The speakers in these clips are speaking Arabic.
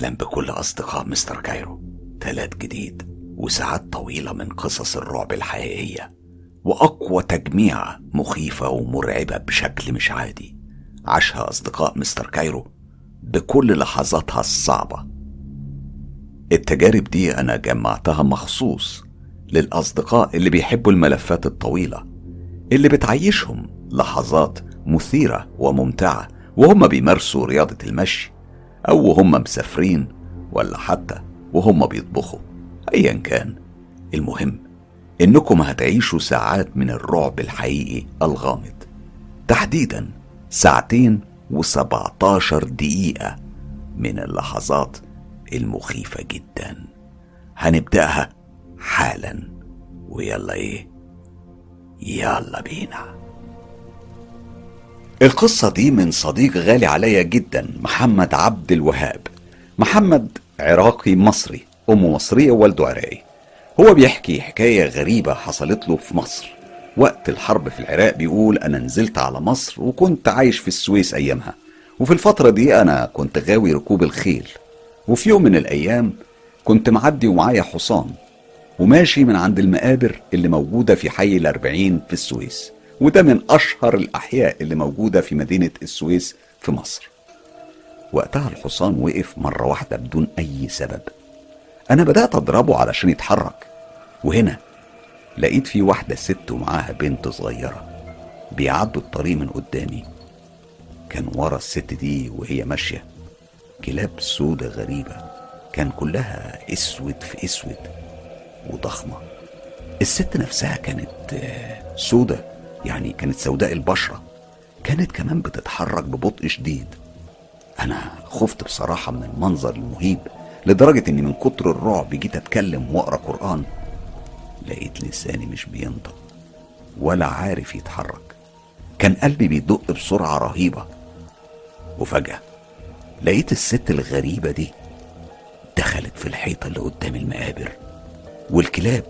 أهلا بكل أصدقاء مستر كايرو. تلات جديد وساعات طويلة من قصص الرعب الحقيقية وأقوى تجميعة مخيفة ومرعبة بشكل مش عادي. عاشها أصدقاء مستر كايرو بكل لحظاتها الصعبة. التجارب دي أنا جمعتها مخصوص للأصدقاء اللي بيحبوا الملفات الطويلة اللي بتعيشهم لحظات مثيرة وممتعة وهم بيمارسوا رياضة المشي. أو وهم مسافرين ولا حتى وهم بيطبخوا. أيا كان. المهم إنكم هتعيشوا ساعات من الرعب الحقيقي الغامض. تحديدا ساعتين وسبعتاشر دقيقة من اللحظات المخيفة جدا. هنبدأها حالا. ويلا إيه؟ يلا بينا. القصة دي من صديق غالي عليا جدا محمد عبد الوهاب. محمد عراقي مصري أمه مصرية ووالده عراقي. هو بيحكي حكاية غريبة حصلت له في مصر. وقت الحرب في العراق بيقول أنا نزلت على مصر وكنت عايش في السويس أيامها. وفي الفترة دي أنا كنت غاوي ركوب الخيل. وفي يوم من الأيام كنت معدي ومعايا حصان. وماشي من عند المقابر اللي موجودة في حي الأربعين في السويس. وده من أشهر الأحياء اللي موجودة في مدينة السويس في مصر. وقتها الحصان وقف مرة واحدة بدون أي سبب. أنا بدأت أضربه علشان يتحرك. وهنا لقيت في واحدة ست ومعاها بنت صغيرة بيعدوا الطريق من قدامي. كان ورا الست دي وهي ماشية. كلاب سودة غريبة. كان كلها أسود في أسود وضخمة. الست نفسها كانت سودة. يعني كانت سوداء البشرة كانت كمان بتتحرك ببطء شديد. أنا خفت بصراحة من المنظر المهيب لدرجة إني من كتر الرعب جيت أتكلم وأقرأ قرآن. لقيت لساني مش بينطق ولا عارف يتحرك. كان قلبي بيدق بسرعة رهيبة. وفجأة لقيت الست الغريبة دي دخلت في الحيطة اللي قدام المقابر والكلاب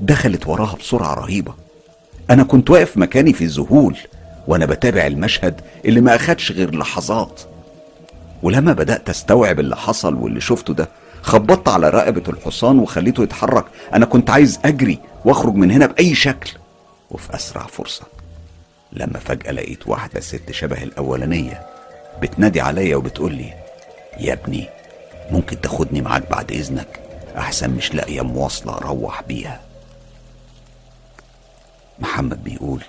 دخلت وراها بسرعة رهيبة. أنا كنت واقف مكاني في الذهول وأنا بتابع المشهد اللي ما أخدش غير لحظات. ولما بدأت أستوعب اللي حصل واللي شفته ده خبطت على رقبة الحصان وخليته يتحرك. أنا كنت عايز أجري وأخرج من هنا بأي شكل. وفي أسرع فرصة لما فجأة لقيت واحدة ست شبه الأولانية بتنادي عليا وبتقول لي يا ابني ممكن تاخدني معاك بعد إذنك؟ أحسن مش لاقية مواصلة أروح بيها. محمد بيقول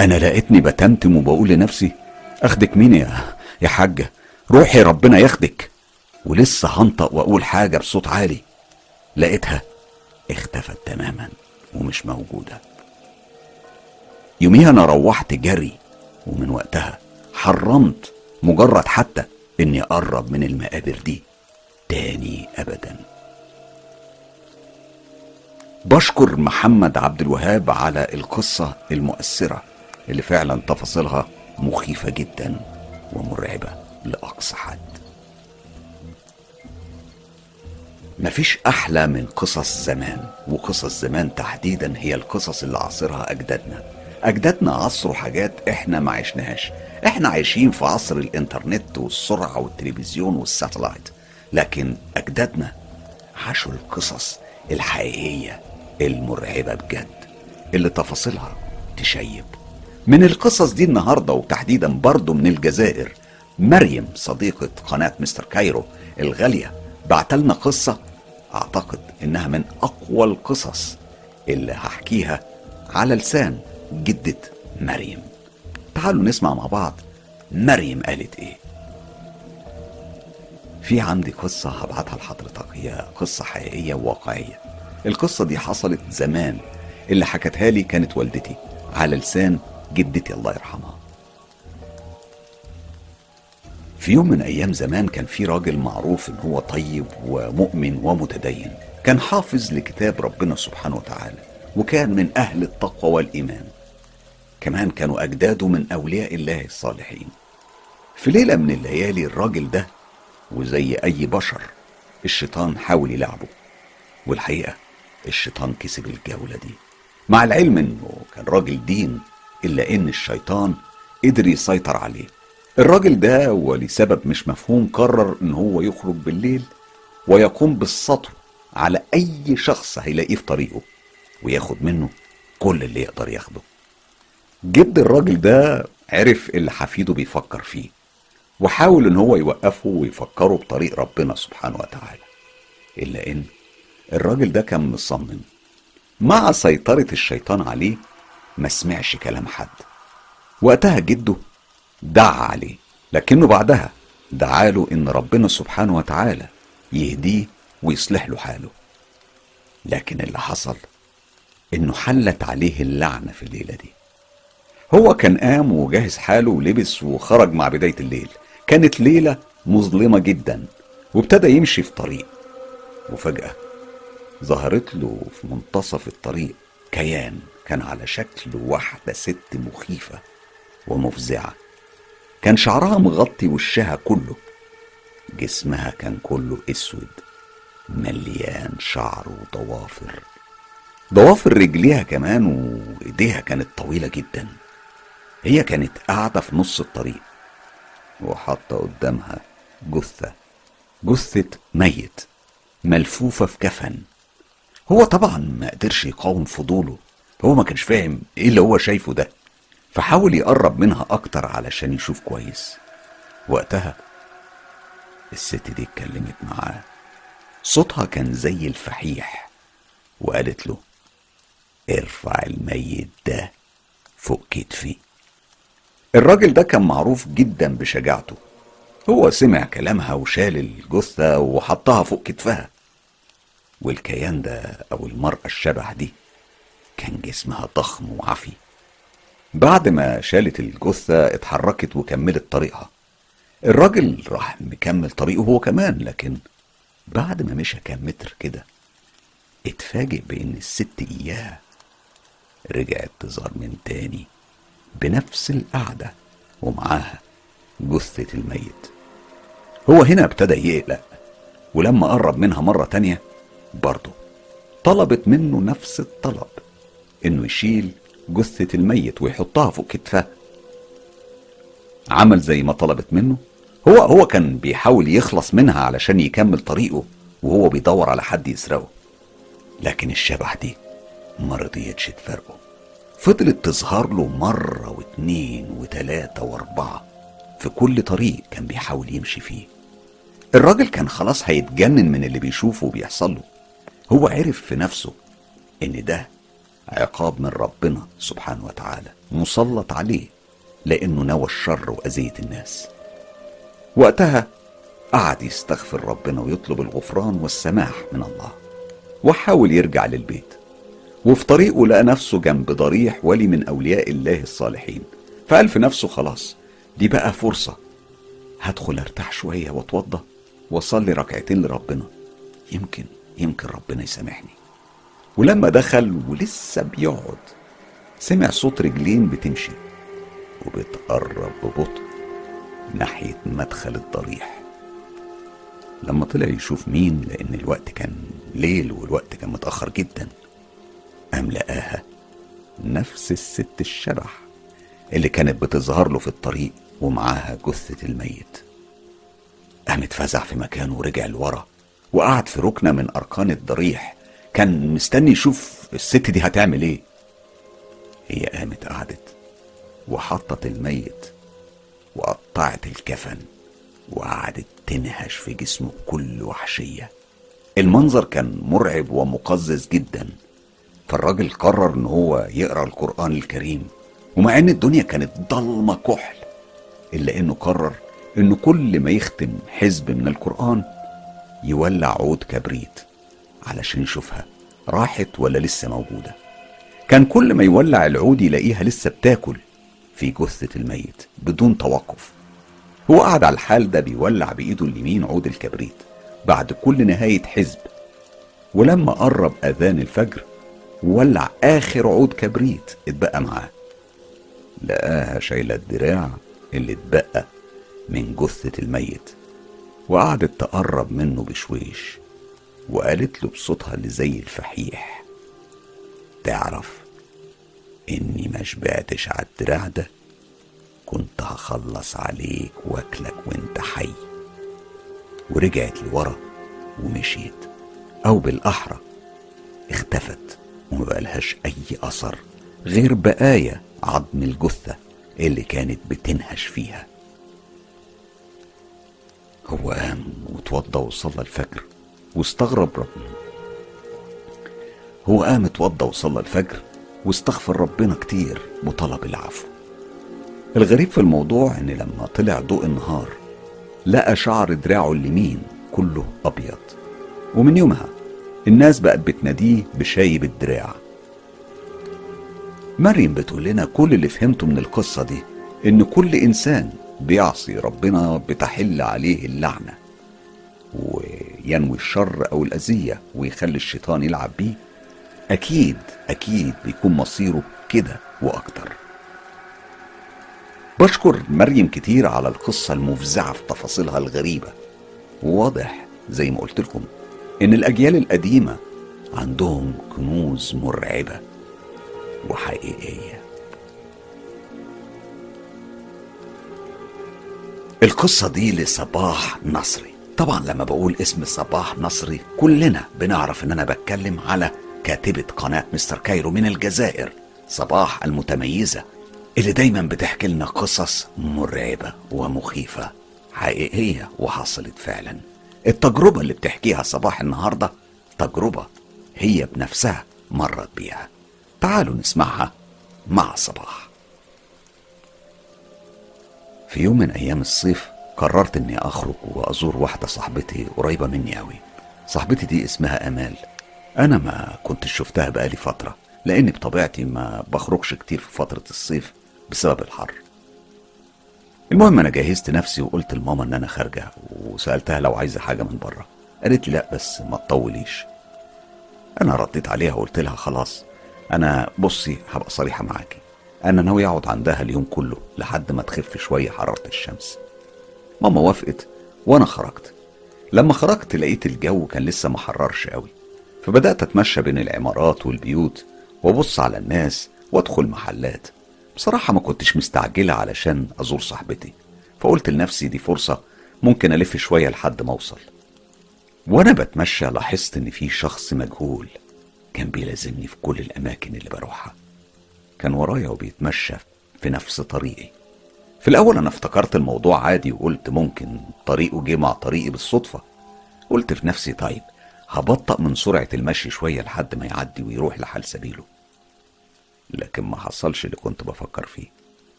أنا لقيتني بتمتم وبقول لنفسي أخدك مين يا يا حاجة؟ روحي ربنا ياخدك. ولسه هنطق وأقول حاجة بصوت عالي. لقيتها اختفت تماما ومش موجودة. يوميها أنا روحت جري ومن وقتها حرمت مجرد حتى إني أقرب من المقابر دي تاني أبدا. بشكر محمد عبد الوهاب على القصة المؤثرة اللي فعلا تفاصيلها مخيفة جدا ومرعبة لأقصى حد. مفيش أحلى من قصص زمان وقصص زمان تحديدا هي القصص اللي عاصرها أجدادنا. أجدادنا عصروا حاجات إحنا ما عشناهاش. إحنا عايشين في عصر الإنترنت والسرعة والتلفزيون والساتلايت لكن أجدادنا عاشوا القصص الحقيقية. المرعبة بجد اللي تفاصيلها تشيب. من القصص دي النهاردة وتحديدا برضه من الجزائر مريم صديقة قناة مستر كايرو الغالية بعتلنا قصة أعتقد إنها من أقوى القصص اللي هحكيها على لسان جدة مريم. تعالوا نسمع مع بعض مريم قالت إيه. في عندي قصة هبعتها لحضرتك هي قصة حقيقية وواقعية. القصة دي حصلت زمان. اللي حكتها لي كانت والدتي. على لسان جدتي الله يرحمها. في يوم من أيام زمان كان في راجل معروف إن هو طيب ومؤمن ومتدين. كان حافظ لكتاب ربنا سبحانه وتعالى وكان من أهل التقوى والإيمان. كمان كانوا أجداده من أولياء الله الصالحين. في ليلة من الليالي الراجل ده وزي أي بشر الشيطان حاول يلعبه. والحقيقة الشيطان كسب الجولة دي. مع العلم إنه كان راجل دين إلا إن الشيطان قدر يسيطر عليه. الراجل ده ولسبب مش مفهوم قرر إن هو يخرج بالليل ويقوم بالسطو على أي شخص هيلاقيه في طريقه وياخد منه كل اللي يقدر ياخده. جد الراجل ده عرف اللي حفيده بيفكر فيه وحاول إن هو يوقفه ويفكره بطريق ربنا سبحانه وتعالى. إلا إن الراجل ده كان مصمم. مع سيطرة الشيطان عليه ما سمعش كلام حد. وقتها جده دعا عليه لكنه بعدها دعاله إن ربنا سبحانه وتعالى يهديه ويصلح له حاله. لكن اللي حصل إنه حلت عليه اللعنة في الليلة دي. هو كان قام وجهز حاله ولبس وخرج مع بداية الليل. كانت ليلة مظلمة جدا وابتدى يمشي في طريق. وفجأة ظهرت له في منتصف الطريق كيان كان على شكل واحدة ست مخيفة ومفزعة. كان شعرها مغطي وشها كله. جسمها كان كله أسود مليان شعر وضوافر. ضوافر رجليها كمان وإيديها كانت طويلة جدا. هي كانت قاعدة في نص الطريق وحاطة قدامها جثة. جثة ميت ملفوفة في كفن. هو طبعا ما قدرش يقاوم فضوله. هو ما كانش فاهم إيه اللي هو شايفه ده. فحاول يقرب منها أكتر علشان يشوف كويس. وقتها الست دي اتكلمت معاه. صوتها كان زي الفحيح. وقالت له ارفع الميت ده فوق كتفي. الراجل ده كان معروف جدا بشجاعته. هو سمع كلامها وشال الجثة وحطها فوق كتفها. والكيان ده أو المرأة الشبح دي كان جسمها ضخم وعفي بعد ما شالت الجثة اتحركت وكملت طريقها. الراجل راح مكمل طريقه هو كمان لكن بعد ما مشى كام متر كده اتفاجئ بإن الست اياها رجعت تظهر من تاني بنفس القعدة ومعاها جثة الميت. هو هنا ابتدى يقلق ولما قرب منها مرة تانية برضه طلبت منه نفس الطلب إنه يشيل جثة الميت ويحطها فوق كتفها عمل زي ما طلبت منه. هو هو كان بيحاول يخلص منها علشان يكمل طريقه وهو بيدور على حد يسرقه. لكن الشبح دي ما رضيتش تفرقه. فضلت تظهر له مرة واتنين وتلاتة واربعة. في كل طريق كان بيحاول يمشي فيه. الراجل كان خلاص هيتجنن من اللي بيشوفه وبيحصل له. هو عرف في نفسه إن ده عقاب من ربنا سبحانه وتعالى مسلط عليه لأنه نوى الشر وأذية الناس. وقتها قعد يستغفر ربنا ويطلب الغفران والسماح من الله وحاول يرجع للبيت وفي طريقه لقى نفسه جنب ضريح ولي من أولياء الله الصالحين فقال في نفسه خلاص دي بقى فرصة هدخل أرتاح شوية وأتوضى وأصلي ركعتين لربنا يمكن يمكن ربنا يسامحني. ولما دخل ولسه بيقعد سمع صوت رجلين بتمشي وبتقرب ببطء ناحية مدخل الضريح. لما طلع يشوف مين لأن الوقت كان ليل والوقت كان متأخر جدا قام لقاها نفس الست الشبح اللي كانت بتظهر له في الطريق ومعاها جثة الميت. قام اتفزع في مكانه ورجع لورا. وقعد في ركنة من أركان الضريح. كان مستني يشوف الست دي هتعمل إيه. هي قامت قعدت وحطت الميت وقطعت الكفن وقعدت تنهش في جسمه بكل وحشية. المنظر كان مرعب ومقزز جدا. فالراجل قرر إن هو يقرأ القرآن الكريم. ومع إن الدنيا كانت ضلمة كحل إلا إنه قرر انه كل ما يختم حزب من القرآن يولع عود كبريت علشان يشوفها راحت ولا لسه موجودة. كان كل ما يولع العود يلاقيها لسه بتاكل في جثة الميت بدون توقف. هو قعد على الحال ده بيولع بإيده اليمين عود الكبريت بعد كل نهاية حزب. ولما قرب أذان الفجر ولع آخر عود كبريت اتبقى معاه. لقاها شايلة الدراع اللي اتبقى من جثة الميت. وقعدت تقرب منه بشويش وقالت له بصوتها اللي زي الفحيح تعرف إني ما شبعتش على الدراع ده؟ كنت هخلص عليك واكلك وأنت حي. ورجعت لورا ومشيت أو بالأحرى اختفت وما بقالهاش أي أثر غير بقايا عظم الجثة اللي كانت بتنهش فيها. هو قام واتوضى وصلى الفجر واستغرب ربنا. هو قام اتوضى وصلى الفجر واستغفر ربنا كتير وطلب العفو. الغريب في الموضوع إن لما طلع ضوء النهار لقى شعر دراعه اليمين كله أبيض. ومن يومها الناس بقت بتناديه بشايب الدراع. مريم بتقول لنا كل اللي فهمته من القصة دي إن كل إنسان بيعصي ربنا بتحل عليه اللعنة وينوي الشر أو الأذية ويخلي الشيطان يلعب بيه. أكيد أكيد بيكون مصيره كده وأكتر. بشكر مريم كتير على القصة المفزعة في تفاصيلها الغريبة. وواضح زي ما قلت لكم إن الأجيال القديمة عندهم كنوز مرعبة وحقيقية القصة دي لصباح نصري. طبعا لما بقول اسم صباح نصري كلنا بنعرف إن أنا بتكلم على كاتبة قناة مستر كايرو من الجزائر صباح المتميزة اللي دايما بتحكي لنا قصص مرعبة ومخيفة حقيقية وحصلت فعلا. التجربة اللي بتحكيها صباح النهاردة تجربة هي بنفسها مرت بيها. تعالوا نسمعها مع صباح. في يوم من أيام الصيف قررت إني أخرج وأزور واحدة صاحبتي قريبة مني أوي. صاحبتي دي اسمها أمال. أنا ما كنت شفتها بقالي فترة لأني بطبيعتي ما بخرجش كتير في فترة الصيف بسبب الحر. المهم أنا جهزت نفسي وقلت لماما إن أنا خارجة وسألتها لو عايزة حاجة من بره. قالت لي لأ بس ما تطوليش. أنا رديت عليها وقلت لها خلاص أنا بصي هبقى صريحة معاكي. أنا ناوي أقعد عندها اليوم كله لحد ما تخف شوية حرارة الشمس. ماما وافقت وأنا خرجت. لما خرجت لقيت الجو كان لسه ما حررش قوي. فبدأت أتمشى بين العمارات والبيوت وأبص على الناس وأدخل محلات. بصراحة ما كنتش مستعجلة علشان أزور صاحبتي. فقلت لنفسي دي فرصة ممكن ألف شوية لحد ما أوصل. وأنا بتمشى لاحظت إن في شخص مجهول كان بيلازمني في كل الأماكن اللي بروحها. كان ورايا وبيتمشى في نفس طريقي. في الأول أنا افتكرت الموضوع عادي وقلت ممكن طريقه جه مع طريقي بالصدفة. قلت في نفسي طيب هبطأ من سرعة المشي شوية لحد ما يعدي ويروح لحال سبيله. لكن ما حصلش اللي كنت بفكر فيه.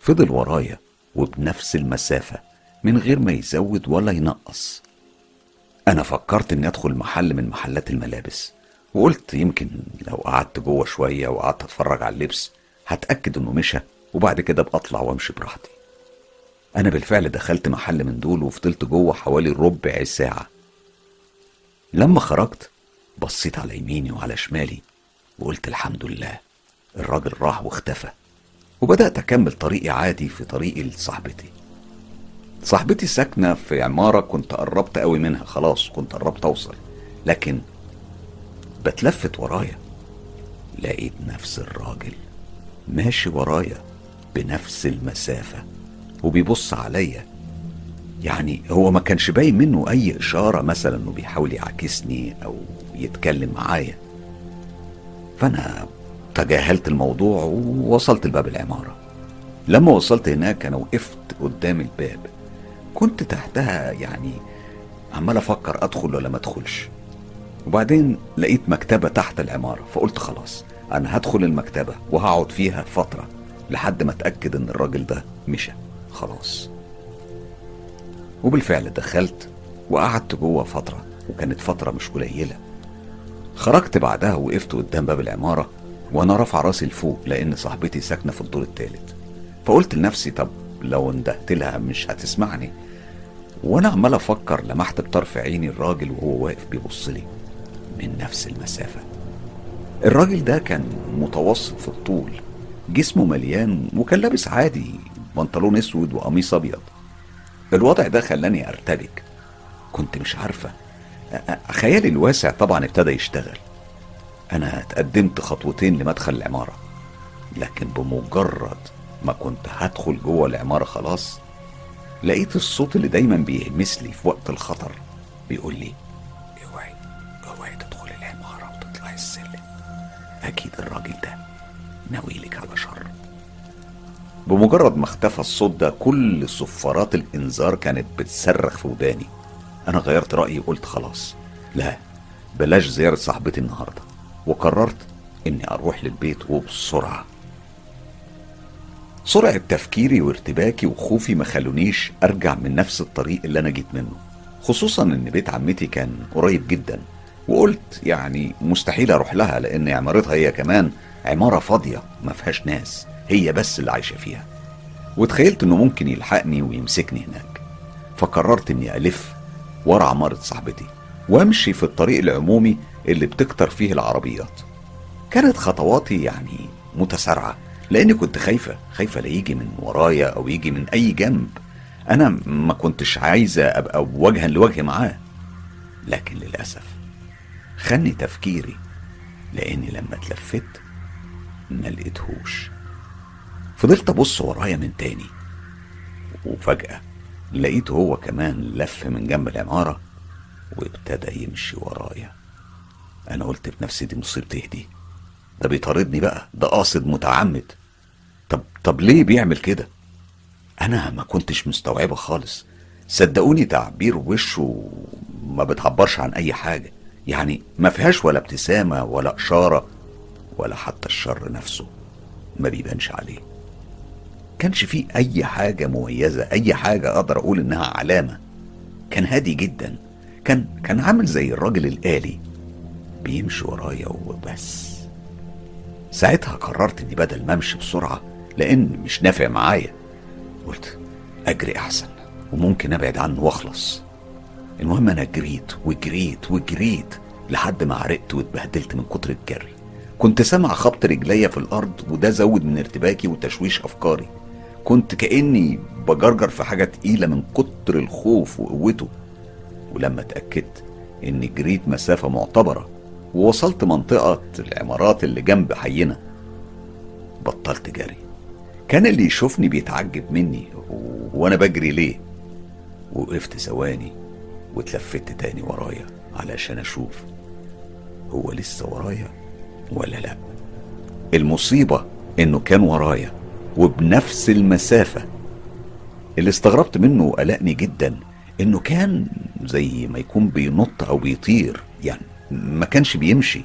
فضل ورايا وبنفس المسافة من غير ما يزود ولا ينقص. أنا فكرت إني أدخل محل من محلات الملابس. وقلت يمكن لو قعدت جوه شوية وقعدت أتفرج على اللبس هتأكد إنه مشى وبعد كده بطلع وأمشي براحتي. أنا بالفعل دخلت محل من دول وفضلت جوه حوالي ربع ساعة. لما خرجت بصيت على يميني وعلى شمالي وقلت الحمد لله الراجل راح واختفى. وبدأت أكمل طريقي عادي في طريقي لصاحبتي. صاحبتي ساكنة في عمارة كنت قربت قوي منها خلاص كنت قربت أوصل. لكن بتلفت ورايا. لقيت نفس الراجل ماشي ورايا بنفس المسافة وبيبص عليا. يعني هو ما كانش باين منه أي إشارة مثلا إنه بيحاول يعاكسني أو يتكلم معايا. فأنا تجاهلت الموضوع ووصلت لباب العمارة. لما وصلت هناك أنا وقفت قدام الباب. كنت تحتها يعني عمال أفكر أدخل ولا ما أدخلش. وبعدين لقيت مكتبة تحت العمارة فقلت خلاص أنا هدخل المكتبة وهقعد فيها فترة لحد ما أتأكد إن الراجل ده مشى. خلاص. وبالفعل دخلت وقعدت جوه فترة وكانت فترة مش قليلة. خرجت بعدها وقفت قدام باب العمارة وأنا رافع راسي لفوق لأن صاحبتي ساكنة في الدور التالت. فقلت لنفسي طب لو اندهت لها مش هتسمعني؟ وأنا عمال أفكر لمحت بطرف عيني الراجل وهو واقف بيبص لي. من نفس المسافة. الراجل ده كان متوسط في الطول جسمه مليان وكان لابس عادي بنطلون أسود وقميص أبيض. الوضع ده خلاني أرتبك. كنت مش عارفة. خيالي الواسع طبعا ابتدى يشتغل. أنا اتقدمت خطوتين لمدخل العمارة لكن بمجرد ما كنت هدخل جوه العمارة خلاص لقيت الصوت اللي دايما بيهمس لي في وقت الخطر بيقول لي أكيد الراجل ده ناوي لك على شر. بمجرد ما اختفى الصوت ده كل صفارات الإنذار كانت بتصرخ في وداني. أنا غيرت رأيي وقلت خلاص. لا بلاش زيارة صاحبتي النهاردة. وقررت إني أروح للبيت وبسرعة. سرعة تفكيري وارتباكي وخوفي ما خلونيش أرجع من نفس الطريق اللي أنا جيت منه. خصوصا إن بيت عمتي كان قريب جدا. وقلت يعني مستحيل أروح لها لأن عمارتها هي كمان عمارة فاضية ما فيهاش ناس هي بس اللي عايشة فيها. وتخيلت إنه ممكن يلحقني ويمسكني هناك. فقررت إني ألف ورا عمارة صاحبتي وأمشي في الطريق العمومي اللي بتكتر فيه العربيات. كانت خطواتي يعني متسارعة لأني كنت خايفة خايفة لا يجي من ورايا أو يجي من أي جنب. أنا ما كنتش عايزة أبقى وجها لوجه معاه. لكن للأسف خني تفكيري لأني لما اتلفت ما لقيتهوش فضلت أبص ورايا من تاني وفجأة لقيته هو كمان لف من جنب العمارة وابتدى يمشي ورايا. أنا قلت بنفسي دي مصيبتي دي؟ ده بيطاردني بقى ده قاصد متعمد. طب طب ليه بيعمل كده؟ أنا ما كنتش مستوعبه خالص. صدقوني تعبير وشه ما بتعبرش عن أي حاجة. يعني ما فيهاش ولا ابتسامة ولا إشارة ولا حتى الشر نفسه ما بيبانش عليه. كانش فيه أي حاجة مميزة أي حاجة أقدر أقول إنها علامة. كان هادي جدا. كان كان عامل زي الراجل الآلي. بيمشي ورايا وبس. ساعتها قررت إني بدل ما أمشي بسرعة لأن مش نافع معايا قلت أجري أحسن وممكن أبعد عنه وأخلص. المهم أنا جريت وجريت وجريت لحد ما عرقت واتبهدلت من كتر الجري. كنت سامع خبط رجليا في الأرض وده زود من ارتباكي وتشويش أفكاري. كنت كأني بجرجر في حاجة تقيلة من كتر الخوف وقوته. ولما اتأكدت إني جريت مسافة معتبرة ووصلت منطقة العمارات اللي جنب حينا بطلت جري. كان اللي يشوفني بيتعجب مني وأنا بجري ليه؟ وقفت ثواني واتلفت تاني ورايا علشان أشوف هو لسه ورايا ولا لأ. المصيبة إنه كان ورايا وبنفس المسافة اللي استغربت منه وقلقني جدا إنه كان زي ما يكون بينط أو بيطير يعني ما كانش بيمشي.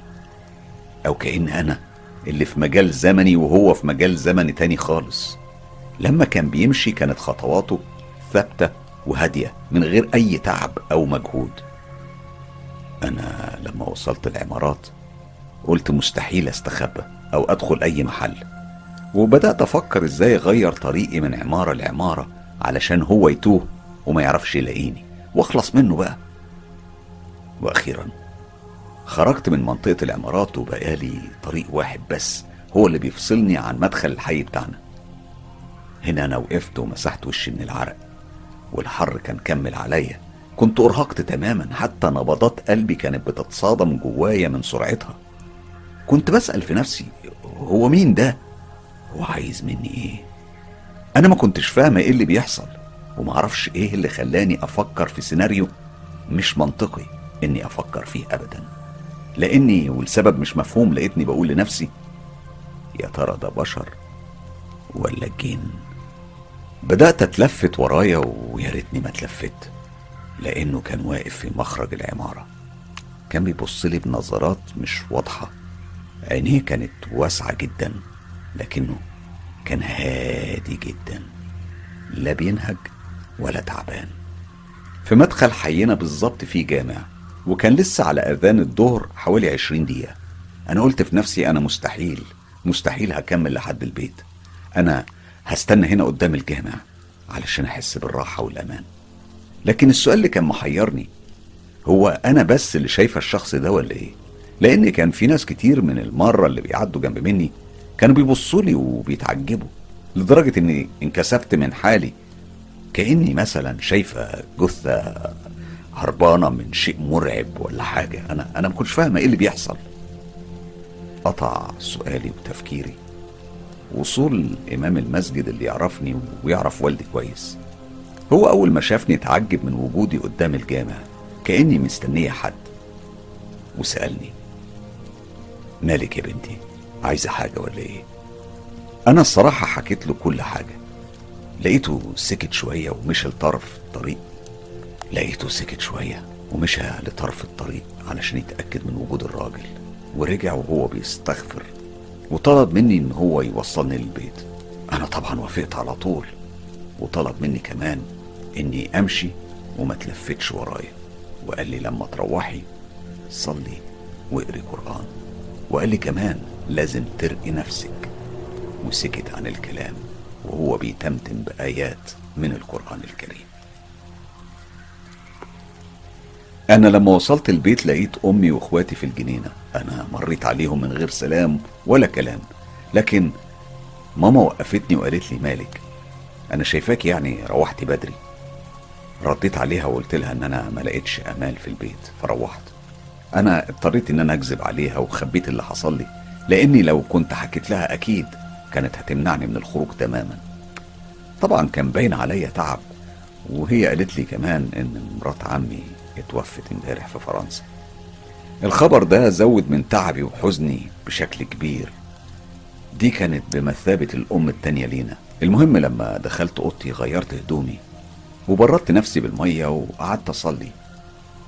أو كأن أنا اللي في مجال زمني وهو في مجال زمني تاني خالص. لما كان بيمشي كانت خطواته ثابتة وهادية من غير أي تعب أو مجهود. أنا لما وصلت العمارات قلت مستحيل أستخبى أو أدخل أي محل وبدأت أفكر إزاي أغير طريقي من عمارة لعمارة علشان هو يتوه وما يعرفش يلاقيني. وأخلص منه بقى. وأخيرا خرجت من منطقة العمارات وبقالي طريق واحد بس هو اللي بيفصلني عن مدخل الحي بتاعنا. هنا أنا وقفت ومسحت وشي من العرق. والحر كان كمل عليا كنت أرهقت تماما حتى نبضات قلبي كانت بتتصادم جوايا من سرعتها كنت بسأل في نفسي هو مين ده؟ هو عايز مني إيه؟ أنا ما كنتش فاهمة إيه اللي بيحصل ومعرفش إيه اللي خلاني أفكر في سيناريو مش منطقي إني أفكر فيه أبدا لأني والسبب مش مفهوم لقيتني بقول لنفسي يا ترى ده بشر ولا جن بدأت أتلفت ورايا ويا ريتني ما اتلفت لأنه كان واقف في مخرج العمارة. كان بيبص لي بنظرات مش واضحة. عينيه كانت واسعة جدا لكنه كان هادي جدا. لا بينهج ولا تعبان. في مدخل حينا بالظبط في جامع وكان لسه على أذان الظهر حوالي عشرين دقيقة. أنا قلت في نفسي أنا مستحيل مستحيل هكمل لحد البيت. أنا هستنى هنا قدام الجامع علشان أحس بالراحة والأمان. لكن السؤال اللي كان محيرني هو أنا بس اللي شايفة الشخص ده ولا إيه؟ لأن كان في ناس كتير من المرة اللي بيعدوا جنب مني كانوا بيبصوا لي وبيتعجبوا لدرجة إني انكسفت من حالي. كأني مثلا شايفة جثة هربانة من شيء مرعب ولا حاجة. أنا أنا ما كنتش فاهمة إيه اللي بيحصل. قطع سؤالي وتفكيري. وصول إمام المسجد اللي يعرفني ويعرف والدي كويس. هو أول ما شافني اتعجب من وجودي قدام الجامع كأني مستنية حد. وسألني مالك يا بنتي؟ عايزة حاجة ولا إيه؟ أنا الصراحة حكيت له كل حاجة. لقيته سكت شوية ومشى لطرف الطريق. لقيته سكت شوية ومشى لطرف الطريق علشان يتأكد من وجود الراجل. ورجع وهو بيستغفر. وطلب مني إن هو يوصلني للبيت. أنا طبعا وافقت على طول. وطلب مني كمان إني أمشي وما تلفتش ورايا. وقال لي لما تروحي صلي واقري قرآن. وقال لي كمان لازم ترقي نفسك. وسكت عن الكلام. وهو بيتمتم بآيات من القرآن الكريم. أنا لما وصلت البيت لقيت أمي وإخواتي في الجنينة. أنا مريت عليهم من غير سلام ولا كلام. لكن ماما وقفتني وقالت لي مالك أنا شايفاك يعني روحتي بدري. رديت عليها وقلت لها إن أنا ما لقيتش أمال في البيت فروحت. أنا اضطريت إن أنا أكذب عليها وخبيت اللي حصل لي لأني لو كنت حكيت لها أكيد كانت هتمنعني من الخروج تماما. طبعا كان باين عليا تعب وهي قالت لي كمان إن مرات عمي اتوفت امبارح في فرنسا. الخبر ده زود من تعبي وحزني بشكل كبير. دي كانت بمثابة الأم التانية لينا. المهم لما دخلت أوضتي غيرت هدومي وبردت نفسي بالمية وقعدت أصلي.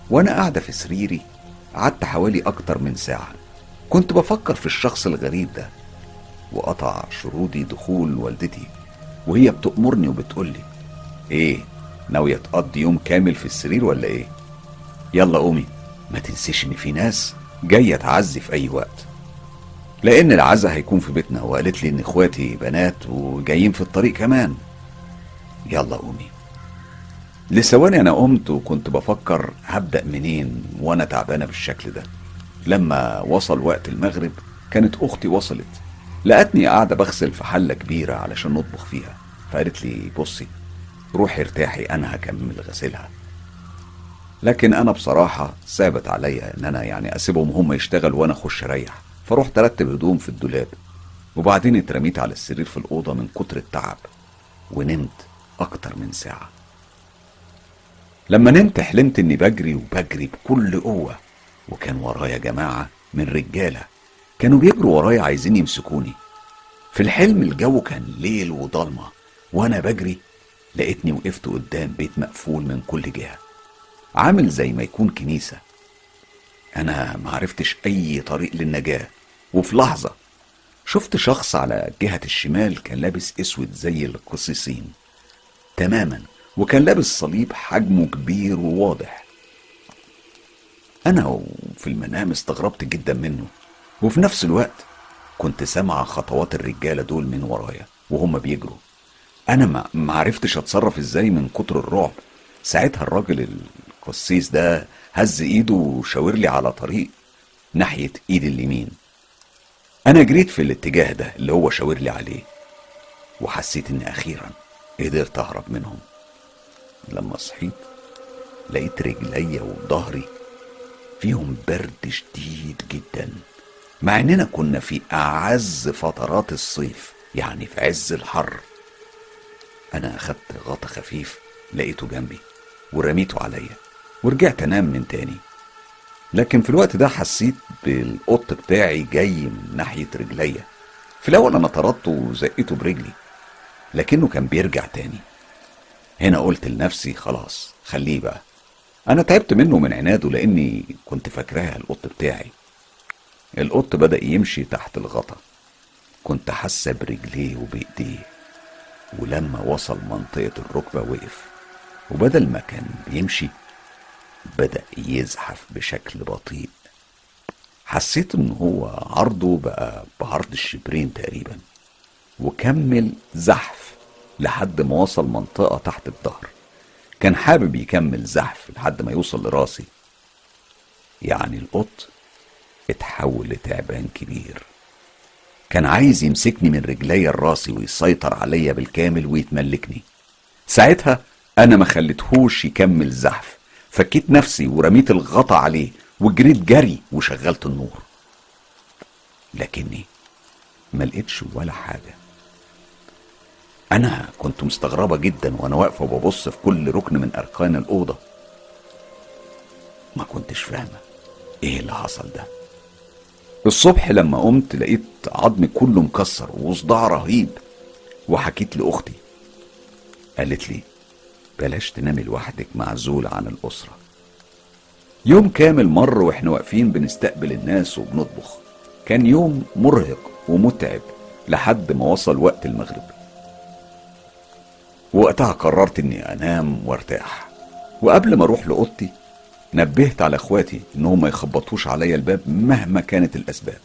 وأنا قاعدة في سريري قعدت حوالي أكتر من ساعة. كنت بفكر في الشخص الغريب ده وقطع شرودي دخول والدتي وهي بتأمرني وبتقولي إيه ناوية تقضي يوم كامل في السرير ولا إيه؟ يلا قومي. ما تنسيش إن في ناس جاية تعزي في أي وقت. لأن العزا هيكون في بيتنا وقالت لي إن إخواتي بنات وجايين في الطريق كمان. يلا قومي. لثواني أنا قمت وكنت بفكر هبدأ منين وأنا تعبانة بالشكل ده. لما وصل وقت المغرب كانت أختي وصلت. لقتني قاعدة بغسل في حلة كبيرة علشان نطبخ فيها. فقالت لي بصي روحي ارتاحي أنا هكمل غسلها لكن أنا بصراحة ثابت عليا إن أنا يعني أسيبهم هم يشتغلوا وأنا أخش أريح. فرحت ارتب هدوم في الدولاب وبعدين اترميت على السرير في الأوضة من كتر التعب ونمت أكتر من ساعة. لما نمت حلمت إني بجري وبجري بكل قوة وكان ورايا جماعة من رجالة كانوا بيجروا ورايا عايزين يمسكوني. في الحلم الجو كان ليل وضلمة وأنا بجري لقيتني وقفت قدام بيت مقفول من كل جهة. عامل زي ما يكون كنيسة. أنا معرفتش أي طريق للنجاة. وفي لحظة شفت شخص على جهة الشمال كان لابس أسود زي القسيسين تماما. وكان لابس صليب حجمه كبير وواضح. أنا وفي المنام استغربت جدا منه. وفي نفس الوقت كنت سامع خطوات الرجالة دول من ورايا وهم بيجروا. أنا ما معرفتش أتصرف إزاي من كتر الرعب. ساعتها الراجل القسيس ده هز ايده وشاور لي على طريق ناحية ايدي اليمين. أنا جريت في الاتجاه ده اللي هو شاور لي عليه وحسيت إني أخيرا قدرت أهرب منهم. لما صحيت لقيت رجليا وظهري فيهم برد شديد جدا مع إننا كنا في أعز فترات الصيف يعني في عز الحر. أنا أخدت غطا خفيف لقيته جنبي ورميته عليا. ورجعت انام من تاني. لكن في الوقت ده حسيت بالقط بتاعي جاي من ناحية رجليا. في الأول أنا طردته وزقيته برجلي لكنه كان بيرجع تاني. هنا قلت لنفسي خلاص خليه بقى. أنا تعبت منه من عناده لأني كنت فاكراها القط بتاعي. القط بدأ يمشي تحت الغطا. كنت حاسة برجليه وبإيديه ولما وصل منطقة الركبة وقف. وبدل ما كان بيمشي بدأ يزحف بشكل بطيء. حسيت إن هو عرضه بقى بعرض الشبرين تقريبا وكمل زحف لحد ما وصل منطقة تحت الظهر. كان حابب يكمل زحف لحد ما يوصل لراسي. يعني القط اتحول لتعبان كبير. كان عايز يمسكني من رجلي الراسي ويسيطر عليا بالكامل ويتملكني. ساعتها أنا ما خليتهوش يكمل زحف. فكيت نفسي ورميت الغطا عليه وجريت جري وشغلت النور. لكني ما لقيتش ولا حاجة. أنا كنت مستغربة جدا وأنا واقفة وببص في كل ركن من أركان الأوضة. ما كنتش فاهمة إيه اللي حصل ده. الصبح لما قمت لقيت عظمي كله مكسر وصداع رهيب. وحكيت لأختي. قالت لي بلاش تنامي لوحدك معزول عن الأسرة. يوم كامل مر وإحنا واقفين بنستقبل الناس وبنطبخ. كان يوم مرهق ومتعب لحد ما وصل وقت المغرب. وقتها قررت إني أنام وارتاح. وقبل ما أروح لأوضتي نبهت على إخواتي انهم ما يخبطوش عليا الباب مهما كانت الأسباب.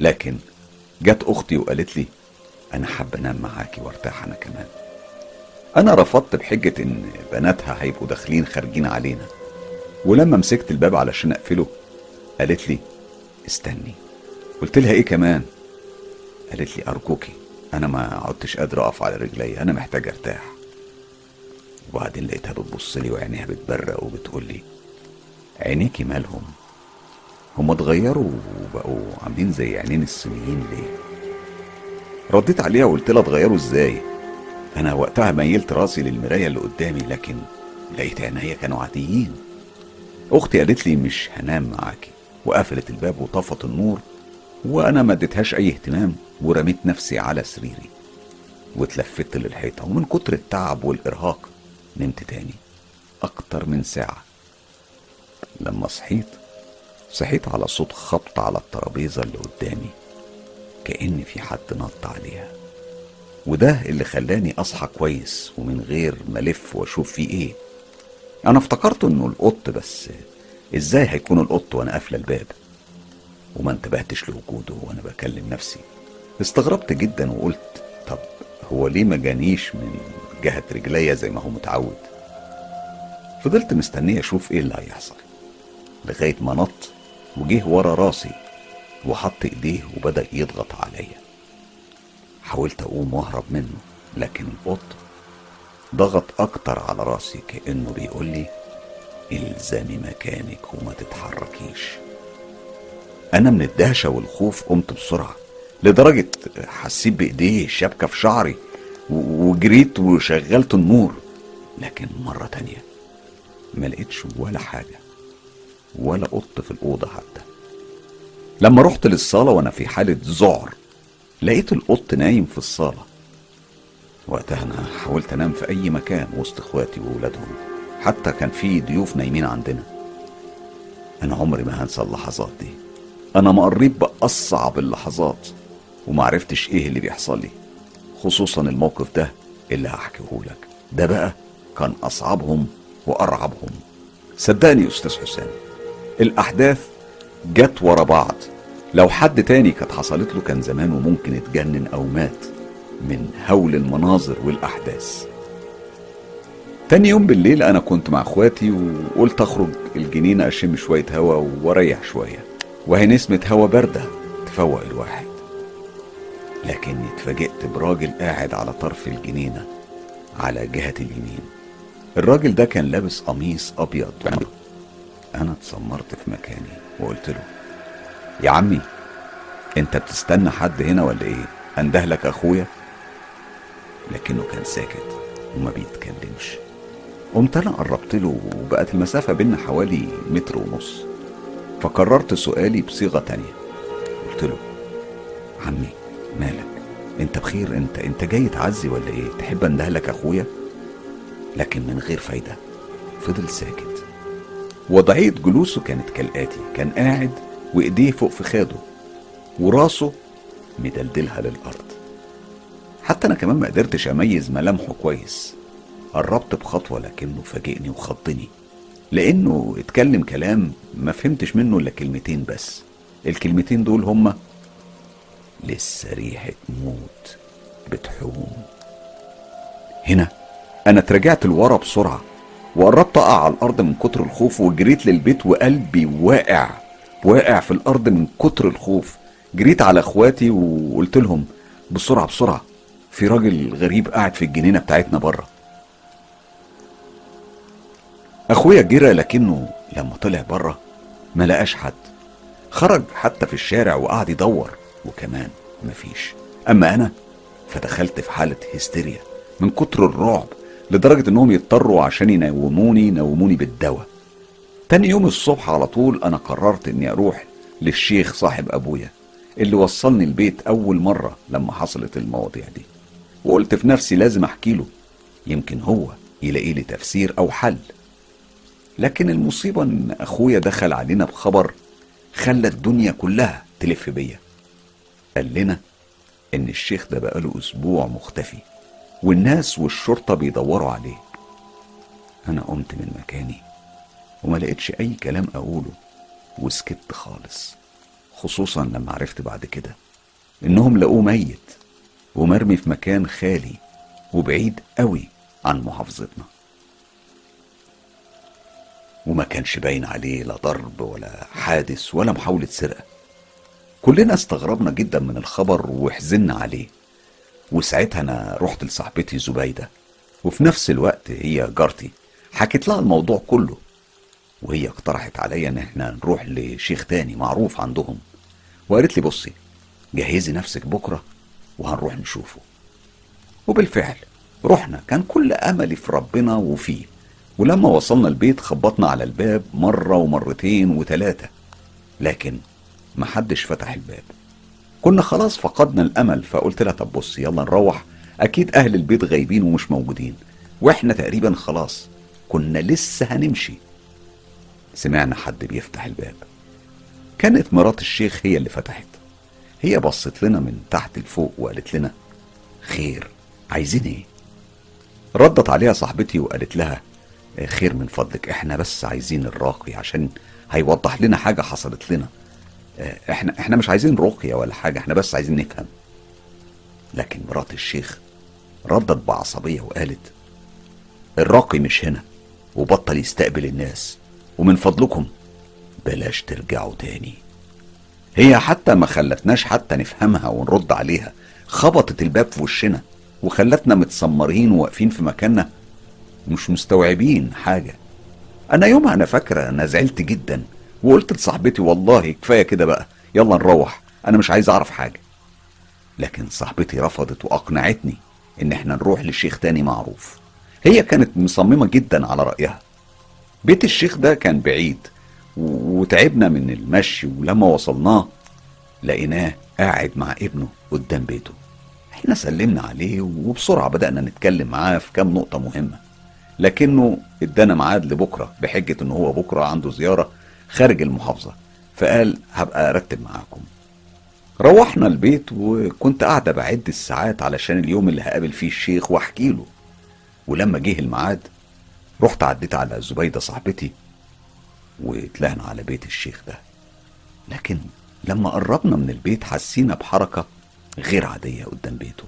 لكن جت أختي وقالت لي أنا حابة أنام معاكي وأرتاح أنا كمان. أنا رفضت بحجة إن بناتها هيبقوا داخلين خارجين علينا. ولما مسكت الباب علشان أقفله قالت لي استني. قلت لها إيه كمان؟ قالت لي ارجوكي أنا ما عدتش قادر أقف على رجلي أنا محتاج أرتاح. وبعدين لقيتها بتبص لي وعينيها بتبرق وبتقول لي عينيكي مالهم؟ هم اتغيروا وبقوا عاملين زي عينين الصينيين ليه؟ رديت عليها وقلت لها اتغيروا إزاي؟ أنا وقتها ميلت راسي للمراية اللي قدامي لكن لقيت عينيا كانوا عاديين. أختي قالت لي مش هنام معاكي وقفلت الباب وطفت النور وأنا ما اديتهاش أي اهتمام ورميت نفسي على سريري واتلفت للحيطة ومن كتر التعب والإرهاق نمت تاني أكتر من ساعة. لما صحيت صحيت على صوت خبط على الترابيزة اللي قدامي كأن في حد نط عليها. وده اللي خلاني أصحى كويس ومن غير ما ألف وأشوف فيه إيه. أنا افتكرت إنه القط بس إزاي هيكون القط وأنا قافلة الباب؟ وما انتبهتش لوجوده وأنا بكلم نفسي. استغربت جدا وقلت طب هو ليه ما جانيش من جهة رجليا زي ما هو متعود؟ فضلت مستنيه أشوف إيه اللي هيحصل. لغاية ما نط وجه ورا راسي وحط إيديه وبدأ يضغط عليا. حاولت أقوم وأهرب منه لكن القط ضغط أكتر على رأسي كأنه بيقول لي الزمي مكانك وما تتحركيش. أنا من الدهشة والخوف قمت بسرعة لدرجة حسيت بايديه شبكه في شعري وجريت وشغلت النور. لكن مرة تانية ما لقيتش ولا حاجة ولا قط في الأوضة حتى. لما رحت للصالة وأنا في حالة ذعر لقيت القط نايم في الصالة. وقتها أنا حاولت أنام في أي مكان وسط إخواتي وولادهم. حتى كان في ضيوف نايمين عندنا. أنا عمري ما هنسى اللحظات دي. أنا مريت بأصعب اللحظات ومعرفتش إيه اللي بيحصل لي. خصوصا الموقف ده اللي هحكيه لك. ده بقى كان أصعبهم وأرعبهم. صدقني يا أستاذ حسام الأحداث جت ورا بعض. لو حد تاني كانت حصلت له كان زمانه ممكن اتجنن أو مات من هول المناظر والأحداث. تاني يوم بالليل أنا كنت مع أخواتي وقلت أخرج الجنينة أشم شوية هوا وأريح شوية وهي نسمة هوا باردة تفوق الواحد. لكني اتفاجئت براجل قاعد على طرف الجنينة على جهة اليمين. الراجل ده كان لابس قميص أبيض. أنا اتسمرت في مكاني وقلت له يا عمي انت بتستنى حد هنا ولا إيه؟ اندهلك اخويا؟ لكنه كان ساكت وما بيتكلمش. قمت أنا قربت له وبقت المسافة بينا حوالي متر ونص. فكررت سؤالي بصيغة تانية. قلت له عمي مالك؟ انت بخير؟ انت انت جاي تعزي ولا إيه؟ تحب اندهلك اخويا؟ لكن من غير فايدة. فضل ساكت. وضعية جلوسه كانت كالآتي. كان قاعد وإيديه فوق في خاده وراسه مدلدلها للأرض. حتى أنا كمان ما قدرتش أميز ملامحه كويس. قربت بخطوة لكنه فاجئني وخضني. لأنه اتكلم كلام ما فهمتش منه إلا كلمتين بس. الكلمتين دول هما لسه ريحة موت بتحوم. هنا أنا اترجعت لورا بسرعة وقربت أقع على الأرض من كتر الخوف وجريت للبيت وقلبي واقع. واقع في الأرض من كتر الخوف. جريت على إخواتي وقلت لهم بسرعة بسرعة في راجل غريب قاعد في الجنينة بتاعتنا بره. أخويا جرى لكنه لما طلع بره ما لقاش حد. خرج حتى في الشارع وقعد يدور وكمان مفيش أما أنا فدخلت في حالة هستيريا من كتر الرعب لدرجة إنهم يضطروا عشان ينوموني ينوموني بالدواء. تاني يوم الصبح على طول أنا قررت إني أروح للشيخ صاحب أبويا اللي وصلني البيت أول مرة لما حصلت المواضيع دي. وقلت في نفسي لازم أحكي له يمكن هو يلاقي لي تفسير أو حل. لكن المصيبة إن أخويا دخل علينا بخبر خلى الدنيا كلها تلف بيا. قال لنا إن الشيخ ده بقاله أسبوع مختفي والناس والشرطة بيدوروا عليه. أنا قمت من مكاني وما لقيتش أي كلام أقوله وسكت خالص خصوصا لما عرفت بعد كده إنهم لقوه ميت ومرمي في مكان خالي وبعيد قوي عن محافظتنا. وما كانش باين عليه لا ضرب ولا حادث ولا محاولة سرقة. كلنا استغربنا جدا من الخبر وحزنا عليه. وساعتها أنا رحت لصاحبتي زبيدة وفي نفس الوقت هي جارتي حكيت لها الموضوع كله. وهي اقترحت عليا إن إحنا نروح لشيخ تاني معروف عندهم. وقالت لي بصي جهزي نفسك بكرة وهنروح نشوفه. وبالفعل رحنا كان كل أملي في ربنا وفيه. ولما وصلنا البيت خبطنا على الباب مرة ومرتين وتلاتة. لكن محدش فتح الباب. كنا خلاص فقدنا الأمل فقلت لها طب بص يلا نروح. أكيد أهل البيت غايبين ومش موجودين. وإحنا تقريبا خلاص كنا لسه هنمشي. سمعنا حد بيفتح الباب. كانت مرات الشيخ هي اللي فتحت. هي بصت لنا من تحت لفوق وقالت لنا خير عايزين إيه؟ ردت عليها صاحبتي وقالت لها خير من فضلك إحنا بس عايزين الراقي عشان هيوضح لنا حاجة حصلت لنا. إحنا إحنا مش عايزين رقية ولا حاجة إحنا بس عايزين نفهم. لكن مرات الشيخ ردت بعصبية وقالت الراقي مش هنا وبطل يستقبل الناس. ومن فضلكم. بلاش ترجعوا تاني. هي حتى ما خلتناش حتى نفهمها ونرد عليها خبطت الباب في وشنا وخلتنا متسمرين وواقفين في مكاننا. مش مستوعبين حاجة. أنا يومها أنا فاكرة أنا زعلت جدا وقلت لصاحبتي والله كفاية كده بقى يلا نروح أنا مش عايز أعرف حاجة. لكن صاحبتي رفضت وأقنعتني إن إحنا نروح لشيخ تاني معروف. هي كانت مصممة جدا على رأيها. بيت الشيخ ده كان بعيد وتعبنا من المشي ولما وصلناه لقيناه قاعد مع ابنه قدام بيته. إحنا سلمنا عليه وبسرعة بدأنا نتكلم معاه في كام نقطة مهمة. لكنه ادانا ميعاد لبكرة بحجة إن هو بكرة عنده زيارة خارج المحافظة. فقال هبقى أرتب معاكم. روحنا البيت وكنت قاعدة بعد الساعات علشان اليوم اللي هقابل فيه الشيخ وأحكي له. ولما جه الميعاد رحت عديت على زبيدة صاحبتي وطلعنا على بيت الشيخ ده. لكن لما قربنا من البيت حسينا بحركة غير عادية قدام بيته.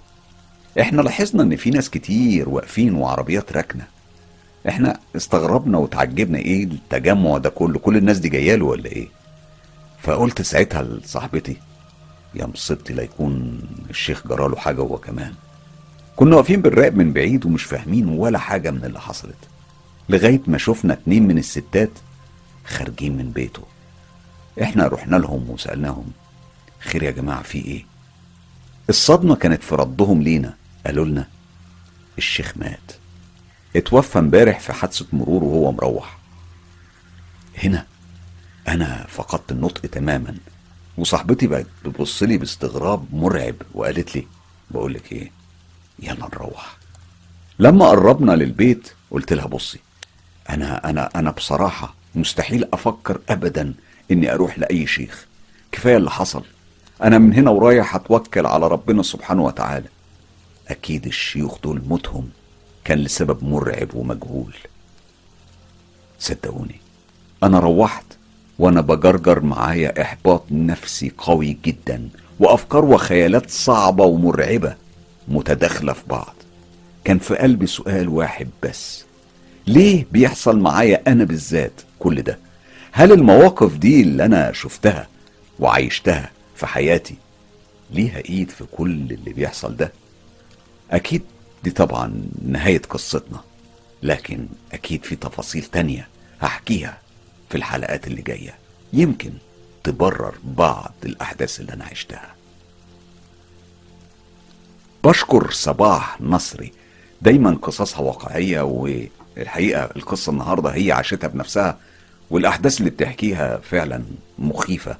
إحنا لاحظنا إن في ناس كتير واقفين وعربيات راكنة. إحنا استغربنا وتعجبنا إيه التجمع ده كله؟ كل الناس دي جاية له ولا إيه؟ فقلت ساعتها لصاحبتي يا مصيبتي لا يكون الشيخ جراله حاجة هو كمان. كنا واقفين بالراقب من بعيد ومش فاهمين ولا حاجة من اللي حصلت. لغاية ما شفنا اتنين من الستات خارجين من بيته. إحنا رحنا لهم وسألناهم خير يا جماعة في إيه؟ الصدمة كانت في ردهم لينا. قالوا لنا الشيخ مات. اتوفى امبارح في حادثة مرور وهو مروح. هنا أنا فقدت النطق تماما وصاحبتي بقت بتبص لي باستغراب مرعب وقالت لي بقول لك إيه؟ يلا نروح. لما قربنا للبيت قلت لها بصي أنا أنا أنا بصراحة مستحيل أفكر ابدا إني أروح لأي شيخ. كفاية اللي حصل. أنا من هنا ورايح أتوكل على ربنا سبحانه وتعالى. أكيد الشيوخ دول موتهم كان لسبب مرعب ومجهول. صدقوني أنا روحت وأنا بجرجر معايا إحباط نفسي قوي جدا وأفكار وخيالات صعبة ومرعبة متداخلة في بعض. كان في قلبي سؤال واحد بس. ليه بيحصل معايا أنا بالذات كل ده؟ هل المواقف دي اللي أنا شفتها وعيشتها في حياتي ليها إيد في كل اللي بيحصل ده؟ أكيد دي طبعا نهاية قصتنا لكن أكيد في تفاصيل تانية هحكيها في الحلقات اللي جاية. يمكن تبرر بعض الأحداث اللي أنا عشتها. بشكر صباح نصري دايما قصصها واقعية والحقيقة القصة النهاردة هي عاشتها بنفسها والأحداث اللي بتحكيها فعلا مخيفة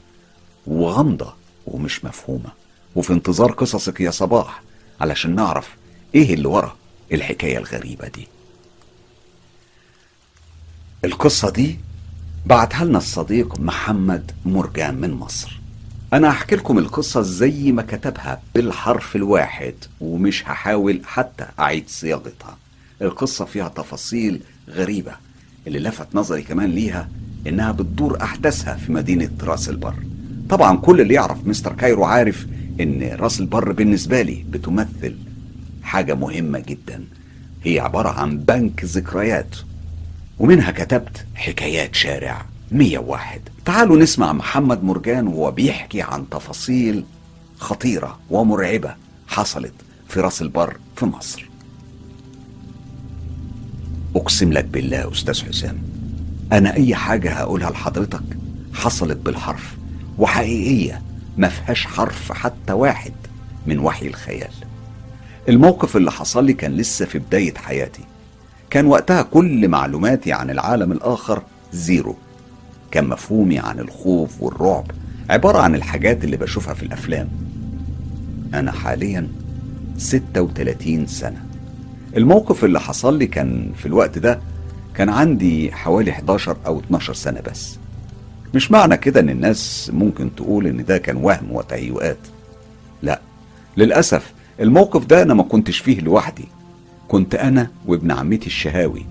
وغامضة ومش مفهومة. وفي انتظار قصصك يا صباح علشان نعرف إيه اللي ورا الحكاية الغريبة دي. القصة دي بعتها لنا الصديق محمد مرجان من مصر. أنا هحكي لكم القصة زي ما كتبها بالحرف الواحد ومش هحاول حتى أعيد صياغتها. القصة فيها تفاصيل غريبة اللي لفت نظري كمان ليها إنها بتدور أحداثها في مدينة راس البر. طبعا كل اللي يعرف مستر كايرو عارف إن راس البر بالنسبة لي بتمثل حاجة مهمة جدا. هي عبارة عن بنك ذكريات ومنها كتبت حكايات شارع 101 تعالوا نسمع محمد مرجان وهو بيحكي عن تفاصيل خطيرة ومرعبة حصلت في راس البر في مصر. أقسم لك بالله يا أستاذ حسام أنا أي حاجة هقولها لحضرتك حصلت بالحرف وحقيقية ما فيهاش حرف حتى واحد من وحي الخيال. الموقف اللي حصل لي كان لسه في بداية حياتي. كان وقتها كل معلوماتي عن العالم الآخر زيرو. كان مفهومي عن الخوف والرعب عبارة عن الحاجات اللي بشوفها في الأفلام. أنا حاليا 36 سنة. الموقف اللي حصل لي كان في الوقت ده كان عندي حوالي 11 أو 12 سنة بس. مش معنى كده إن الناس ممكن تقول إن ده كان وهم وتهيؤات. لا للأسف الموقف ده أنا ما كنتش فيه لوحدي. كنت أنا وابن عمتي الشهاوي.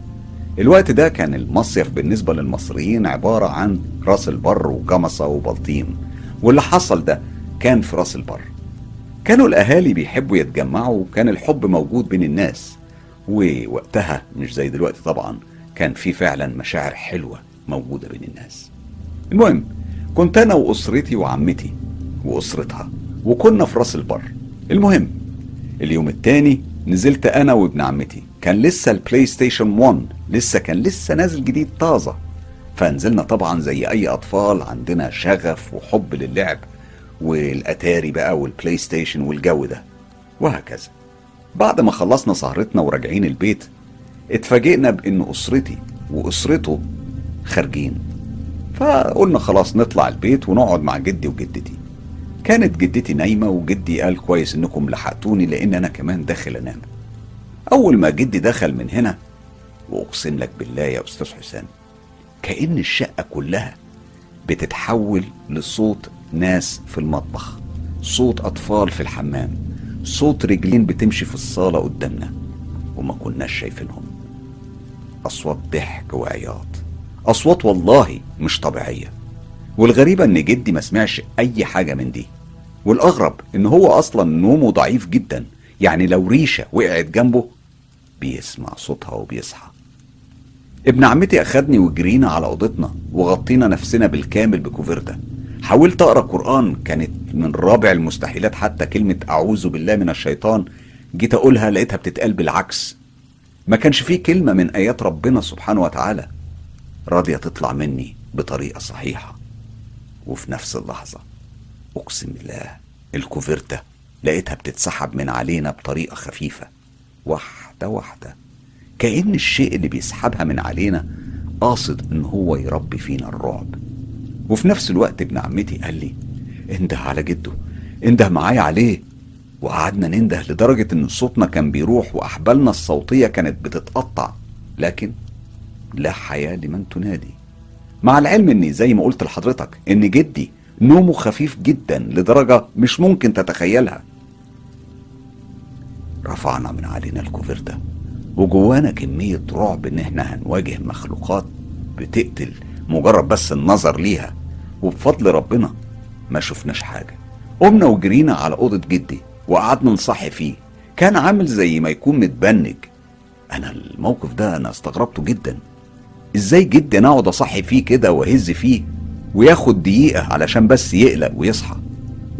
الوقت ده كان المصيف بالنسبة للمصريين عبارة عن راس البر وجمصة وبلطيم. واللي حصل ده كان في راس البر. كانوا الأهالي بيحبوا يتجمعوا وكان الحب موجود بين الناس. ووقتها مش زي دلوقتي طبعا كان في فعلا مشاعر حلوة موجودة بين الناس. المهم كنت أنا وأسرتي وعمتي وأسرتها وكنا في راس البر. المهم اليوم التاني نزلت أنا وابن عمتي. كان لسه البلاي ستيشن 1 لسه كان لسه نازل جديد طازة. فنزلنا طبعا زي أي أطفال عندنا شغف وحب للعب والأتاري بقى والبلاي ستيشن والجو ده وهكذا. بعد ما خلصنا سهرتنا وراجعين البيت اتفاجئنا بإن أسرتي وأسرته خارجين. فقلنا خلاص نطلع البيت ونقعد مع جدي وجدتي. كانت جدتي نايمة وجدي قال كويس إنكم لحقتوني لأن أنا كمان داخل أنام. أول ما جدي دخل من هنا وأقسم لك بالله يا أستاذ حسام كأن الشقة كلها بتتحول لصوت ناس في المطبخ صوت أطفال في الحمام. صوت رجلين بتمشي في الصالة قدامنا وما كناش شايفينهم. أصوات ضحك وعياط. أصوات والله مش طبيعية. والغريبة إن جدي ما سمعش أي حاجة من دي. والأغرب إن هو أصلا نومه ضعيف جدا. يعني لو ريشة وقعت جنبه بيسمع صوتها وبيصحى. ابن عمتي أخدني وجرينا على أوضتنا وغطينا نفسنا بالكامل بكوفرتا حاولت أقرأ قرآن كانت من رابع المستحيلات حتى كلمة أعوذ بالله من الشيطان جيت أقولها لقيتها بتتقال بالعكس. ما كانش فيه كلمة من آيات ربنا سبحانه وتعالى راضية تطلع مني بطريقة صحيحة. وفي نفس اللحظة أقسم بالله الكوفرتة لقيتها بتتسحب من علينا بطريقة خفيفة. واحدة واحدة. كأن الشيء اللي بيسحبها من علينا قاصد إن هو يربي فينا الرعب. وفي نفس الوقت ابن عمتي قال لي انده على جده انده معايا عليه. وقعدنا ننده لدرجة إن صوتنا كان بيروح وأحبالنا الصوتية كانت بتتقطع. لكن لا حياة لمن تنادي. مع العلم إني زي ما قلت لحضرتك إن جدي نومه خفيف جدا لدرجة مش ممكن تتخيلها. رفعنا من علينا الكوفرتة وجوانا كمية رعب إن إحنا هنواجه مخلوقات بتقتل مجرد بس النظر ليها. وبفضل ربنا ما شفناش حاجة. قمنا وجرينا على أوضة جدي وقعدنا نصحي فيه. كان عامل زي ما يكون متبنج. أنا الموقف ده أنا استغربته جدا. إزاي جدي أنا أقعد أصحي فيه كده وأهز فيه وياخد دقيقة علشان بس يقلق ويصحى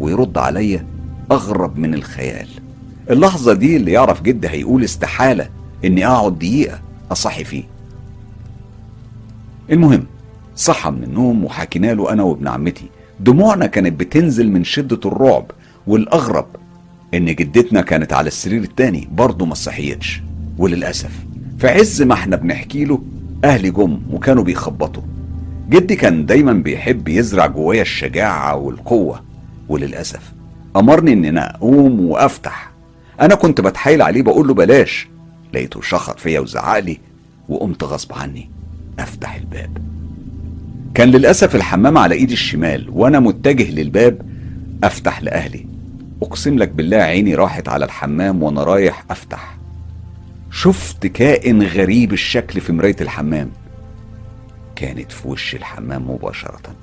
ويرد عليا أغرب من الخيال. اللحظة دي اللي يعرف جدي هيقول استحالة إني أقعد دقيقة أصحي فيه. المهم صحى من النوم وحكينا له أنا وابن عمتي. دموعنا كانت بتنزل من شدة الرعب والأغرب إن جدتنا كانت على السرير التاني برضه ما صحيتش. وللأسف في عز ما إحنا بنحكي له أهلي جم وكانوا بيخبطوا. جدي كان دايما بيحب يزرع جوايا الشجاعة والقوة. وللأسف أمرني إن أنا أقوم وأفتح. أنا كنت بتحايل عليه بقول له بلاش. لقيته شخط فيا وزعقلي وقمت غصب عني أفتح الباب. كان للأسف الحمام على إيدي الشمال وأنا متجه للباب أفتح لأهلي. أقسم لك بالله عيني راحت على الحمام وأنا رايح أفتح. شفت كائن غريب الشكل في مراية الحمام. كانت في وش الحمام مباشرة.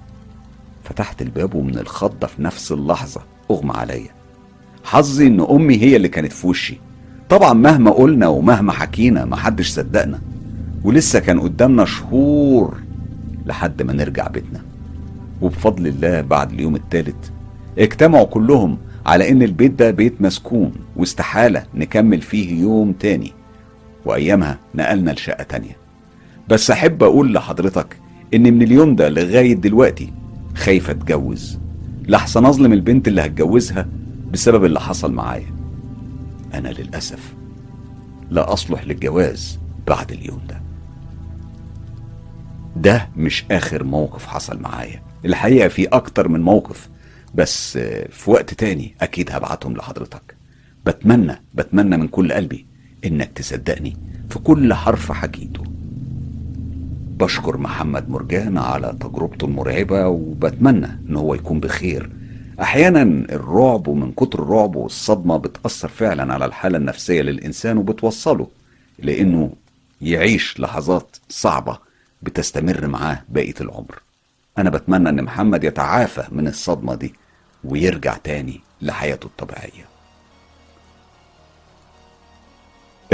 فتحت الباب ومن الخضة في نفس اللحظة أغمى عليا. حظي إن أمي هي اللي كانت في وشي. طبعا مهما قلنا ومهما حكينا محدش صدقنا. ولسه كان قدامنا شهور لحد ما نرجع بيتنا. وبفضل الله بعد اليوم الثالث اجتمعوا كلهم على إن البيت ده بيت مسكون واستحالة نكمل فيه يوم تاني. وأيامها نقلنا لشقة تانية. بس أحب أقول لحضرتك إن من اليوم ده لغاية دلوقتي خايفة أتجوز. لحسن اظلم البنت اللي هتجوزها بسبب اللي حصل معايا. أنا للأسف لا أصلح للجواز بعد اليوم ده. ده مش آخر موقف حصل معايا. الحقيقة في أكتر من موقف بس في وقت تاني أكيد هبعتهم لحضرتك. بتمنى بتمنى من كل قلبي إنك تصدقني في كل حرف حكيته. بشكر محمد مرجان على تجربته المرعبة وبتمنى إن هو يكون بخير. أحيانا الرعب ومن كتر الرعب والصدمة بتأثر فعلا على الحالة النفسية للإنسان وبتوصله لإنه يعيش لحظات صعبة بتستمر معاه بقية العمر. أنا بتمنى إن محمد يتعافى من الصدمة دي ويرجع تاني لحياته الطبيعية.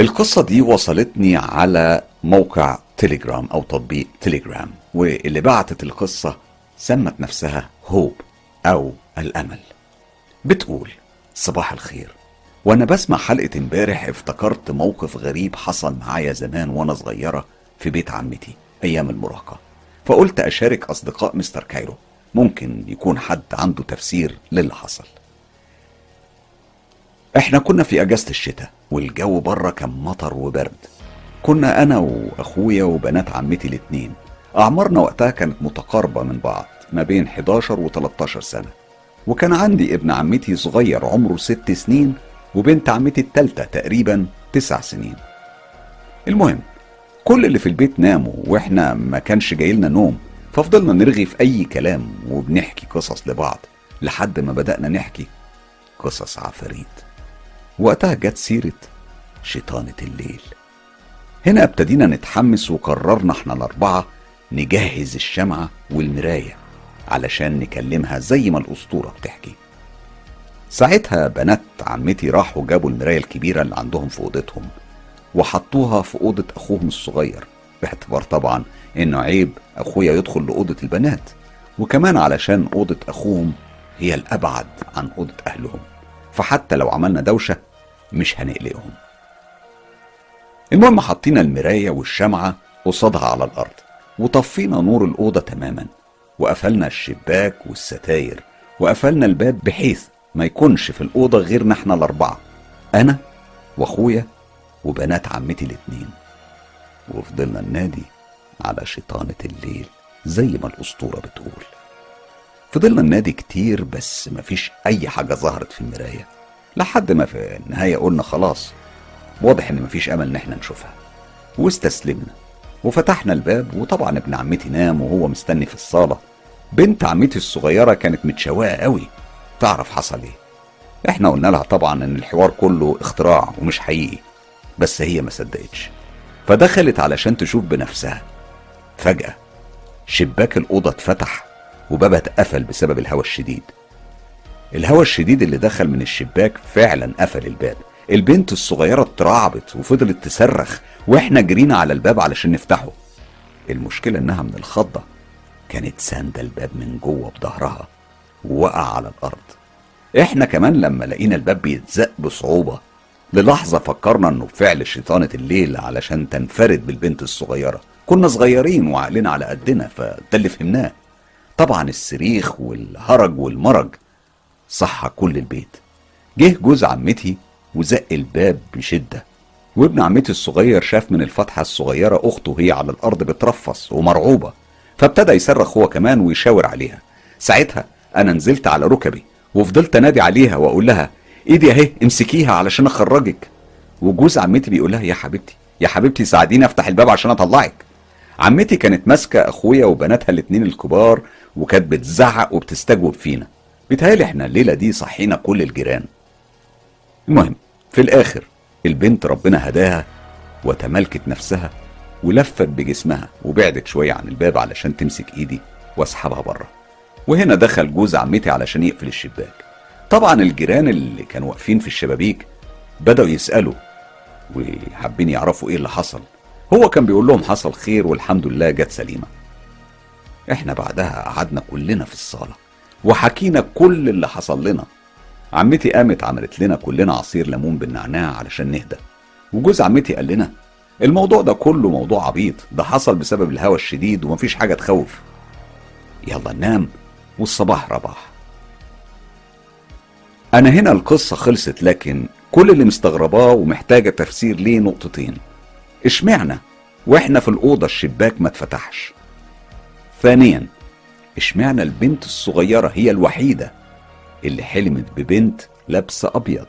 القصة دي وصلتني على موقع تليجرام أو تطبيق تليجرام واللي بعتت القصة سمت نفسها هوب أو الأمل. بتقول صباح الخير. وأنا بسمع حلقة امبارح افتكرت موقف غريب حصل معايا زمان وأنا صغيرة في بيت عمتي. أيام المراهقة. فقلت أشارك أصدقاء مستر كايرو. ممكن يكون حد عنده تفسير للي حصل. إحنا كنا في أجازة الشتاء والجو بره كان مطر وبرد. كنا أنا وأخويا وبنات عمتي الاتنين. أعمارنا وقتها كانت متقاربة من بعض ما بين 11 و13 سنة. وكان عندي ابن عمتي صغير عمره ست سنين وبنت عمتي التالتة تقريبا تسع سنين. المهم كل اللي في البيت ناموا وإحنا ما كانش جايلنا نوم ففضلنا نرغي في أي كلام وبنحكي قصص لبعض لحد ما بدأنا نحكي قصص عفاريت. وقتها جت سيرة شيطانة الليل. هنا ابتدينا نتحمس وقررنا إحنا الأربعة نجهز الشمعة والمراية علشان نكلمها زي ما الأسطورة بتحكي. ساعتها بنات عمتي راحوا جابوا المراية الكبيرة اللي عندهم في أوضتهم. وحطوها في أوضة أخوهم الصغير باعتبار طبعا إنه عيب أخويا يدخل لأوضة البنات. وكمان علشان أوضة أخوهم هي الأبعد عن أوضة أهلهم. فحتى لو عملنا دوشة مش هنقلقهم. المهم حطينا المراية والشمعة قصادها على الأرض وطفينا نور الأوضة تماما وقفلنا الشباك والستاير وقفلنا الباب بحيث ما يكونش في الأوضة غيرنا إحنا الأربعة أنا وأخويا وبنات عمتي الاتنين. وفضلنا ننادي على شيطانة الليل زي ما الأسطورة بتقول. فضلنا ننادي كتير بس مفيش أي حاجة ظهرت في المراية. لحد ما في النهاية قلنا خلاص واضح إن مفيش أمل إن إحنا نشوفها. واستسلمنا وفتحنا الباب وطبعا ابن عمتي نام وهو مستني في الصالة. بنت عمتي الصغيرة كانت متشوقة قوي. تعرف حصل إيه؟ إحنا قلنا لها طبعا إن الحوار كله اختراع ومش حقيقي. بس هي ما صدقتش. فدخلت علشان تشوف بنفسها. فجأة شباك الأوضة اتفتح وبابها اتقفل بسبب الهواء الشديد. الهواء الشديد اللي دخل من الشباك فعلا قفل الباب. البنت الصغيرة اترعبت وفضلت تصرخ وإحنا جرينا على الباب علشان نفتحه. المشكلة إنها من الخضة. كانت ساندة الباب من جوه بظهرها ووقع على الأرض. إحنا كمان لما لقينا الباب بيتزق بصعوبة للحظة فكرنا إنه فعل شيطانة الليل علشان تنفرد بالبنت الصغيرة. كنا صغيرين وعقلنا على قدنا فده اللي فهمناه. طبعا الصريخ والهرج والمرج صح كل البيت. جه جوز عمتي وزق الباب بشدة. وابن عمتي الصغير شاف من الفتحة الصغيرة أخته وهي على الأرض بترفص ومرعوبة فابتدى يصرخ هو كمان ويشاور عليها. ساعتها أنا نزلت على ركبي وفضلت أنادي عليها وأقول لها إيدي أهي امسكيها علشان أخرجك. وجوز عمتي بيقول لها يا حبيبتي يا حبيبتي ساعديني أفتح الباب عشان أطلعك. عمتي كانت ماسكة أخويا وبناتها الاتنين الكبار وكانت بتزعق وبتستجوب فينا. بيتهيألي إحنا الليلة دي صحينا كل الجيران. المهم في الآخر البنت ربنا هداها وتملكت نفسها ولفت بجسمها وبعدت شوية عن الباب علشان تمسك ايدي واسحبها بره وهنا دخل جوز عمتي علشان يقفل الشباك. طبعا الجيران اللي كانوا واقفين في الشبابيك بدأوا يسألوا وحابين يعرفوا إيه اللي حصل. هو كان بيقول لهم حصل خير والحمد لله جت سليمة. إحنا بعدها قعدنا كلنا في الصالة وحكينا كل اللي حصل لنا. عمتي قامت عملت لنا كلنا عصير ليمون بالنعناع علشان نهدى. وجوز عمتي قال لنا الموضوع ده كله موضوع عبيط. ده حصل بسبب الهوا الشديد ومفيش حاجة تخوف. يلا ننام والصباح رباح. أنا هنا القصة خلصت لكن كل اللي مستغرباه ومحتاجة تفسير ليه نقطتين. اشمعنى وإحنا في الأوضة الشباك ما اتفتحش؟ ثانيا اشمعنى البنت الصغيرة هي الوحيدة اللي حلمت ببنت لابسة أبيض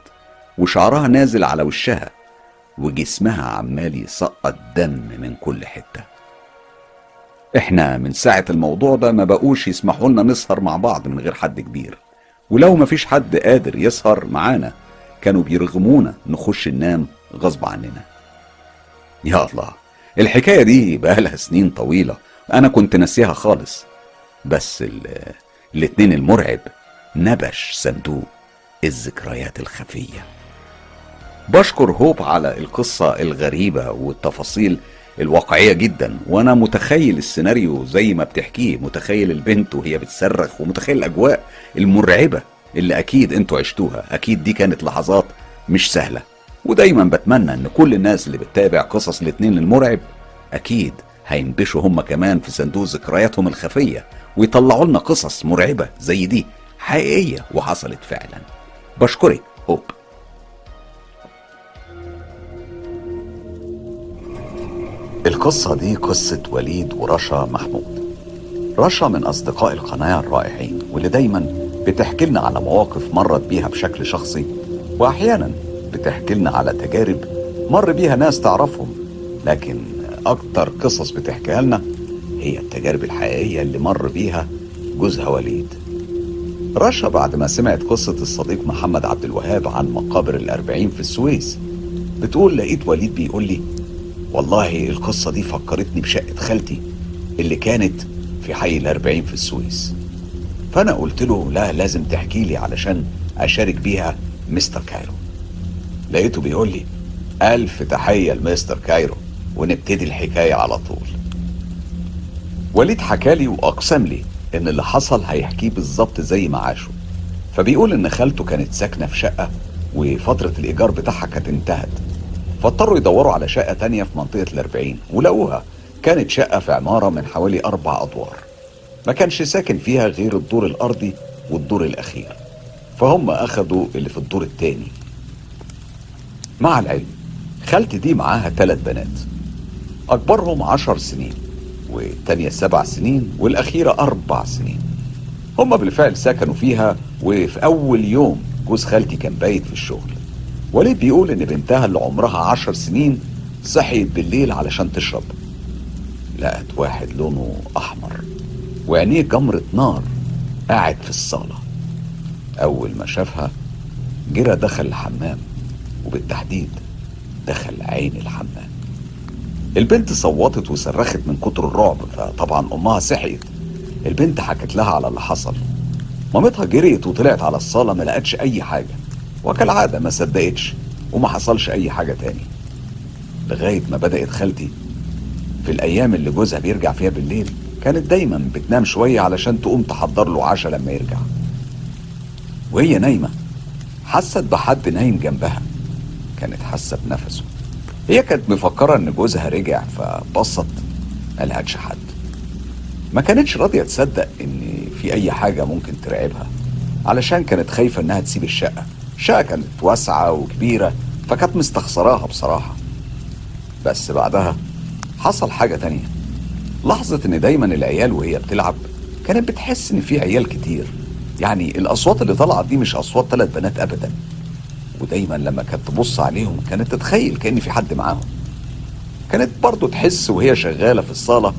وشعرها نازل على وشها وجسمها عمال يسقط دم من كل حتة؟ إحنا من ساعة الموضوع ده ما بقوش يسمحوا لنا نسهر مع بعض من غير حد كبير. ولو ما فيش حد قادر يسهر معانا كانوا بيرغمونا نخش ننام غصب عننا. يا الله الحكاية دي بقالها سنين طويلة أنا كنت ناسيها خالص. بس ال- الاتنين المرعب نبش صندوق الذكريات الخفية. بشكر هوب على القصة الغريبة والتفاصيل الواقعية جدا وأنا متخيل السيناريو زي ما بتحكيه. متخيل البنت وهي بتصرخ ومتخيل الأجواء المرعبة اللي أكيد أنتوا عشتوها. أكيد دي كانت لحظات مش سهلة. ودايما بتمنى إن كل الناس اللي بتتابع قصص الاتنين المرعب أكيد هينبشوا هم كمان في صندوق ذكرياتهم الخفية ويطلعوا لنا قصص مرعبة زي دي حقيقية وحصلت فعلا. بشكرك هوب القصة دي قصة وليد ورشا محمود. رشا من أصدقاء القناة الرائعين واللي دايما بتحكي لنا على مواقف مرت بيها بشكل شخصي وأحيانا بتحكي لنا على تجارب مر بيها ناس تعرفهم. لكن أكتر قصص بتحكيها لنا هي التجارب الحقيقية اللي مر بيها جوزها وليد. رشا بعد ما سمعت قصة الصديق محمد عبد الوهاب عن مقابر الأربعين في السويس بتقول لقيت وليد بيقول لي والله القصة دي فكرتني بشقة خالتي اللي كانت في حي الأربعين في السويس. فأنا قلت له لا لازم تحكي لي علشان أشارك بيها مستر كايرو. لقيته بيقول لي ألف تحية لمستر كايرو ونبتدي الحكاية على طول. وليد حكالي وأقسم لي إن اللي حصل هيحكيه بالظبط زي ما عاشه فبيقول إن خالته كانت ساكنة في شقة وفترة الإيجار بتاعها كانت انتهت. فاضطروا يدوروا على شقة تانية في منطقة الأربعين ولقوها. كانت شقة في عمارة من حوالي أربع أدوار. ما كانش ساكن فيها غير الدور الأرضي والدور الأخير. فهم أخدوا اللي في الدور التاني. مع العلم خالتي دي معاها ثلاث بنات. أكبرهم عشر سنين والتانية سبع سنين والأخيرة أربع سنين. هما بالفعل سكنوا فيها وفي أول يوم جوز خالتي كان بايت في الشغل. وليد بيقول إن بنتها اللي عمرها عشر سنين صحيت بالليل علشان تشرب؟ لقت واحد لونه أحمر وعينيه جمرة نار قاعد في الصالة. أول ما شافها جرى دخل الحمام وبالتحديد دخل عين الحمام. البنت صوتت وصرخت من كتر الرعب فطبعا أمها صحيت. البنت حكت لها على اللي حصل. مامتها جريت وطلعت على الصالة ما لقتش أي حاجة. وكالعادة ما صدقتش وما حصلش أي حاجة تاني. لغاية ما بدأت خالتي في الأيام اللي جوزها بيرجع فيها بالليل كانت دايما بتنام شوية علشان تقوم تحضر له عشاء لما يرجع. وهي نايمة حست بحد نايم جنبها. كانت حاسة بنفسه. هي كانت مفكرة إن جوزها رجع فبصت ما لقتش حد. ما كانتش راضية تصدق إن في أي حاجة ممكن ترعبها علشان كانت خايفة إنها تسيب الشقة. الشقه كانت واسعة وكبيرة فكانت مستخسراها بصراحة. بس بعدها حصل حاجة تانية. لاحظت إن دايما العيال وهي بتلعب كانت بتحس إن في عيال كتير. يعني الأصوات اللي طلعت دي مش أصوات ثلاث بنات ابدا. ودايما لما كانت تبص عليهم كانت تتخيل كأن في حد معاهم. كانت برضو تحس وهي شغالة في الصالة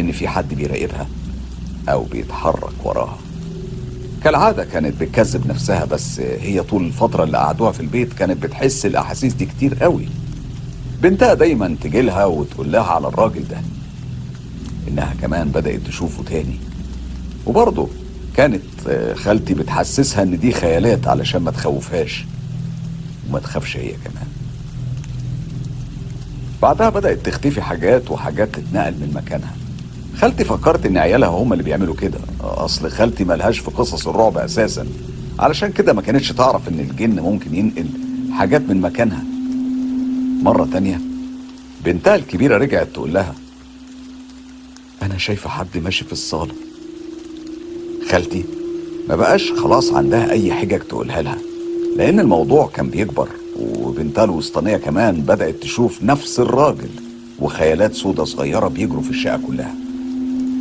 إن في حد بيراقبها أو بيتحرك وراها. كالعادة كانت بتكذب نفسها بس هي طول الفترة اللي قعدوها في البيت كانت بتحس الأحاسيس دي كتير قوي. بنتها دايما تجيلها وتقول لها على الراجل ده إنها كمان بدأت تشوفه تاني. وبرضه كانت خالتي بتحسسها إن دي خيالات علشان ما تخوفهاش وما تخافش هي كمان. بعدها بدأت تختفي حاجات وحاجات تتنقل من مكانها. خالتي فكرت إن عيالها هم اللي بيعملوا كده. أصل خالتي ملهاش في قصص الرعب أساسا. علشان كده ما كانتش تعرف إن الجن ممكن ينقل حاجات من مكانها. مرة تانية بنتها الكبيرة رجعت تقول لها أنا شايفة حد ماشي في الصالة. خالتي ما بقاش خلاص عندها أي حجج تقولها لها لأن الموضوع كان بيكبر وبنتها الوسطانية كمان بدأت تشوف نفس الراجل وخيالات سودة صغيرة بيجروا في الشقة كلها.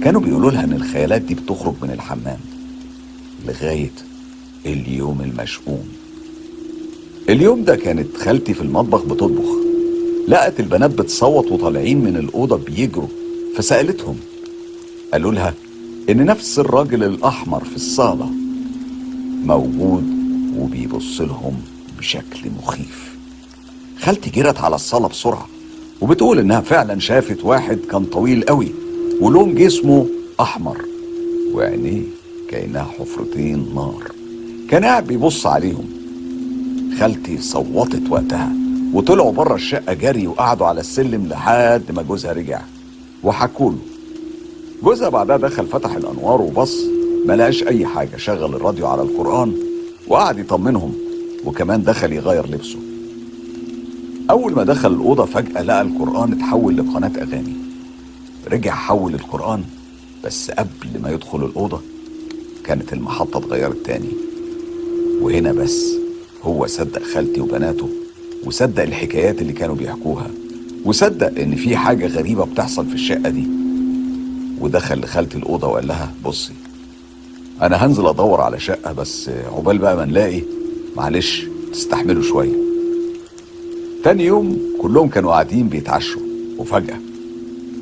كانوا بيقولوا لها إن الخيالات دي بتخرج من الحمام لغاية اليوم المشؤوم. اليوم ده كانت خالتي في المطبخ بتطبخ. لقت البنات بتصوت وطالعين من الأوضة بيجروا فسألتهم. قالوا لها إن نفس الراجل الأحمر في الصالة موجود وبيبص لهم بشكل مخيف. خالتي جرت على الصالة بسرعة وبتقول إنها فعلا شافت واحد كان طويل قوي. ولون جسمه أحمر. وعينيه كأنها حفرتين نار. كان قاعد بيبص عليهم. خالتي صوتت وقتها وطلعوا بره الشقة جري وقعدوا على السلم لحد ما جوزها رجع. وحكوا له. جوزها بعدها دخل فتح الأنوار وبص ما لقاش أي حاجة شغل الراديو على القرآن وقعد يطمنهم وكمان دخل يغير لبسه. أول ما دخل الأوضة فجأة لقى القرآن اتحول لقناة أغاني. رجع حول القرآن بس قبل ما يدخل الأوضة كانت المحطة اتغيرت تاني. وهنا بس هو صدق خالتي وبناته وصدق الحكايات اللي كانوا بيحكوها وصدق إن في حاجة غريبة بتحصل في الشقة دي. ودخل لخالتي الأوضة وقال لها بصي أنا هنزل أدور على شقة بس عقبال بقى ما نلاقي معلش تستحملوا شوية. تاني يوم كلهم كانوا قاعدين بيتعشوا وفجأة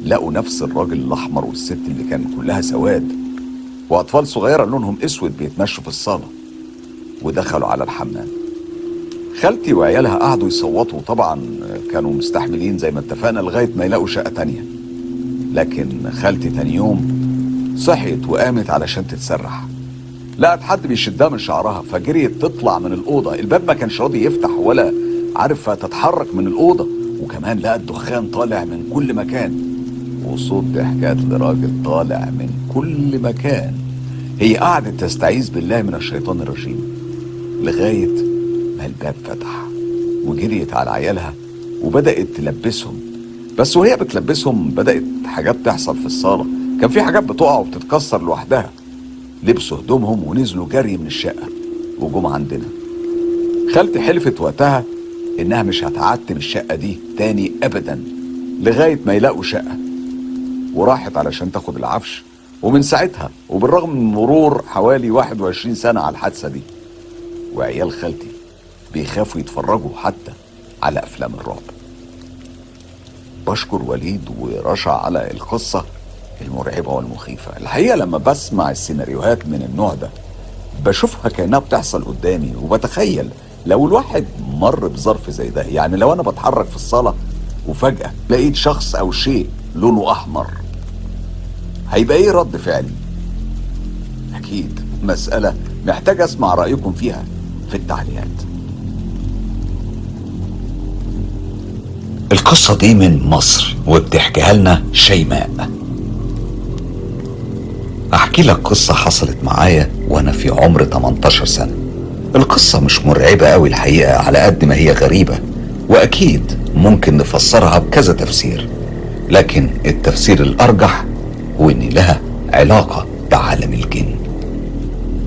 لقوا نفس الراجل الأحمر والست اللي كان كلها سواد وأطفال صغيرة لونهم أسود بيتمشوا في الصالة ودخلوا على الحمام. خالتي وعيالها قعدوا يصوتوا طبعا كانوا مستحملين زي ما اتفقنا لغاية ما يلاقوا شقة تانية. لكن خالتي تاني يوم صحيت وقامت علشان تتسرح. لقت حد بيشدها من شعرها فجريت تطلع من الأوضة. الباب ما كانش راضي يفتح ولا عارفة تتحرك من الأوضة وكمان لقت دخان طالع من كل مكان. وصوت ضحكات لراجل طالع من كل مكان. هي قعدت تستعيذ بالله من الشيطان الرجيم لغاية ما الباب فتح وجريت على عيالها وبدأت تلبسهم. بس وهي بتلبسهم بدأت حاجات تحصل في الصالة. كان في حاجات بتقع وبتتكسر لوحدها. لبسوا هدومهم ونزلوا جري من الشقة وجم عندنا. خالتي حلفت وقتها إنها مش هتعتم الشقة دي تاني أبدا لغاية ما يلاقوا شقة. وراحت علشان تاخد العفش. ومن ساعتها وبالرغم من مرور حوالي 21 سنة على الحادثة دي وعيال خالتي بيخافوا يتفرجوا حتى على أفلام الرعب. بشكر وليد ورشا على القصة المرعبة والمخيفة. الحقيقة لما بسمع السيناريوهات من النوع ده بشوفها كأنها بتحصل قدامي وبتخيل لو الواحد مر بظرف زي ده. يعني لو أنا بتحرك في الصالة وفجأة لقيت شخص أو شيء لونه أحمر هيبقى إيه رد فعلي؟ أكيد مسألة محتاج أسمع رأيكم فيها في التعليقات. القصة دي من مصر وبتحكيها لنا شيماء. أحكي لك قصة حصلت معايا وأنا في عمر 18 سنة. القصة مش مرعبة أوي الحقيقة على قد ما هي غريبة وأكيد ممكن نفسرها بكذا تفسير. لكن التفسير الأرجح هو إن لها علاقة بعالم الجن.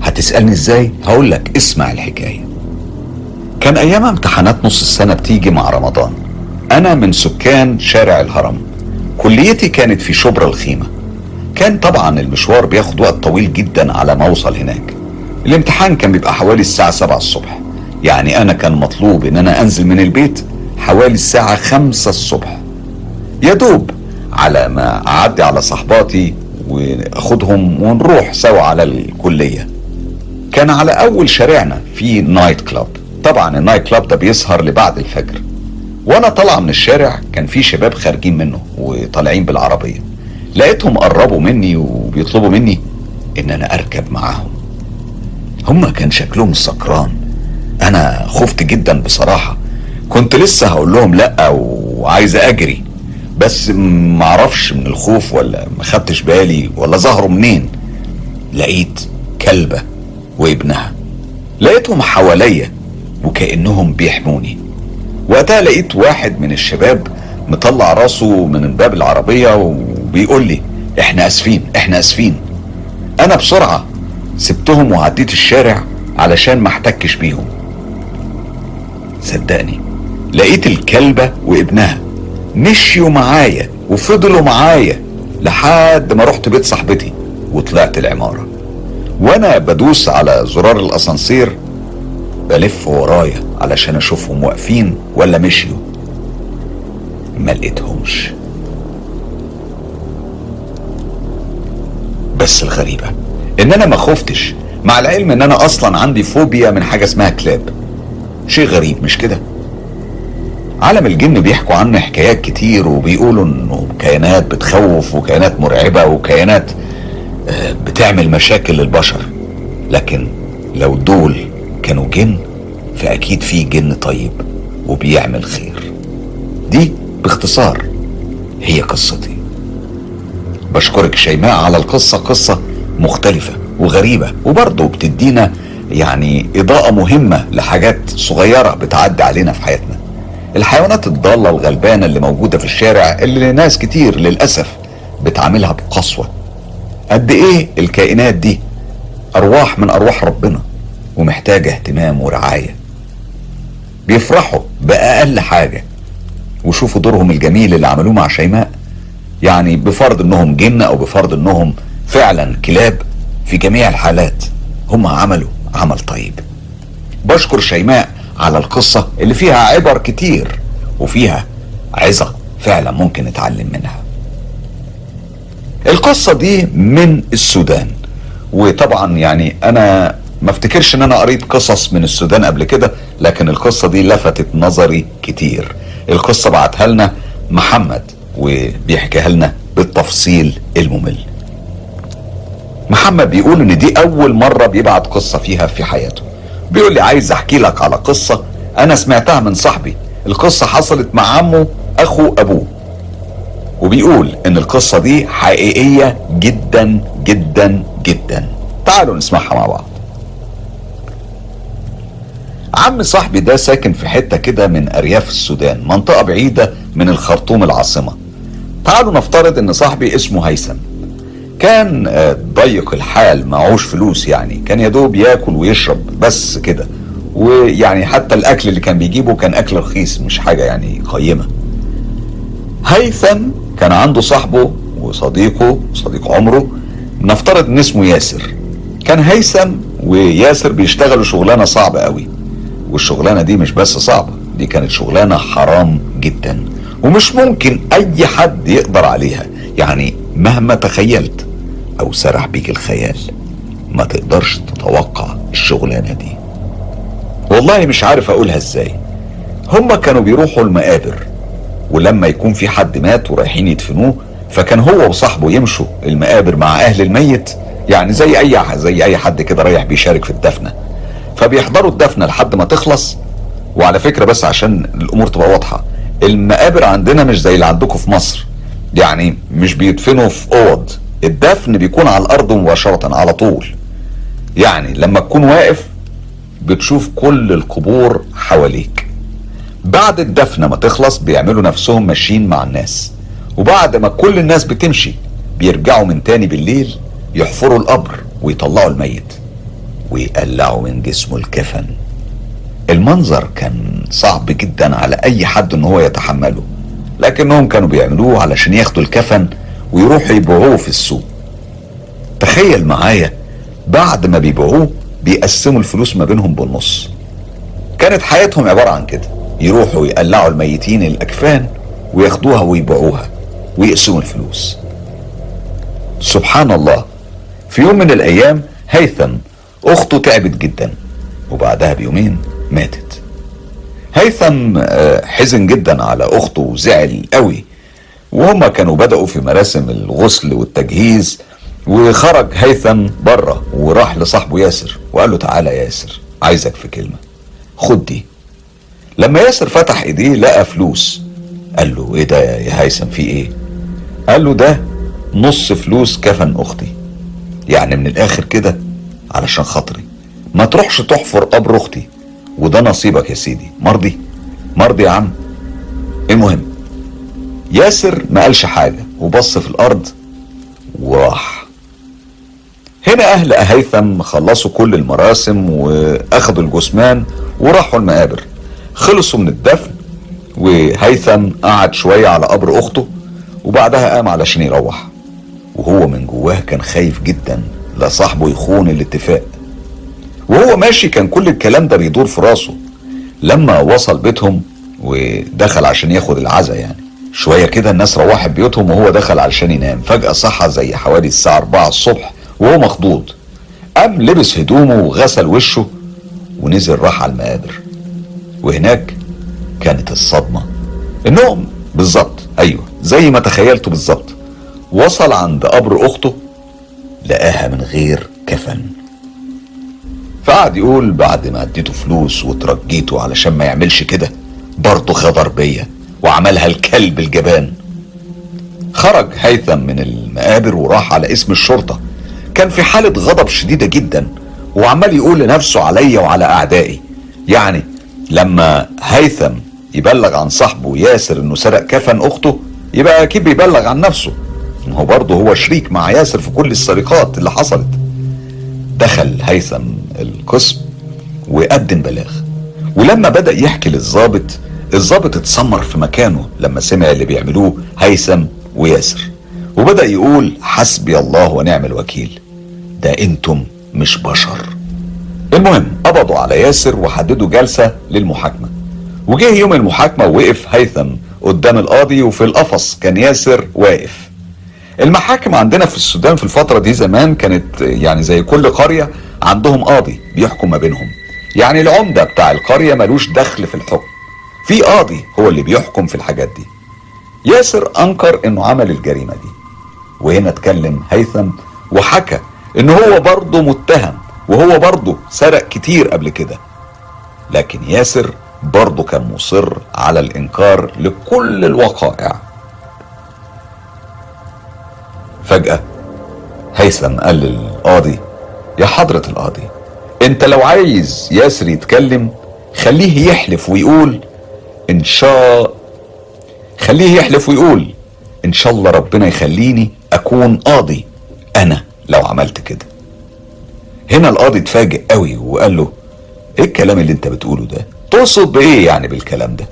هتسألني إزاي؟ هقولك اسمع الحكاية. كان أيام امتحانات نص السنة بتيجي مع رمضان. أنا من سكان شارع الهرم. كليتي كانت في شبرا الخيمة. كان طبعا المشوار بياخد وقت طويل جدا على ما أوصل هناك. الامتحان كان بيبقى حوالي الساعة 7 الصبح. يعني أنا كان مطلوب إن أنا أنزل من البيت حوالي الساعة 5 الصبح. يا دوب على ما أعدي على صحباتي واخدهم ونروح سوا على الكلية. كان على أول شارعنا في night club طبعا ال night club ده بيسهر لبعد الفجر. وأنا طالعه من الشارع كان في شباب خارجين منه وطالعين بالعربية. لقيتهم قربوا مني وبيطلبوا مني إن أنا أركب معاهم. هما كان شكلهم سكران. أنا خفت جدا بصراحة. كنت لسه هقول لهم لأ وعايز أجري. بس معرفش من الخوف ولا ما خدتش بالي ولا ظهروا منين. لقيت كلبة وابنها. لقيتهم حواليا وكأنهم بيحموني. وقتها لقيت واحد من الشباب مطلع راسه من باب العربية وبيقول لي إحنا آسفين إحنا آسفين. أنا بسرعة سبتهم وعديت الشارع علشان ما احتكش بيهم. صدقني لقيت الكلبة وابنها. مشيوا معايا وفضلوا معايا لحد ما رحت بيت صاحبتي وطلعت العمارة. وأنا بدوس على زرار الأسانسير بلف ورايا علشان أشوفهم واقفين ولا مشيوا. ما لقيتهمش. بس الغريبة إن أنا ما خفتش مع العلم إن أنا أصلا عندي فوبيا من حاجة اسمها كلاب. شيء غريب مش كده؟ عالم الجن بيحكوا عنه حكايات كتير وبيقولوا إنه كيانات بتخوف وكيانات مرعبة وكيانات بتعمل مشاكل للبشر. لكن لو دول كانوا جن فأكيد في جن طيب وبيعمل خير. دي باختصار هي قصتي. بشكرك شيماء على القصة قصة مختلفة وغريبة وبرضه بتدينا يعني إضاءة مهمة لحاجات صغيرة بتعدي علينا في حياتنا. الحيوانات الضالة الغلبانة اللي موجودة في الشارع اللي ناس كتير للأسف بتعاملها بقسوة. قد إيه الكائنات دي أرواح من أرواح ربنا ومحتاجة اهتمام ورعاية. بيفرحوا بأقل حاجة وشوفوا دورهم الجميل اللي عملوه مع شيماء يعني بفرض إنهم جن أو بفرض إنهم فعلا كلاب في جميع الحالات هم عملوا عمل طيب. بشكر شيماء على القصة اللي فيها عبر كتير وفيها عظة فعلا ممكن نتعلم منها. القصة دي من السودان. وطبعا يعني أنا ما افتكرش إن أنا قريت قصص من السودان قبل كده لكن القصة دي لفتت نظري كتير. القصة بعتها لنا محمد وبيحكيها لنا بالتفصيل الممل. محمد بيقول إن دي أول مرة بيبعت قصة فيها في حياته. بيقول لي عايز أحكي لك على قصة أنا سمعتها من صاحبي. القصة حصلت مع عمه أخو أبوه. وبيقول إن القصة دي حقيقية جدا جدا جدا. تعالوا نسمعها مع بعض. عم صاحبي ده ساكن في حتة كده من أرياف السودان منطقة بعيدة من الخرطوم العاصمة. تعالوا نفترض إن صاحبي اسمه هيثم. كان ضيق الحال معهوش فلوس يعني. كان يدوب ياكل ويشرب بس كده. ويعني حتى الأكل اللي كان بيجيبه كان أكل رخيص مش حاجة يعني قيمة. هيثم كان عنده صاحبه وصديقه صديق عمره نفترض إن اسمه ياسر. كان هيثم وياسر بيشتغلوا شغلانة صعبة قوي. والشغلانة دي مش بس صعبة دي كانت شغلانة حرام جدا. ومش ممكن أي حد يقدر عليها. يعني مهما تخيلت. أو سرح بيك الخيال. ما تقدرش تتوقع الشغلانة دي. والله مش عارف أقولها إزاي. هما كانوا بيروحوا المقابر ولما يكون في حد مات ورايحين يدفنوه فكان هو وصاحبه يمشوا المقابر مع أهل الميت يعني زي أي زي أي حد كده رايح بيشارك في الدفنة. فبيحضروا الدفنة لحد ما تخلص. وعلى فكرة بس عشان الأمور تبقى واضحة المقابر عندنا مش زي اللي عندكم في مصر. يعني مش بيدفنوا في أوض. الدفن بيكون على الأرض مباشرة على طول. يعني لما تكون واقف بتشوف كل القبور حواليك. بعد الدفنة ما تخلص بيعملوا نفسهم ماشيين مع الناس. وبعد ما كل الناس بتمشي بيرجعوا من تاني بالليل يحفروا القبر ويطلعوا الميت ويقلعوا من جسمه الكفن. المنظر كان صعب جدا على أي حد إن هو يتحمله. لكنهم كانوا بيعملوه علشان ياخدوا الكفن ويروحوا يبيعوه في السوق. تخيل معايا بعد ما بيبيعوه بيقسموا الفلوس ما بينهم بالنص. كانت حياتهم عبارة عن كده يروحوا يقلعوا الميتين الأكفان وياخدوها ويبيعوها ويقسموا الفلوس. سبحان الله في يوم من الأيام هيثم أخته تعبت جدا وبعدها بيومين ماتت. هيثم آه، حزن جدا على أخته وزعل قوي. وهما كانوا بدأوا في مراسم الغسل والتجهيز وخرج هيثم بره وراح لصاحبه ياسر وقال له تعالى يا ياسر عايزك في كلمة. خد دي. لما ياسر فتح إيديه لقى فلوس. قال له إيه ده يا هيثم في إيه؟ قال له ده نص فلوس كفن أختي. يعني من الآخر كده علشان خاطري. ما تروحش تحفر قبر أختي. وده نصيبك يا سيدي. مرضي. مرضي يا عم. المهم ياسر ما قالش حاجة وبص في الأرض وراح. هنا أهل هيثم خلصوا كل المراسم واخدوا الجثمان وراحوا المقابر. خلصوا من الدفن وهيثم قعد شوية على قبر أخته وبعدها قام علشان يروح. وهو من جواه كان خايف جدا لا صاحبه يخون الاتفاق. وهو ماشي كان كل الكلام ده بيدور في راسه. لما وصل بيتهم ودخل عشان ياخد العزا يعني. شوية كده الناس روحت بيوتهم وهو دخل علشان ينام فجأة صحى زي حوالي الساعة 4 الصبح وهو مخضوض. قام لبس هدومه وغسل وشه ونزل راح على المقابر. وهناك كانت الصدمة. النوم بالظبط أيوه زي ما تخيلته بالظبط. وصل عند قبر أخته لقاها من غير كفن. فقعد يقول بعد ما اديته فلوس وترجيته علشان ما يعملش كده برضه غدر بيا. وعملها الكلب الجبان. خرج هيثم من المقابر وراح على اسم الشرطة. كان في حالة غضب شديدة جدا وعمال يقول لنفسه عليا وعلى أعدائي. يعني لما هيثم يبلغ عن صاحبه ياسر إنه سرق كفن أخته يبقى أكيد بيبلغ عن نفسه. ما هو برضه هو شريك مع ياسر في كل السرقات اللي حصلت. دخل هيثم القسم وقدم بلاغ. ولما بدأ يحكي للظابط الظابط اتسمر في مكانه لما سمع اللي بيعملوه هيثم وياسر وبدأ يقول حسبي الله ونعم الوكيل ده أنتم مش بشر. المهم قبضوا على ياسر وحددوا جلسة للمحاكمة وجه يوم المحاكمة ووقف هيثم قدام القاضي وفي القفص كان ياسر واقف. المحاكم عندنا في السودان في الفترة دي زمان كانت يعني زي كل قرية عندهم قاضي بيحكم ما بينهم يعني العمدة بتاع القرية ملوش دخل في الحكم. في قاضي هو اللي بيحكم في الحاجات دي. ياسر أنكر إنه عمل الجريمة دي. وهنا اتكلم هيثم وحكى إن هو برضه متهم وهو برضه سرق كتير قبل كده. لكن ياسر برضه كان مصر على الإنكار لكل الوقائع. فجأة هيثم قال للقاضي يا حضرة القاضي أنت لو عايز ياسر يتكلم خليه يحلف ويقول إن شاء خليه يحلف ويقول إن شاء الله ربنا يخليني أكون قاضي. أنا لو عملت كده. هنا القاضي اتفاجئ قوي وقال له إيه الكلام اللي أنت بتقوله ده؟ تقصد بإيه يعني بالكلام ده؟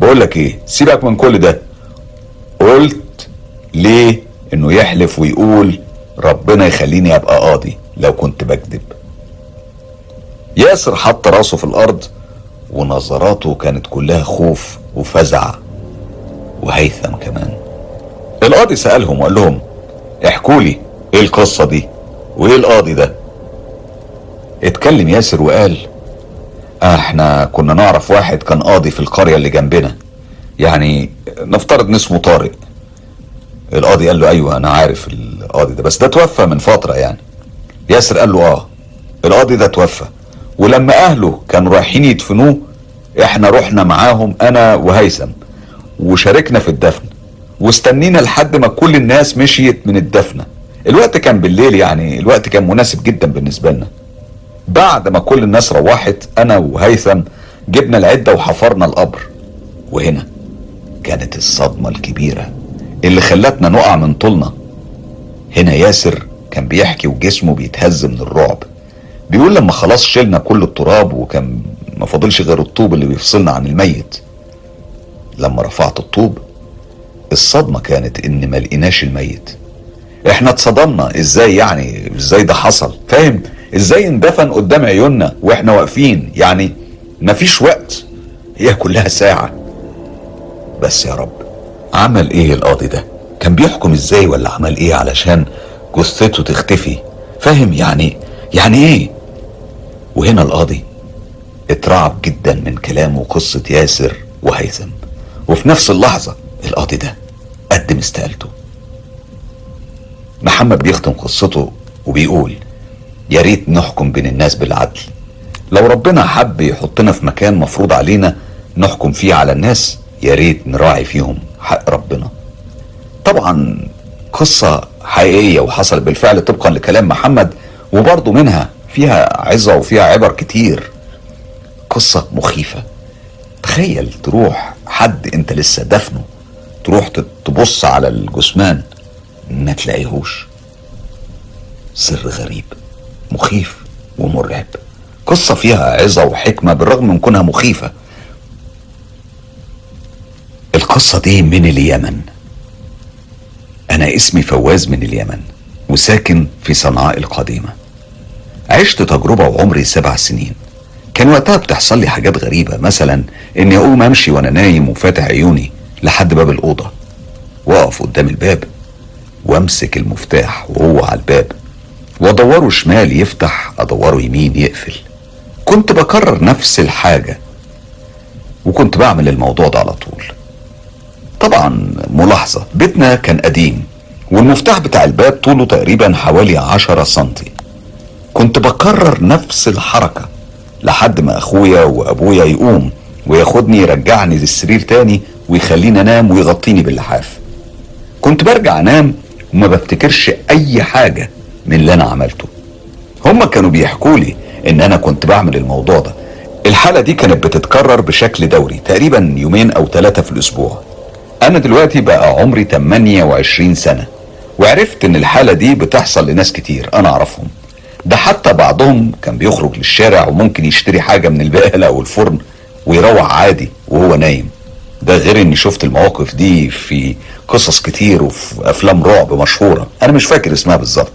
بقول لك إيه؟ سيبك من كل ده. قلت ليه؟ إنه يحلف ويقول ربنا يخليني أبقى قاضي لو كنت بكذب. ياسر حط راسه في الأرض ونظراته كانت كلها خوف وفزع وهيثم كمان. القاضي سألهم وقال لهم احكوا لي إيه القصة دي؟ وإيه القاضي ده؟ اتكلم ياسر وقال إحنا كنا نعرف واحد كان قاضي في القرية اللي جنبنا يعني نفترض إن اسمه طارق. القاضي قال له أيوه أنا عارف القاضي ده بس ده توفى من فترة يعني. ياسر قال له آه القاضي ده توفى. ولما أهله كانوا رايحين يدفنوه إحنا رحنا معاهم أنا وهيثم وشاركنا في الدفن واستنينا لحد ما كل الناس مشيت من الدفنة. الوقت كان بالليل يعني الوقت كان مناسب جدا بالنسبة لنا. بعد ما كل الناس روحت أنا وهيثم جبنا العدة وحفرنا القبر. وهنا كانت الصدمة الكبيرة اللي خلتنا نقع من طولنا. هنا ياسر كان بيحكي وجسمه بيتهز من الرعب. بيقول لما خلاص شلنا كل التراب وكان ما فاضلش غير الطوب اللي بيفصلنا عن الميت لما رفعت الطوب الصدمة كانت إن ما لقيناش الميت. إحنا اتصدمنا إزاي يعني؟ إزاي ده حصل؟ فاهم؟ إزاي اندفن قدام عيوننا وإحنا واقفين؟ يعني مفيش وقت. هي كلها ساعة. بس يا رب عمل إيه القاضي ده؟ كان بيحكم إزاي ولا عمل إيه علشان جثته تختفي؟ فاهم يعني؟ يعني إيه؟ وهنا القاضي اترعب جدا من كلامه قصة ياسر وهيثم. وفي نفس اللحظة القاضي ده قدم استقالته. محمد بيختم قصته وبيقول يا ريت نحكم بين الناس بالعدل. لو ربنا حب يحطنا في مكان مفروض علينا نحكم فيه على الناس يا ريت نراعي فيهم حق ربنا. طبعا قصة حقيقية وحصلت بالفعل طبقا لكلام محمد وبرضه منها فيها عظة وفيها عبر كتير. قصة مخيفة. تخيل تروح حد انت لسه دفنه تروح تبص على الجثمان ما تلاقيهوش. سر غريب مخيف ومرعب. قصة فيها عظة وحكمة بالرغم من كونها مخيفة. القصة دي من اليمن. أنا اسمي فواز من اليمن وساكن في صنعاء القديمة. عشت تجربة وعمري سبع سنين. كان وقتها بتحصل لي حاجات غريبة مثلا إني أقوم أمشي وأنا نايم وفاتح عيوني لحد باب الأوضة وأقف قدام الباب وأمسك المفتاح وهو على الباب وأدوره شمال يفتح أدوره يمين يقفل. كنت بكرر نفس الحاجة وكنت بعمل الموضوع ده على طول. طبعا ملاحظة بيتنا كان قديم والمفتاح بتاع الباب طوله تقريبا حوالي عشرة سنتي. كنت بكرر نفس الحركة لحد ما أخويا وأبويا يقوم وياخدني يرجعني للسرير تاني ويخليني أنام ويغطيني باللحاف. كنت برجع أنام وما بفتكرش أي حاجة من اللي أنا عملته. هما كانوا بيحكوا لي إن أنا كنت بعمل الموضوع ده. الحالة دي كانت بتتكرر بشكل دوري تقريبا يومين أو ثلاثة في الأسبوع. أنا دلوقتي بقى عمري 28 سنة وعرفت إن الحالة دي بتحصل لناس كتير أنا أعرفهم. ده حتى بعضهم كان بيخرج للشارع وممكن يشتري حاجة من البقالة أو الفرن ويروح عادي وهو نايم. ده غير إني شفت المواقف دي في قصص كتير وفي أفلام رعب مشهورة. أنا مش فاكر اسمها بالظبط.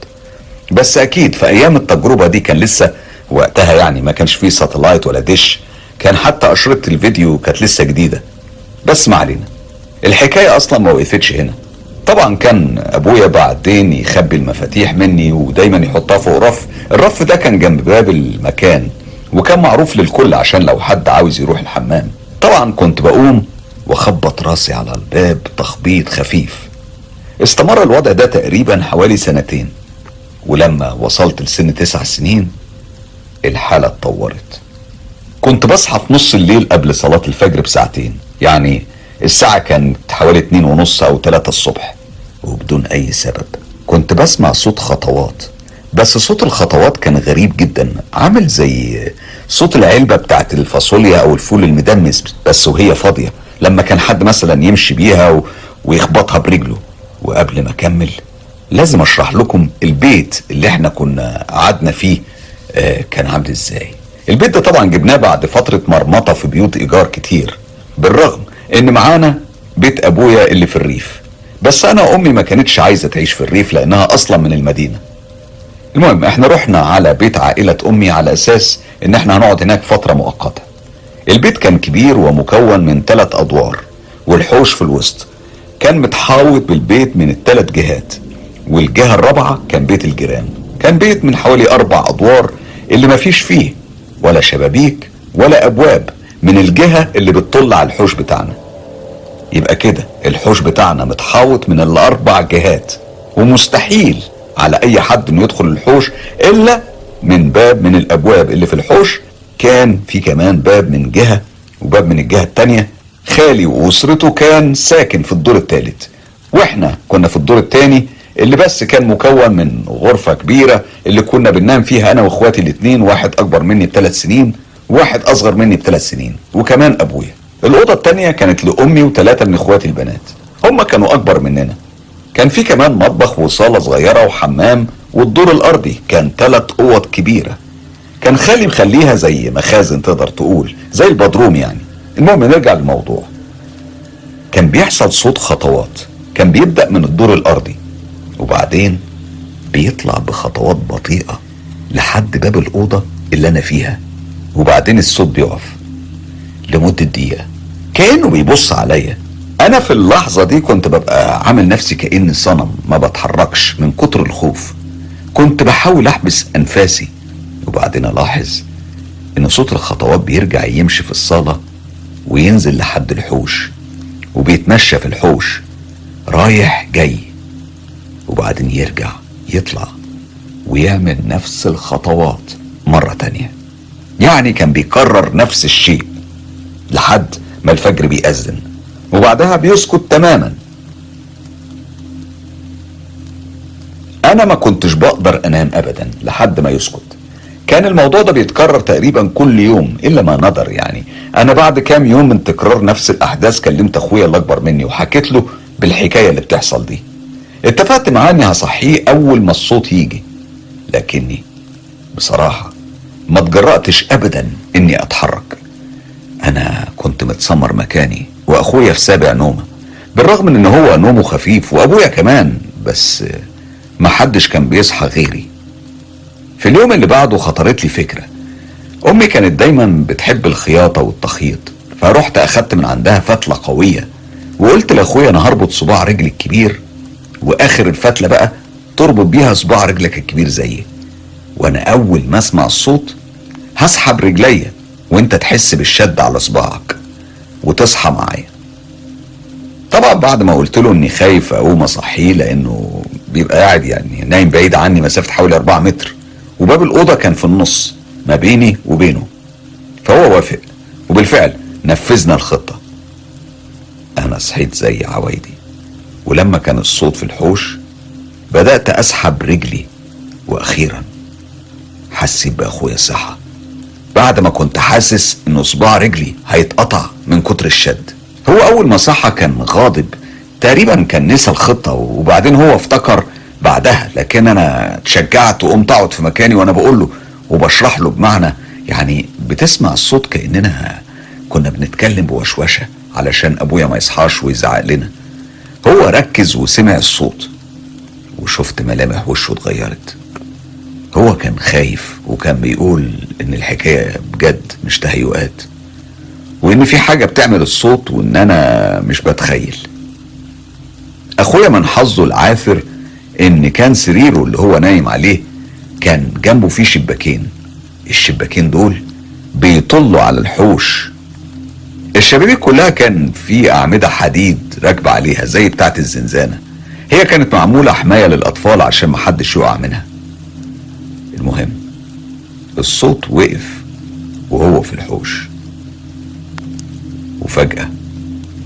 بس أكيد في أيام التجربة دي كان لسه وقتها يعني ما كانش فيه ساتلايت ولا دش. كان حتى أشرطة الفيديو كانت لسه جديدة. بس ما علينا. الحكاية أصلا ما وقفتش هنا. طبعا كان أبويا بعدين يخبي المفاتيح مني ودايما يحطها فوق رف. الرف ده كان جنب باب المكان وكان معروف للكل عشان لو حد عاوز يروح الحمام. طبعا كنت بقوم وأخبط راسي على الباب تخبيط خفيف. استمر الوضع ده تقريبا حوالي سنتين ولما وصلت لسن تسع سنين الحالة اتطورت. كنت بصحى في نص الليل قبل صلاة الفجر بساعتين يعني الساعة كانت حوالي اتنين ونص أو تلاتة الصبح. وبدون أي سبب. كنت بسمع صوت خطوات. بس صوت الخطوات كان غريب جدا. عامل زي صوت العلبة بتاعت الفاصوليا أو الفول المدمس بس وهي فاضية. لما كان حد مثلا يمشي بيها و... ويخبطها برجله. وقبل ما أكمل لازم أشرح لكم البيت اللي إحنا كنا قعدنا فيه آه كان عامل إزاي. البيت ده طبعا جبناه بعد فترة مرمطة في بيوت إيجار كتير. بالرغم إن معانا بيت أبويا اللي في الريف. بس أنا أمي ما كانتش عايزة تعيش في الريف لأنها أصلا من المدينة. المهم إحنا رحنا على بيت عائلة أمي على أساس إن إحنا هنقعد هناك فترة مؤقتة. البيت كان كبير ومكون من ثلاث أدوار والحوش في الوسط. كان متحاوط بالبيت من الثلاث جهات والجهة الرابعة كان بيت الجيران. كان بيت من حوالي أربع أدوار اللي ما فيش فيه ولا شبابيك ولا أبواب من الجهة اللي بتطل على الحوش بتاعنا. يبقى كده الحوش بتاعنا متحاوط من الأربع جهات ومستحيل على أي حد إنه يدخل الحوش إلا من باب من الأبواب اللي في الحوش. كان في كمان باب من جهة وباب من الجهة التانية. خالي وأسرته كان ساكن في الدور الثالث وإحنا كنا في الدور الثاني اللي بس كان مكون من غرفة كبيرة اللي كنا بننام فيها أنا وإخواتي الاتنين واحد أكبر مني بثلاث سنين واحد أصغر مني بثلاث سنين وكمان أبويا. الأوضة التانية كانت لأمي وثلاثة من إخواتي البنات. هما كانوا أكبر مننا. كان في كمان مطبخ وصالة صغيرة وحمام والدور الأرضي. كان ثلاث أوض كبيرة. كان خالي مخليها زي مخازن تقدر تقول زي البدروم يعني. المهم نرجع للموضوع. كان بيحصل صوت خطوات. كان بيبدأ من الدور الأرضي. وبعدين بيطلع بخطوات بطيئة لحد باب الأوضة اللي أنا فيها. وبعدين الصوت بيقف لمدة دقيقة. كأنه بيبص عليا. أنا في اللحظة دي كنت ببقى عامل نفسي كأني صنم ما بتحركش من كتر الخوف. كنت بحاول أحبس أنفاسي وبعدين ألاحظ إن صوت الخطوات بيرجع يمشي في الصالة وينزل لحد الحوش وبيتمشى في الحوش. رايح جاي وبعدين يرجع يطلع ويعمل نفس الخطوات مرة تانية. يعني كان بيكرر نفس الشيء لحد ما الفجر بيأذن. وبعدها بيسكت تماما. أنا ما كنتش بقدر أنام ابدا لحد ما يسكت. كان الموضوع ده بيتكرر تقريبا كل يوم إلا ما ندر يعني. أنا بعد كام يوم من تكرار نفس الأحداث كلمت أخويا اللي اكبر مني وحكيت له بالحكاية اللي بتحصل دي. اتفقت معاه اني هصحيه أول ما الصوت يجي لكني بصراحة ما اتجرأتش ابدا إني أتحرك. أنا كنت متسمر مكاني وأخويا في سابع نومة. بالرغم من إن هو نومه خفيف وأبويا كمان بس ما حدش كان بيصحى غيري. في اليوم اللي بعده خطرت لي فكرة. أمي كانت دايما بتحب الخياطة والتخييط فرحت أخدت من عندها فتلة قوية وقلت لأخويا أنا هربط صباع رجلي الكبير وآخر الفتلة بقى تربط بيها صباع رجلك الكبير زيي. وأنا أول ما أسمع الصوت هسحب رجليا. وانت تحس بالشد على صباعك وتصحى معايا. طبعا بعد ما قلت له إني خايف أقوم أصحيه لأنه بيبقى قاعد يعني نايم بعيد عني مسافة حوالي 4 متر وباب الأوضة كان في النص ما بيني وبينه. فهو وافق وبالفعل نفذنا الخطة. أنا صحيت زي عوايدي ولما كان الصوت في الحوش بدأت أسحب رجلي وأخيرا حسيت بأخويا صحى بعد ما كنت حاسس ان صباع رجلي هيتقطع من كتر الشد. هو أول ما صحى كان غاضب. تقريبا كان نسى الخطة وبعدين هو افتكر بعدها. لكن أنا اتشجعت وقمت أقعد في مكاني وأنا بقول له وبشرح له بمعنى يعني بتسمع الصوت كأننا كنا بنتكلم بوشوشة علشان أبويا ما يصحاش ويزعق لنا. هو ركز وسمع الصوت وشفت ملامح وشه اتغيرت. هو كان خايف وكان بيقول إن الحكاية بجد مش تهيؤات وإن في حاجة بتعمل الصوت وإن أنا مش بتخيل. أخويا من حظه العافر إن كان سريره اللي هو نايم عليه كان جنبه فيه شباكين. الشباكين دول بيطلوا على الحوش. الشبابيك كلها كان في أعمدة حديد راكبة عليها زي بتاعة الزنزانة. هي كانت معمولة حماية للأطفال عشان محدش يقع منها. المهم الصوت وقف وهو في الحوش. وفجأة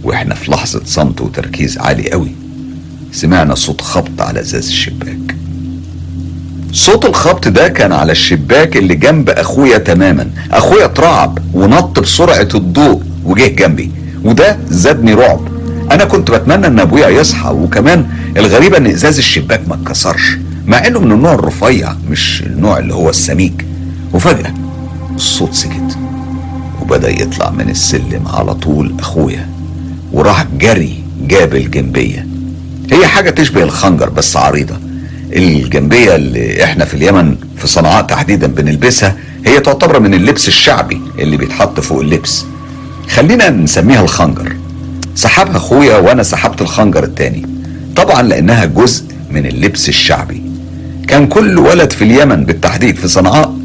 وإحنا في لحظة صمت وتركيز عالي قوي سمعنا صوت خبط على أزاز الشباك. صوت الخبط ده كان على الشباك اللي جنب أخويا تماما. أخويا اترعب ونط بسرعة الضوء وجه جنبي وده زادني رعب. أنا كنت بتمنى إن أبويا يصحى وكمان الغريبة إن أزاز الشباك ما اتكسرش. مع إنه من النوع الرفيع مش النوع اللي هو السميك. وفجأة الصوت سكت وبدأ يطلع من السلم على طول أخويا وراح جري جاب الجنبية. هي حاجة تشبه الخنجر بس عريضة. الجنبية اللي إحنا في اليمن في صنعاء تحديدا بنلبسها هي تعتبر من اللبس الشعبي اللي بيتحط فوق اللبس. خلينا نسميها الخنجر. سحبها أخويا وأنا سحبت الخنجر التاني. طبعا لأنها جزء من اللبس الشعبي. كان كل ولد في اليمن بالتحديد في صنعاء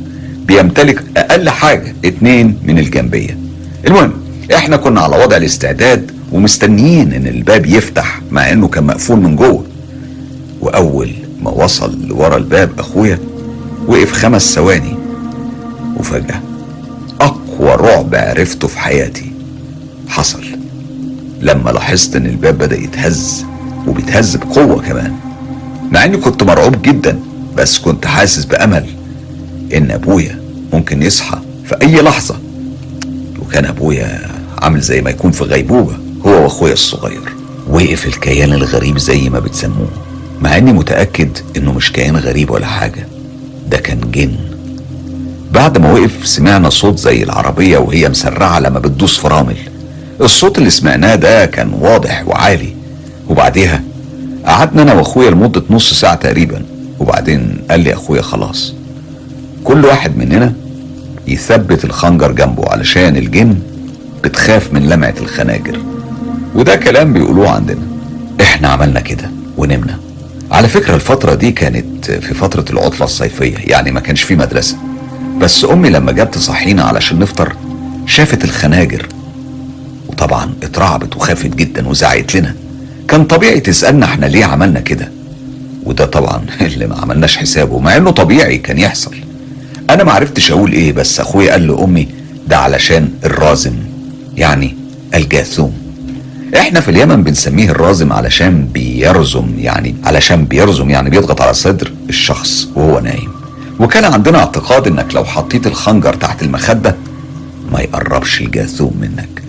بيمتلك أقل حاجة اتنين من الجنبية. المهم إحنا كنا على وضع الاستعداد ومستنيين إن الباب يفتح مع إنه كان مقفول من جوه. وأول ما وصل لورا الباب أخويا وقف خمس ثواني وفجأة أقوى رعب عرفته في حياتي حصل. لما لاحظت إن الباب بدأ يتهز وبيتهز بقوة كمان مع إني كنت مرعوب جدا. بس كنت حاسس بأمل إن أبويا ممكن يصحى في أي لحظة. وكان أبويا عامل زي ما يكون في غيبوبة هو وأخويا الصغير. وقف الكيان الغريب زي ما بتسموه مع إني متأكد إنه مش كيان غريب ولا حاجة ده كان جن. بعد ما وقف سمعنا صوت زي العربية وهي مسرعة لما بتدوس فرامل. الصوت اللي سمعناه ده كان واضح وعالي. وبعديها قعدنا أنا وأخويا لمدة نص ساعة تقريبا. وبعدين قال لي أخويا خلاص. كل واحد مننا يثبت الخنجر جنبه علشان الجن بتخاف من لمعة الخناجر. وده كلام بيقولوه عندنا. إحنا عملنا كده ونمنا. على فكرة الفترة دي كانت في فترة العطلة الصيفية يعني ما كانش في مدرسة. بس أمي لما جت تصحينا علشان نفطر شافت الخناجر. وطبعا اترعبت وخافت جدا وزعقت لنا. كان طبيعي تسألنا إحنا ليه عملنا كده. وده طبعا اللي ما عملناش حسابه مع إنه طبيعي كان يحصل. أنا ما عرفتش أقول إيه بس أخويا قال لأمي ده علشان الرازم يعني الجاثوم. إحنا في اليمن بنسميه الرازم علشان بيرزم يعني علشان بيرزم يعني بيضغط على صدر الشخص وهو نايم. وكان عندنا اعتقاد إنك لو حطيت الخنجر تحت المخدة ما يقربش الجاثوم منك.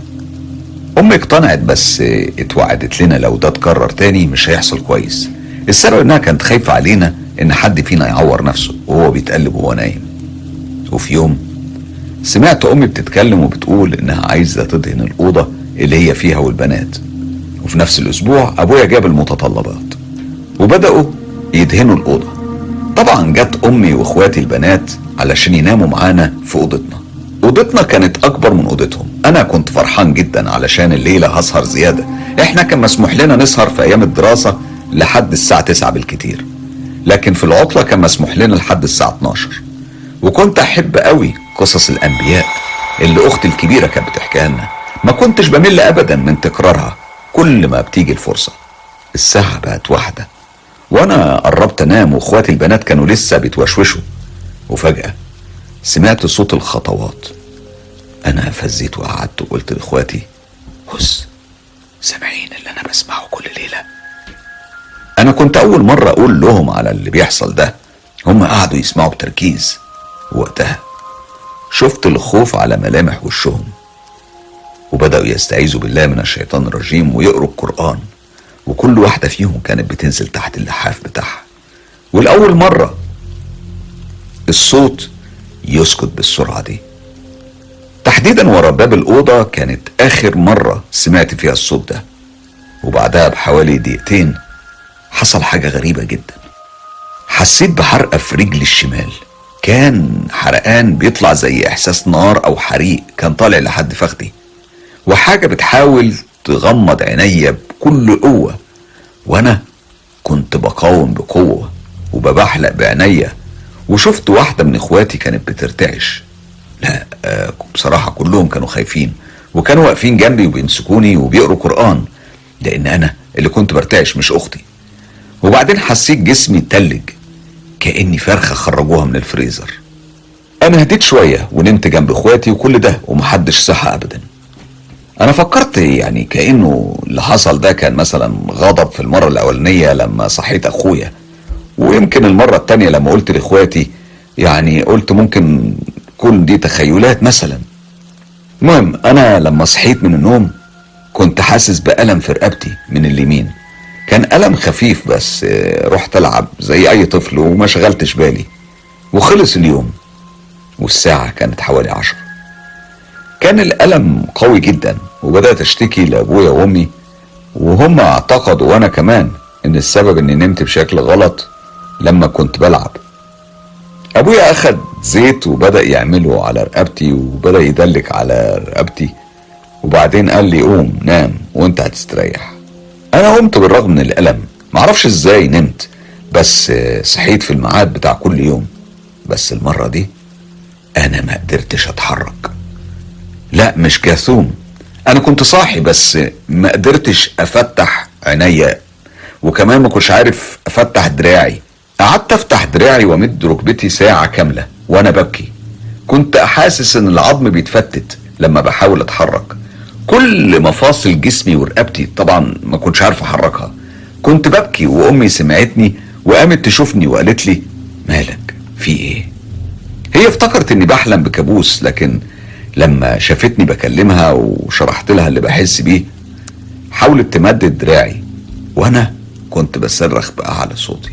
أمي اقتنعت بس اتوعدت لنا لو ده اتكرر تاني مش هيحصل كويس. السبب انها كانت خايفة علينا إن حد فينا يعور نفسه وهو بيتقلب وهو نايم. وفي يوم سمعت أمي بتتكلم وبتقول إنها عايزة تدهن الأوضة اللي هي فيها والبنات. وفي نفس الأسبوع أبويا جاب المتطلبات وبدأوا يدهنوا الأوضة. طبعا جت أمي وإخواتي البنات علشان يناموا معانا في أوضتنا. أوضتنا كانت أكبر من أوضتهم. أنا كنت فرحان جدا علشان الليلة هسهر زيادة. إحنا كان مسموح لنا نسهر في أيام الدراسة لحد الساعة 9 بالكتير. لكن في العطلة كان مسموح لنا لحد الساعة 12 وكنت أحب قوي قصص الأنبياء اللي أختي الكبيرة كانت بتحكيها لنا. ما كنتش بمل ابدا من تكرارها كل ما بتيجي الفرصة. الساعة بقت واحدة. وأنا قربت أنام وإخواتي البنات كانوا لسه بيتوشوشوا. وفجأة سمعت صوت الخطوات. أنا فزيت وقعدت وقلت لإخواتي هس سامعين اللي أنا بسمعه كل ليلة. أنا كنت أول مرة أقول لهم على اللي بيحصل ده. هم قعدوا يسمعوا بتركيز وقتها. شفت الخوف على ملامح وشهم. وبدأوا يستعيذوا بالله من الشيطان الرجيم ويقروا القرآن. وكل واحدة فيهم كانت بتنزل تحت اللحاف بتاعها. والأول مرة الصوت يسكت بالسرعة دي. تحديدا ورا باب الأوضة كانت آخر مرة سمعت فيها الصوت ده. وبعدها بحوالي دقيقتين حصل حاجة غريبة جدا. حسيت بحرقة في رجلي الشمال. كان حرقان بيطلع زي إحساس نار أو حريق. كان طالع لحد فخدي وحاجة بتحاول تغمض عينيا بكل قوة. وأنا كنت بقاوم بقوة وببحلق بعينيا وشفت واحدة من إخواتي كانت بترتعش. لا آه بصراحة كلهم كانوا خايفين. وكانوا واقفين جنبي وبيمسكوني وبيقروا قرآن. لأن أنا اللي كنت برتعش مش أختي. وبعدين حسيت جسمي تلج كأني فرخة خرجوها من الفريزر. أنا هديت شوية ونمت جنب إخواتي وكل ده ومحدش صحى أبدا. أنا فكرت يعني كأنه اللي حصل ده كان مثلا غضب في المرة الأولانية لما صحيت أخويا. ويمكن المرة التانية لما قلت لإخواتي يعني قلت ممكن كل دي تخيلات مثلا. المهم أنا لما صحيت من النوم كنت حاسس بألم في رقبتي من اليمين. كان ألم خفيف بس رحت ألعب زي أي طفل وما شغلتش بالي. وخلص اليوم والساعة كانت حوالي عشر كان الألم قوي جدا وبدأت أشتكي لأبويا وأمي وهم اعتقدوا وأنا كمان إن السبب إني نمت بشكل غلط لما كنت بلعب. أبويا أخد زيت وبدأ يعمله على رقبتي وبدأ يدلك على رقبتي وبعدين قال لي قوم نام وأنت هتستريح. أنا قمت بالرغم من الألم. معرفش إزاي نمت. بس صحيت في الميعاد بتاع كل يوم. بس المرة دي أنا ما قدرتش أتحرك. لا مش جاثوم. أنا كنت صاحي بس ما قدرتش أفتح عينيا. وكمان ما كنتش عارف أفتح دراعي. قعدت أفتح دراعي وأمد ركبتي ساعة كاملة وأنا ببكي. كنت أحاسس إن العظم بيتفتت لما بحاول أتحرك. كل مفاصل جسمي ورقبتي طبعا ما كنتش عارف أحركها. كنت ببكي وأمي سمعتني وقامت تشوفني وقالت لي مالك؟ في إيه؟ هي افتكرت إني بحلم بكابوس لكن لما شافتني بكلمها وشرحت لها اللي بحس بيه حاولت تمدد دراعي وأنا كنت بصرخ باعلى صوتي.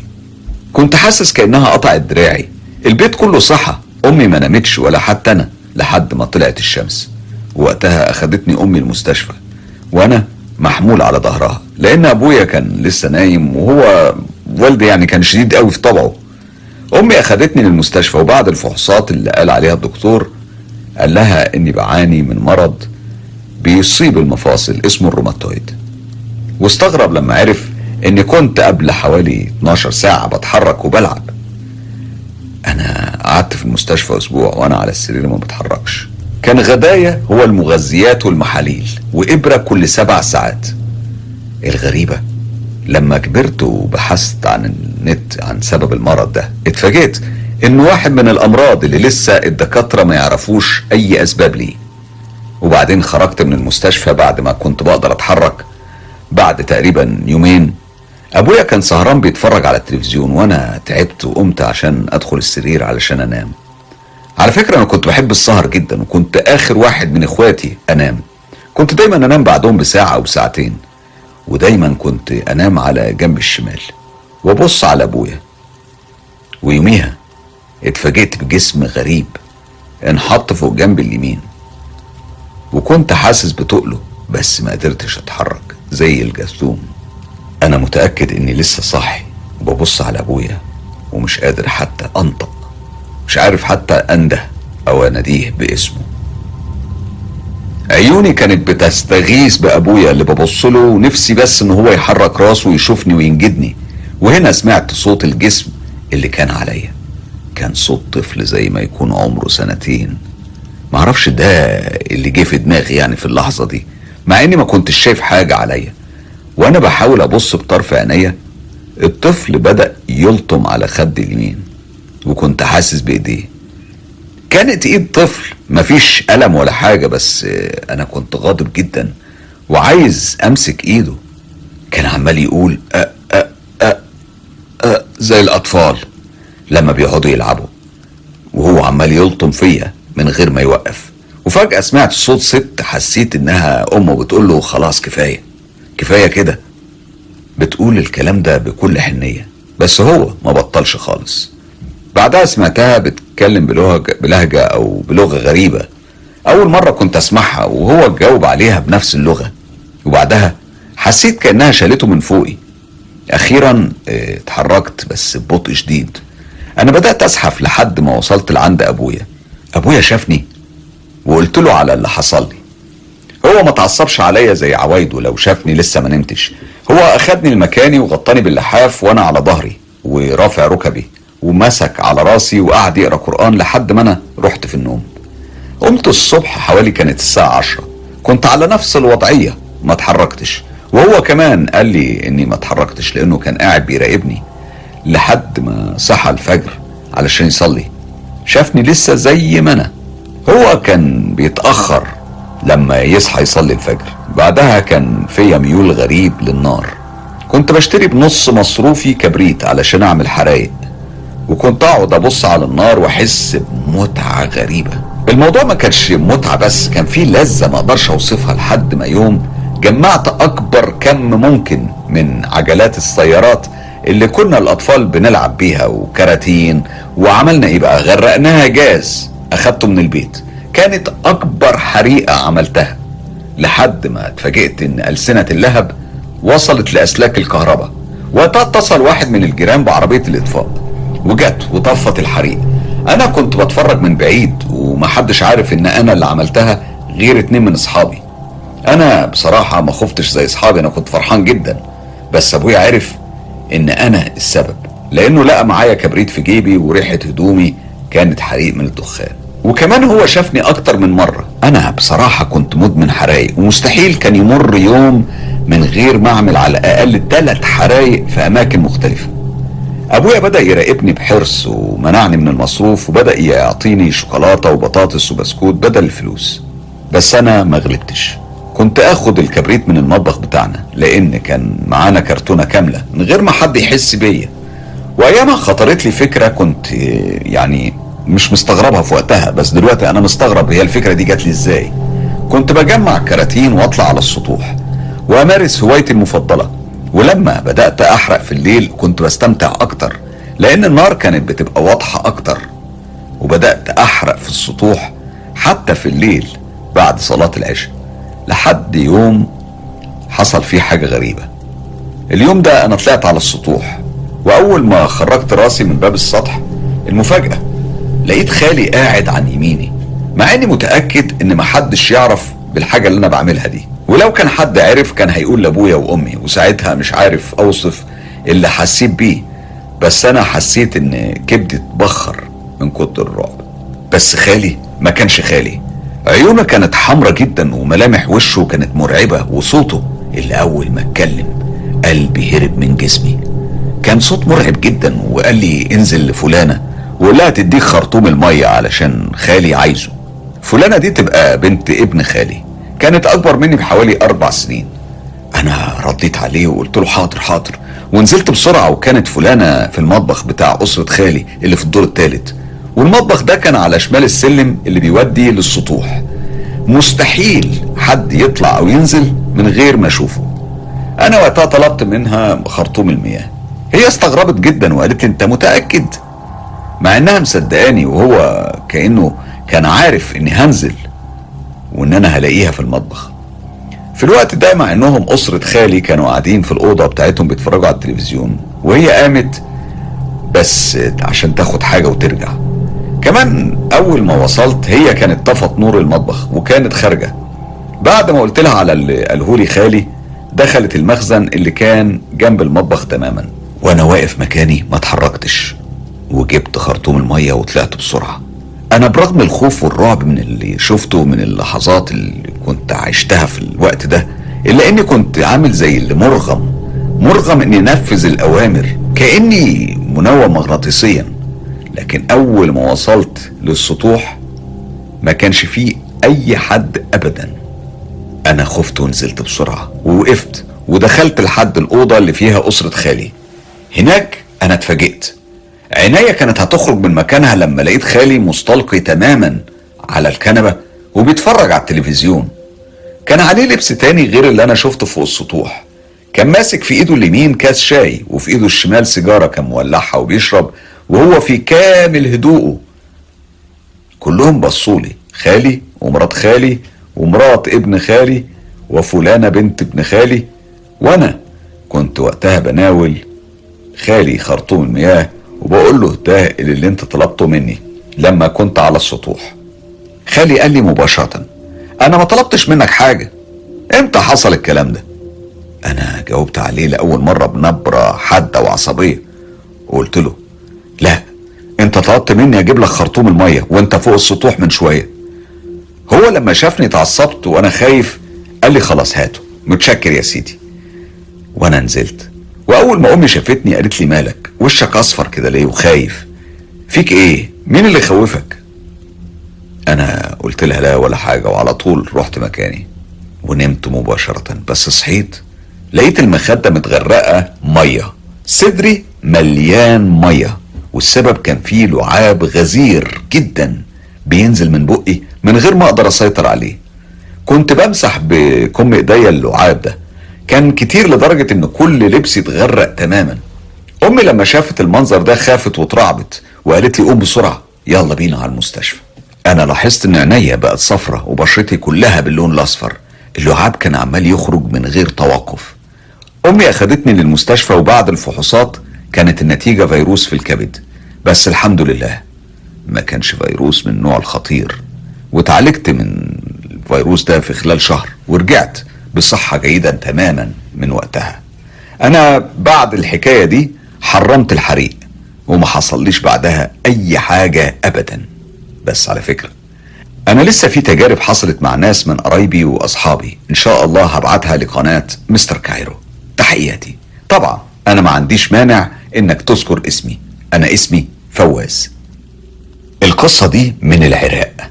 كنت حاسس كأنها قطعت دراعي. البيت كله صحى. أمي ما نامتش ولا حتى أنا لحد ما طلعت الشمس. وقتها اخدتني أمي المستشفى وأنا محمول على ظهرها لأن أبويا كان لسه نايم وهو والدي يعني كان شديد قوي في طبعه. أمي اخدتني للمستشفى وبعد الفحوصات اللي قال عليها الدكتور قال لها إني بعاني من مرض بيصيب المفاصل اسمه الروماتويد. واستغرب لما عرف إني كنت قبل حوالي 12 ساعة بتحرك وبلعب. أنا قعدت في المستشفى أسبوع وأنا على السرير ما بتحركش. كان غدايا هو المغذيات والمحاليل وإبرة كل سبع ساعات. الغريبة لما كبرت وبحثت عن النت عن سبب المرض ده اتفاجئت انه واحد من الأمراض اللي لسه الدكاترة ما يعرفوش أي أسباب ليه. وبعدين خرجت من المستشفى بعد ما كنت بقدر أتحرك. بعد تقريبا يومين أبويا كان سهران بيتفرج على التلفزيون وأنا تعبت وقمت عشان أدخل السرير علشان أنام. على فكرة أنا كنت بحب السهر جدا وكنت آخر واحد من إخواتي أنام. كنت دايما أنام بعدهم بساعة أو ساعتين ودايما كنت أنام على جنب الشمال وأبص على أبويا. ويوميها اتفاجئت بجسم غريب انحط فوق جنب اليمين وكنت حاسس بتقله بس ما قدرتش أتحرك زي الجاثوم أنا متأكد إني لسه صاحي وببص على أبويا ومش قادر حتى أنطق. مش عارف حتى أنده أو أناديه باسمه. عيوني كانت بتستغيث بأبويا اللي ببص له ونفسي بس إن هو يحرك راسه ويشوفني وينجدني. وهنا سمعت صوت الجسم اللي كان عليا. كان صوت طفل زي ما يكون عمره سنتين. معرفش ده اللي جه في دماغي يعني في اللحظة دي مع إني ما كنتش شايف حاجة عليا. وأنا بحاول أبص بطرف عينيا الطفل بدأ يلطم على خدي اليمين. وكنت حاسس بإيديه. كانت إيد طفل مفيش ألم ولا حاجة بس أنا كنت غاضب جدا وعايز أمسك إيده. كان عمال يقول أ أ أ أ زي الأطفال لما بيقعدوا يلعبوا. وهو عمال يلطم فيا من غير ما يوقف. وفجأة سمعت صوت ست حسيت إنها أمه بتقول له خلاص كفاية. كفاية كده. بتقول الكلام ده بكل حنية. بس هو ما بطلش خالص. بعدها سمعتها بتتكلم بلهجة, بلهجة أو بلغة غريبة. أول مرة كنت أسمعها وهو جاوب عليها بنفس اللغة. وبعدها حسيت كأنها شالته من فوقي. أخيرا آه، اتحركت بس ببطء شديد. أنا بدأت أزحف لحد ما وصلت لعند أبويا. أبويا شافني وقلت له على اللي حصل لي. هو ما تعصبش عليا زي عوايده لو شافني لسه ما نمتش. هو أخدني لمكاني وغطاني باللحاف وأنا على ظهري ورافع ركبي. ومسك على راسي وقعد يقرأ قرآن لحد ما أنا رحت في النوم. قمت الصبح حوالي كانت الساعة عشرة. كنت على نفس الوضعية ما اتحركتش. وهو كمان قال لي إني ما اتحركتش لأنه كان قاعد بيراقبني لحد ما صحى الفجر علشان يصلي. شافني لسه زي ما أنا. هو كان بيتأخر لما يصحى يصلي الفجر. بعدها كان فيا ميول غريب للنار. كنت بشتري بنص مصروفي كبريت علشان أعمل حرايق. وكنت أقعد أبص على النار وأحس بمتعة غريبة. الموضوع ما كانش متعة بس كان فيه لذة ما أقدرش أوصفها لحد ما يوم جمعت أكبر كم ممكن من عجلات السيارات اللي كنا الأطفال بنلعب بيها وكراتين وعملنا إيه بقى؟ غرقناها جاز. أخدته من البيت. كانت أكبر حريقة عملتها لحد ما اتفاجئت إن ألسنة اللهب وصلت لأسلاك الكهرباء وقتها اتصل واحد من الجيران بعربية الإطفاء. وجت وطفت الحريق. أنا كنت بتفرج من بعيد ومحدش عارف إن أنا اللي عملتها غير اتنين من أصحابي. أنا بصراحة ما خفتش زي أصحابي أنا كنت فرحان جدا. بس أبويا عرف إن أنا السبب لأنه لقى معايا كبريت في جيبي وريحة هدومي كانت حريق من الدخان. وكمان هو شافني أكتر من مرة. أنا بصراحة كنت مدمن حرايق ومستحيل كان يمر يوم من غير ما أعمل على الأقل ثلاث حرايق في أماكن مختلفة. أبويا بدأ يراقبني بحرص ومنعني من المصروف وبدأ يعطيني شوكولاتة وبطاطس وبسكوت بدل الفلوس. بس أنا ما غلبتش. كنت آخد الكبريت من المطبخ بتاعنا لأن كان معانا كرتونة كاملة من غير ما حد يحس بيا. وأيامها خطرت لي فكرة كنت يعني مش مستغربها في وقتها بس دلوقتي أنا مستغرب هي الفكرة دي جات لي إزاي. كنت بجمع كراتين وأطلع على السطوح وأمارس هوايتي المفضلة. ولما بدأت أحرق في الليل كنت بستمتع أكتر لأن النار كانت بتبقى واضحة أكتر. وبدأت أحرق في السطوح حتى في الليل بعد صلاة العشاء لحد يوم حصل فيه حاجة غريبة. اليوم ده أنا طلعت على السطوح وأول ما خرجت راسي من باب السطح المفاجأة لقيت خالي قاعد عن يميني مع إني متأكد إن محدش يعرف بالحاجة اللي أنا بعملها دي. ولو كان حد عرف كان هيقول لأبويا وأمي وساعتها مش عارف أوصف اللي حسيت بيه. بس أنا حسيت إن كبدي اتبخر من كتر الرعب. بس خالي ما كانش خالي. عيونه كانت حمرة جدا وملامح وشه كانت مرعبة وصوته اللي أول ما اتكلم قلبي هرب من جسمي. كان صوت مرعب جدا وقال لي انزل لفلانة وقول لها تديك خرطوم المية علشان خالي عايزه. فلانة دي تبقى بنت ابن خالي. كانت أكبر مني بحوالي أربع سنين. أنا رديت عليه وقلت له حاضر حاضر. ونزلت بسرعة وكانت فلانة في المطبخ بتاع أسرة خالي اللي في الدور الثالث والمطبخ ده كان على شمال السلم اللي بيودي للسطوح. مستحيل حد يطلع أو ينزل من غير ما أشوفه. أنا وقتها طلبت منها خرطوم المياه. هي استغربت جدا وقالت لي أنت متأكد؟ مع إنها مصدقاني وهو كأنه كان عارف إني هنزل. وإن أنا هلاقيها في المطبخ. في الوقت ده مع إنهم أسرة خالي كانوا قاعدين في الأوضة بتاعتهم بيتفرجوا على التلفزيون وهي قامت بس عشان تاخد حاجة وترجع. كمان أول ما وصلت هي كانت طفت نور المطبخ وكانت خارجة. بعد ما قلت لها على اللي خالي دخلت المخزن اللي كان جنب المطبخ تماما. وأنا واقف مكاني ما اتحركتش وجبت خرطوم المية وطلعت بسرعة. أنا برغم الخوف والرعب من اللي شفته من اللحظات اللي كنت عشتها في الوقت ده إلا إني كنت عامل زي اللي مرغم مرغم إني أنفذ الأوامر كأني منوم مغناطيسيا. لكن أول ما وصلت للسطوح ما كانش فيه أي حد ابدا. أنا خفت ونزلت بسرعة ووقفت ودخلت لحد الأوضة اللي فيها أسرة خالي. هناك أنا اتفاجئت. عينيا كانت هتخرج من مكانها لما لقيت خالي مستلقي تماما على الكنبة وبيتفرج على التلفزيون. كان عليه لبس تاني غير اللي أنا شفته فوق السطوح. كان ماسك في إيده اليمين كاس شاي وفي إيده الشمال سيجارة كان مولعها وبيشرب وهو في كامل هدوءه. كلهم بصولي خالي ومرات خالي ومرات ابن خالي وفلانة بنت ابن خالي. وأنا كنت وقتها بناول خالي خرطوم المياه وبقول له ده اللي انت طلبته مني لما كنت على السطوح. خالي قال لي مباشرة أنا ما طلبتش منك حاجة. إمتى حصل الكلام ده؟ أنا جاوبت عليه لأول مرة بنبرة حادة وعصبية. وقلت له لا انت طلبت مني أجيب لك خرطوم المية وانت فوق السطوح من شوية. هو لما شافني اتعصبت وأنا خايف قال لي خلاص هاته متشكر يا سيدي. وأنا نزلت. وأول ما أمي شافتني قالت لي مالك؟ وشك أصفر كده ليه وخايف؟ فيك إيه؟ مين اللي خوفك أنا قلت لها لا ولا حاجة وعلى طول رحت مكاني ونمت مباشرة بس صحيت. لقيت المخدة متغرقة مية. صدري مليان مية. والسبب كان فيه لعاب غزير جدا. بينزل من بقي من غير ما أقدر أسيطر عليه. كنت بمسح بكم إيديا اللعاب ده. كان كتير لدرجة إن كل لبسي اتغرق تماما. أمي لما شافت المنظر ده خافت واترعبت وقالت لي قوم بسرعة يلا بينا على المستشفى. أنا لاحظت إن عينيا بقت صفرة وبشرتي كلها باللون الأصفر. اللعاب كان عمال يخرج من غير توقف. أمي أخدتني للمستشفى وبعد الفحوصات كانت النتيجة فيروس في الكبد. بس الحمد لله ما كانش فيروس من النوع الخطير. واتعالجت من الفيروس ده في خلال شهر ورجعت بصحة جيدة تماما من وقتها. أنا بعد الحكاية دي حرمت الحريق وما حصليش بعدها أي حاجة ابدا. بس على فكرة أنا لسه في تجارب حصلت مع ناس من قرايبي وأصحابي. إن شاء الله هبعتها لقناة مستر كايرو. تحياتي. طبعا أنا ما عنديش مانع إنك تذكر اسمي. أنا اسمي فواز. القصة دي من العراق.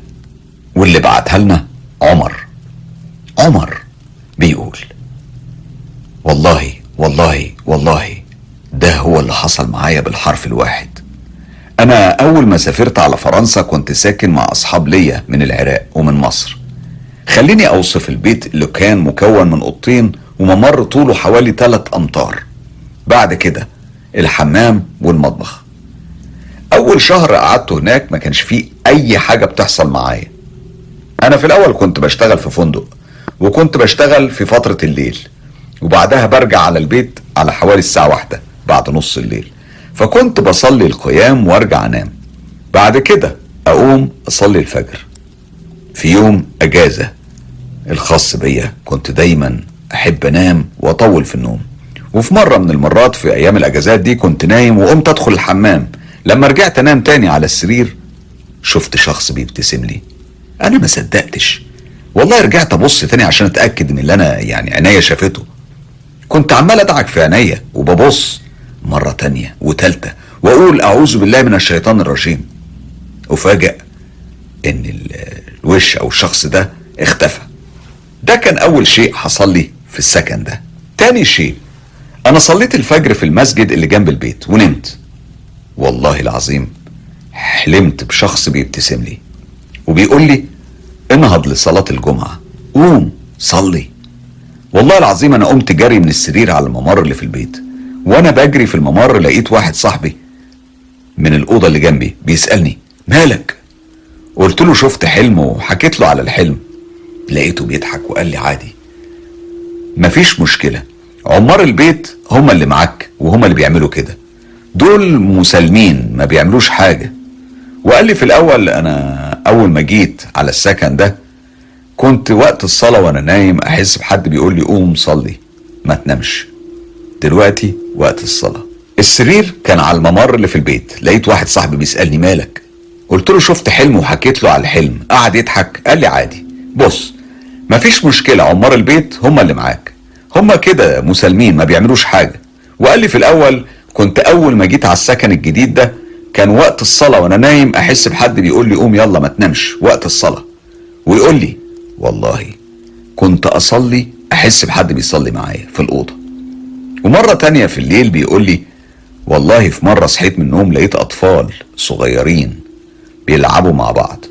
واللي بعتها لنا عمر. عمر بيقول والله والله والله ده هو اللي حصل معايا بالحرف الواحد. أنا أول ما سافرت على فرنسا كنت ساكن مع أصحاب ليا من العراق ومن مصر. خليني أوصف البيت اللي كان مكون من أوضتين وممر طوله حوالي 3 أمتار. بعد كده الحمام والمطبخ. أول شهر قعدت هناك ما كانش فيه أي حاجة بتحصل معايا. أنا في الأول كنت بشتغل في فندق وكنت بشتغل في فترة الليل. وبعدها برجع على البيت على حوالي الساعة واحدة. بعد نص الليل. فكنت بصلي القيام وارجع انام. بعد كده اقوم اصلي الفجر. في يوم اجازة الخاص بيا كنت دايما أحب أنام وأطول في النوم. وفي مرة من المرات في أيام الأجازات دي كنت نايم وقمت أدخل الحمام. لما رجعت أنام تاني على السرير شفت شخص بيبتسم لي. أنا ما صدقتش. والله رجعت أبص تاني عشان أتأكد من اللي أنا يعني عينيا شافته. كنت عمال أدعك في عينيا وببص. مرة تانية وتالتة وأقول أعوذ بالله من الشيطان الرجيم. إن ال- الوش أو الشخص ده اختفى. ده كان أول شيء حصل لي في السكن ده. تاني شيء أنا صليت الفجر في المسجد اللي جنب البيت ونمت. والله العظيم حلمت بشخص بيبتسم لي وبيقول لي انهض لصلاة الجمعة قوم صلي. والله العظيم أنا قمت جري من السرير على الممر اللي في البيت. وأنا بجري في الممر لقيت واحد صاحبي من الأوضة اللي جنبي بيسألني مالك؟ قلت له شفت حلم وحكيت له على الحلم. لقيته بيضحك وقال لي عادي. مفيش مشكلة. عمار البيت هما اللي معاك وهما اللي بيعملوا كده. دول مسالمين ما بيعملوش حاجة. وقال لي في الأول أنا أول ما جيت على السكن ده كنت وقت الصلاة وأنا نايم أحس بحد بيقول لي قوم صلي ما تنامش. دلوقتي وقت الصلاة. السرير كان على الممر اللي في البيت. لقيت واحد صاحبي بيسألني مالك؟ قلت له شفت حلم وحكيت له على الحلم. قعد يضحك قال لي عادي. بص مفيش مشكلة عمار البيت هما اللي معاك. هما كده مسالمين ما بيعملوش حاجة. وقال لي في الأول كنت أول ما جيت على السكن الجديد ده كان وقت الصلاة وأنا نايم أحس بحد بيقول لي قوم يلا ما تنامش وقت الصلاة. ويقول لي والله كنت أصلي أحس بحد بيصلي معايا في الأوضة. ومرة تانية في الليل بيقول لي والله في مرة صحيت من النوم لقيت أطفال صغيرين بيلعبوا مع بعض.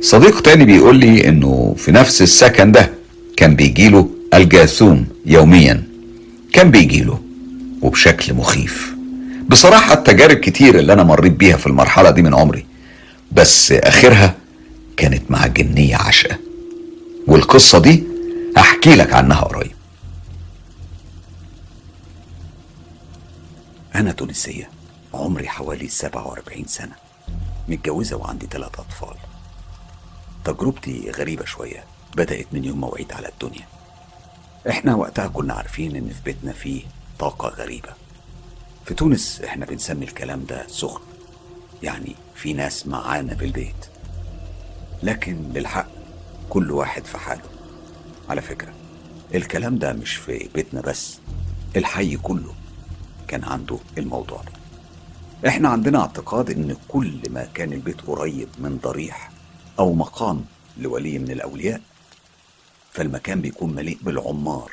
صديق تاني بيقول لي إنه في نفس السكن ده كان بيجيله الجاثوم يوميا. كان بيجيله وبشكل مخيف. بصراحة التجارب كتير اللي أنا مريت بيها في المرحلة دي من عمري بس آخرها كانت مع جنية عشقة. والقصة دي هحكي لك عنها قريب. أنا تونسية عمري حوالي 47 سنة متجوزة وعندي ثلاث أطفال. تجربتي غريبة شوية بدأت من يوم ما وعيت على الدنيا. إحنا وقتها كنا عارفين إن في بيتنا فيه طاقة غريبة. في تونس إحنا بنسمي الكلام ده سخن يعني في ناس معانا في البيت. لكن للحق كل واحد في حاله. على فكرة الكلام ده مش في بيتنا بس الحي كله. كان عنده الموضوع ده. إحنا عندنا اعتقاد إن كل ما كان البيت قريب من ضريح أو مقام لولي من الأولياء فالمكان بيكون مليء بالعمار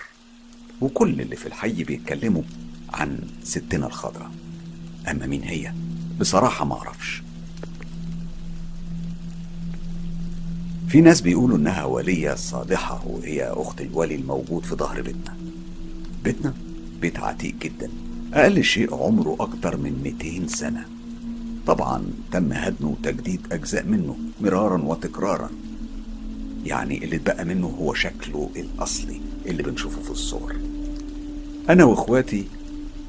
وكل اللي في الحي بيتكلموا عن ستنا الخضراء أما مين هي؟ بصراحة ما أعرفش. في ناس بيقولوا إنها ولية صالحة وهي أخت الولي الموجود في ظهر بيتنا. بيتنا بيت عتيق جدا. أقل شيء عمره أكتر من 200 سنة. طبعا تم هدمه وتجديد أجزاء منه مرارا وتكرارا. يعني اللي اتبقى منه هو شكله الأصلي اللي بنشوفه في الصور. أنا وإخواتي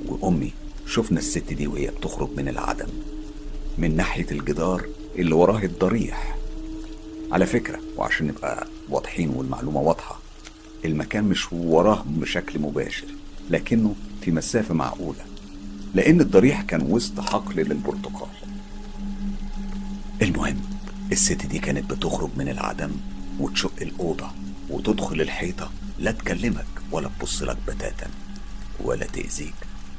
وأمي شفنا الست دي وهي بتخرج من العدم من ناحية الجدار اللي وراه الضريح. على فكرة وعشان نبقى واضحين والمعلومة واضحة المكان مش وراه بشكل مباشر لكنه في مسافة معقولة لأن الضريح كان وسط حقل للبرتقال. المهم الست دي كانت بتخرج من العدم وتشق الأوضة وتدخل الحيطة لا تكلمك ولا تبص لك بتاتا ولا تأذيك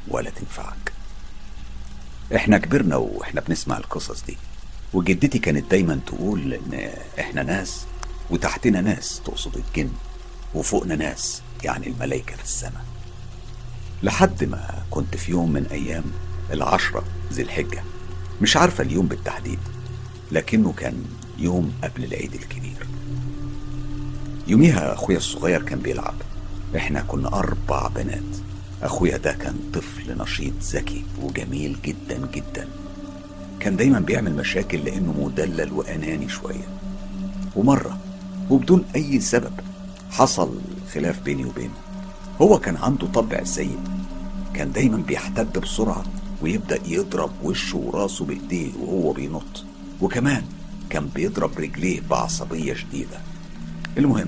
ولا تنفعك. إحنا كبرنا وإحنا بنسمع القصص دي وجدتي كانت دايما تقول إن إحنا ناس وتحتنا ناس تقصد الجن وفوقنا ناس يعني الملايكة في السماء. لحد ما كنت في يوم من أيام العشرة ذي الحجة. مش عارفة اليوم بالتحديد لكنه كان يوم قبل العيد الكبير. يوميها أخويا الصغير كان بيلعب. إحنا كنا أربع بنات. أخويا ده كان طفل نشيط ذكي وجميل جدا جدا. كان دايما بيعمل مشاكل لأنه مدلل وأناني شوية. ومرة وبدون أي سبب حصل خلاف بيني وبينه. هو كان عنده طبع سيء. كان دايما بيحتد بسرعة ويبدأ يضرب وشه وراسه بإيديه وهو بينط. وكمان كان بيضرب رجليه بعصبية شديدة. المهم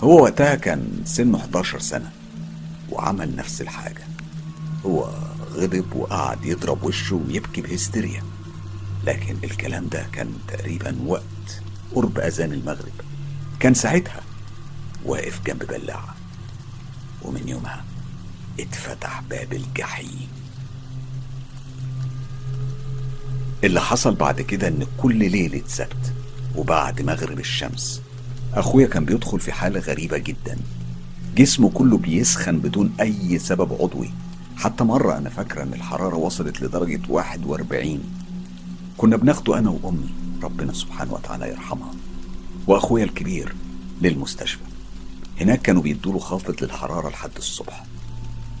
هو وقتها كان سنه 11 سنة وعمل نفس الحاجة. هو غضب وقعد يضرب وشه ويبكي بهستيريا. لكن الكلام ده كان تقريبا وقت قرب أذان المغرب. كان ساعتها واقف جنب بلاعة. ومن يومها اتفتح باب الجحيم. اللي حصل بعد كده إن كل ليلة سبت وبعد مغرب الشمس. أخويا كان بيدخل في حالة غريبة جدا. جسمه كله بيسخن بدون أي سبب عضوي. حتى مرة أنا فاكرة إن الحرارة وصلت لدرجة 41 كنا بناخده أنا وأمي ربنا سبحانه وتعالى يرحمها. وأخويا الكبير للمستشفى. هناك كانوا بيدوله خافض للحرارة لحد الصبح.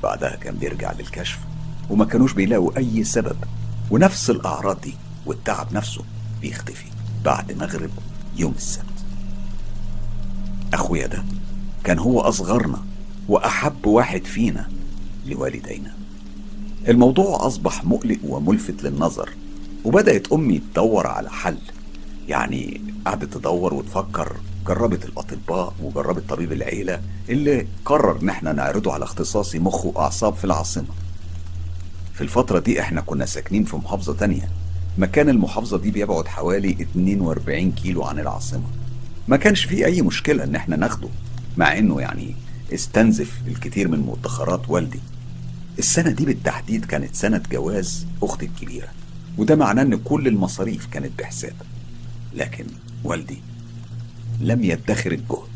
بعدها كان بيرجع للكشف وما كانوش بيلاقوا أي سبب. ونفس الأعراض دي والتعب نفسه بيختفي بعد مغرب يوم السبت. أخويا ده كان هو أصغرنا وأحب واحد فينا لوالدينا. الموضوع أصبح مقلق وملفت للنظر وبدأت أمي تدور على حل. يعني قعدت تدور وتفكر جربت الأطباء وجربت طبيب العيلة اللي قرر إن إحنا نعرضه على اختصاصي مخ وأعصاب في العاصمة. في الفترة دي إحنا كنا ساكنين في محافظة تانية. مكان المحافظة دي بيبعد حوالي 42 كيلو عن العاصمة. ما كانش فيه أي مشكلة إن إحنا ناخده مع إنه يعني استنزف الكثير من مدخرات والدي. السنة دي بالتحديد كانت سنة جواز أختي الكبيرة وده معناه إن كل المصاريف كانت بحساب لكن والدي لم يدخر الجهد.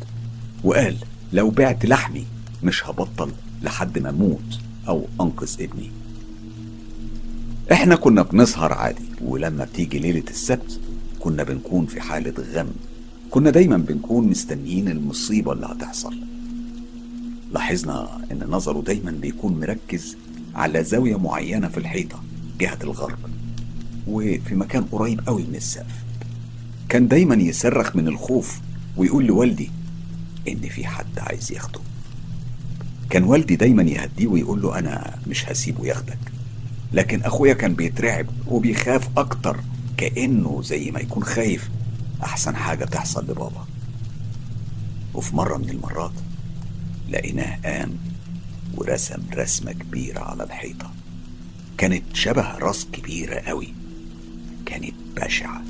وقال لو بعت لحمي مش هبطل لحد ما أموت أو أنقذ ابني. إحنا كنا بنسهر عادي ولما بتيجي ليلة السبت كنا بنكون في حالة غم. كنا دايما بنكون مستنيين المصيبة اللي هتحصل. لاحظنا إن نظره دايما بيكون مركز على زاوية معينة في الحيطة جهة الغرب وفي مكان قريب قوي من السقف. كان دايما يصرخ من الخوف ويقول لوالدي إن في حد عايز ياخده. كان والدي دايما يهديه ويقول له أنا مش هسيبه ياخدك. لكن أخويا كان بيترعب وبيخاف أكتر كأنه زي ما يكون خايف أحسن حاجة تحصل لبابا. وفي مرة من المرات لقيناه قام ورسم رسمة كبيرة على الحيطة. كانت شبه راس كبيرة قوي. كانت بشعة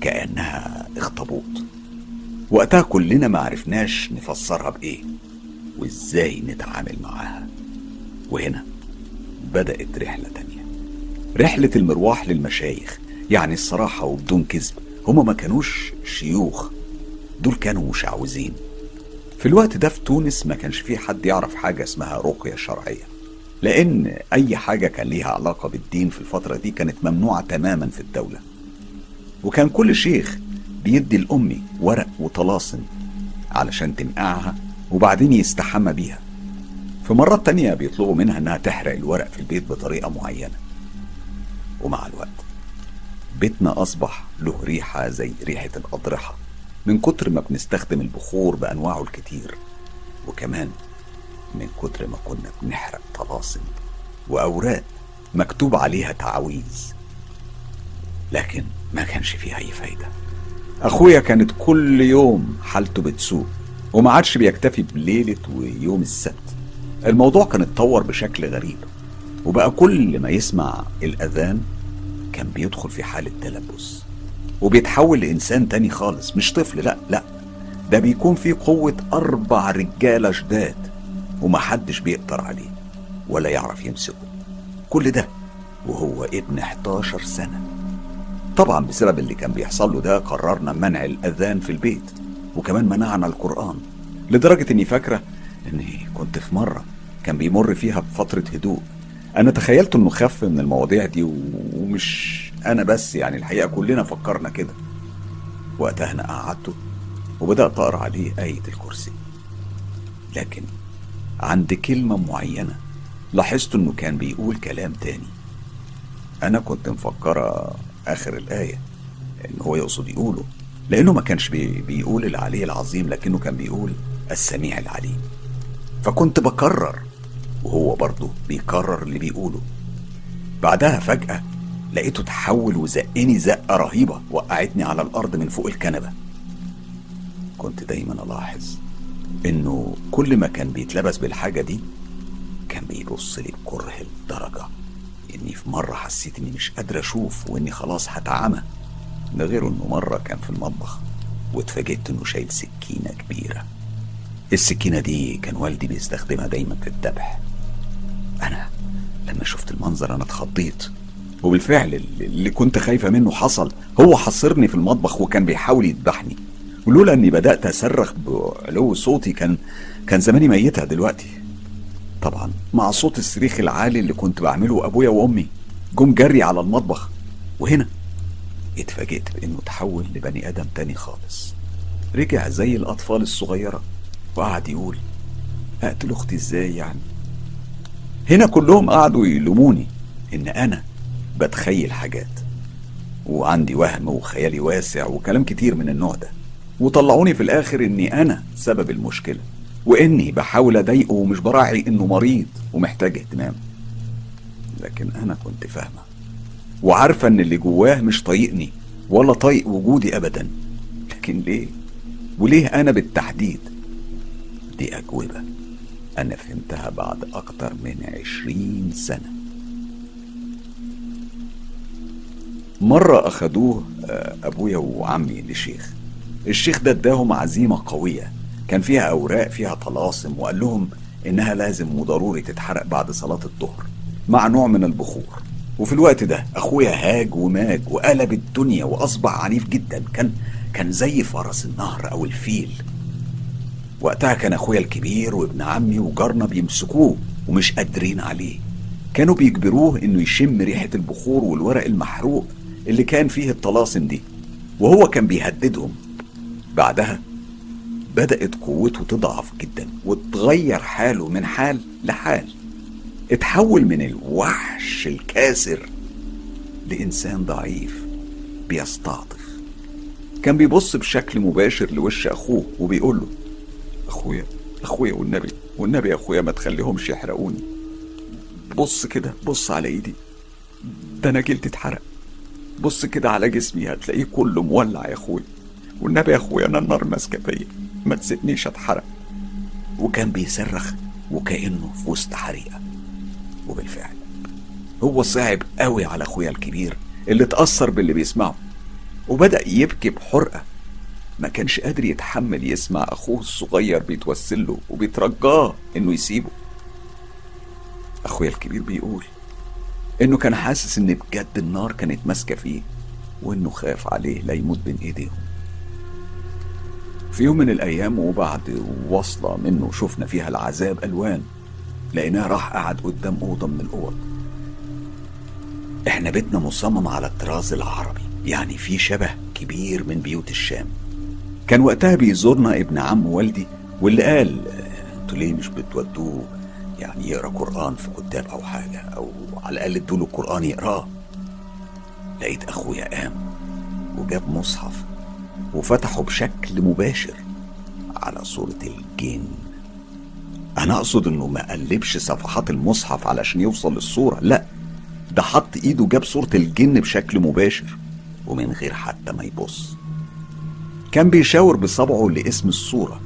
كأنها اخطبوط. وقتها كلنا ما عرفناش نفسرها بإيه وإزاي نتعامل معاها. وهنا بدأت رحلة تانية. رحلة المرواح للمشايخ يعني الصراحة وبدون كذب. هما ما كانوش شيوخ دول كانوا مشعوذين. في الوقت ده في تونس ما كانش فيه حد يعرف حاجة اسمها رقية شرعية لأن أي حاجة كان ليها علاقة بالدين في الفترة دي كانت ممنوعة تماما في الدولة. وكان كل شيخ بيدي الأمي ورق وطلاسم علشان تنقعها وبعدين يستحمى بيها. في مرات تانية بيطلبوا منها إنها تحرق الورق في البيت بطريقة معينة. ومع الوقت بيتنا أصبح له ريحة زي ريحة الأضرحة من كتر ما بنستخدم البخور بأنواعه الكتير وكمان من كتر ما كنا بنحرق طلاسم وأوراق مكتوب عليها تعاويذ لكن ما كانش فيها أي فايدة. أخويا كانت كل يوم حالته بتسوء وما عادش بيكتفي بليلة ويوم السبت. الموضوع كان اتطور بشكل غريب وبقى كل ما يسمع الأذان كان بيدخل في حالة تلبس. وبيتحول لإنسان تاني خالص مش طفل لا لا. ده بيكون فيه قوة أربع رجالة جداد ومحدش بيقدر عليه ولا يعرف يمسكه. كل ده وهو ابن 11 سنة. طبعا بسبب اللي كان بيحصل له ده قررنا منع الأذان في البيت وكمان منعنا القرآن لدرجة إني فاكرة إني كنت في مرة كان بيمر فيها بفترة هدوء. أنا تخيلت إنه خف من المواضيع دي ومش أنا بس يعني الحقيقة كلنا فكرنا كده. وقتها أنا قعدته وبدأت أقرأ عليه آية الكرسي. لكن عند كلمة معينة لاحظت إنه كان بيقول كلام تاني. أنا كنت مفكرة آخر الآية إن هو يقصد يقوله لأنه ما كانش بي بيقول العلي العظيم لكنه كان بيقول السميع العليم. فكنت بكرر وهو برضه بيكرر اللي بيقوله. بعدها فجأة لقيته تحول وزقني زقة رهيبة وقعتني على الأرض من فوق الكنبة. كنت دايما ألاحظ إنه كل ما كان بيتلبس بالحاجة دي كان بيبص لي بكره لدرجة إني في مرة حسيت إني مش قادر أشوف وإني خلاص هتعمى ده غير إنه مرة كان في المطبخ واتفاجئت إنه شايل سكينة كبيرة. السكينة دي كان والدي بيستخدمها دايما في الذبح. أنا لما شفت المنظر أنا اتخضيت. وبالفعل اللي كنت خايفة منه حصل. هو حصرني في المطبخ وكان بيحاول يذبحني. ولولا إني بدأت أصرخ بعلو صوتي كان كان زماني ميتة دلوقتي. طبعا. مع صوت الصريخ العالي اللي كنت بعمله أبويا وأمي. جم جري على المطبخ. وهنا اتفاجئت بإنه تحول لبني آدم تاني خالص. رجع زي الأطفال الصغيرة وقعد يقول أقتل أختي إزاي يعني؟ هنا كلهم قعدوا يلوموني إن أنا بتخيل حاجات. وعندي وهم وخيالي واسع وكلام كتير من النوع ده. وطلعوني في الآخر إني أنا سبب المشكلة. وإني بحاول أضايقه ومش براعي إنه مريض ومحتاج اهتمام. لكن أنا كنت فاهمة وعارفة إن اللي جواه مش طايقني ولا طايق وجودي ابدا. لكن ليه؟ وليه أنا بالتحديد؟ دي أجوبة أنا فهمتها بعد أكتر من عشرين سنة. مرة أخدوه أبويا وعمي لشيخ الشيخ ده اداهم عزيمة قوية. كان فيها أوراق فيها طلاسم وقال لهم إنها لازم وضروري تتحرق بعد صلاة الظهر مع نوع من البخور. وفي الوقت ده أخويا هاج وماج وقلب الدنيا وأصبح عنيف جدا. كان كان زي فرس النهر أو الفيل. وقتها كان أخويا الكبير وابن عمي وجارنا بيمسكوه ومش قادرين عليه. كانوا بيجبروه إنه يشم ريحة البخور والورق المحروق اللي كان فيه الطلاسم دي. وهو كان بيهددهم. بعدها بدأت قوته تضعف جدا وتغير حاله من حال لحال. اتحول من الوحش الكاسر لإنسان ضعيف بيستعطف. كان بيبص بشكل مباشر لوش أخوه وبيقول له أخويا أخويا والنبي والنبي يا أخويا ما تخليهمش يحرقوني. بص كده بص على إيدي. ده أنا جلدي اتحرق. بص كده على جسمي هتلاقيه كله مولع يا أخويا. والنبي يا أخويا أنا النار ماسكة فيا. ما تسيبنيش أتحرق. وكان بيصرخ وكأنه في وسط حريقة. وبالفعل هو صعب قوي على أخويا الكبير اللي اتأثر باللي بيسمعه. وبدأ يبكي بحرقة. ما كانش قادر يتحمل يسمع أخوه الصغير بيتوسل له وبيترجاه إنه يسيبه. أخويا الكبير بيقول إنه كان حاسس إن بجد النار كانت ماسكة فيه وإنه خاف عليه لا يموت بين إيديهم. في يوم من الأيام وبعد وصلة منه شفنا فيها العذاب ألوان. لقيناه راح قعد قدام أوضة من الأوض. إحنا بيتنا مصمم على الطراز العربي يعني في شبه كبير من بيوت الشام. كان وقتها بيزورنا ابن عم والدي واللي قال أنتوا ليه مش بتودوه؟ يعني يقرأ قرآن في كتاب أو حاجة أو على الأقل ادوله القرآن يقرأه. لقيت أخويا قام وجاب مصحف وفتحه بشكل مباشر على صورة الجن. أنا أقصد إنه ما قلبش صفحات المصحف علشان يوصل للصورة لأ. ده حط إيده جاب صورة الجن بشكل مباشر ومن غير حتى ما يبص. كان بيشاور بصبعه لاسم الصورة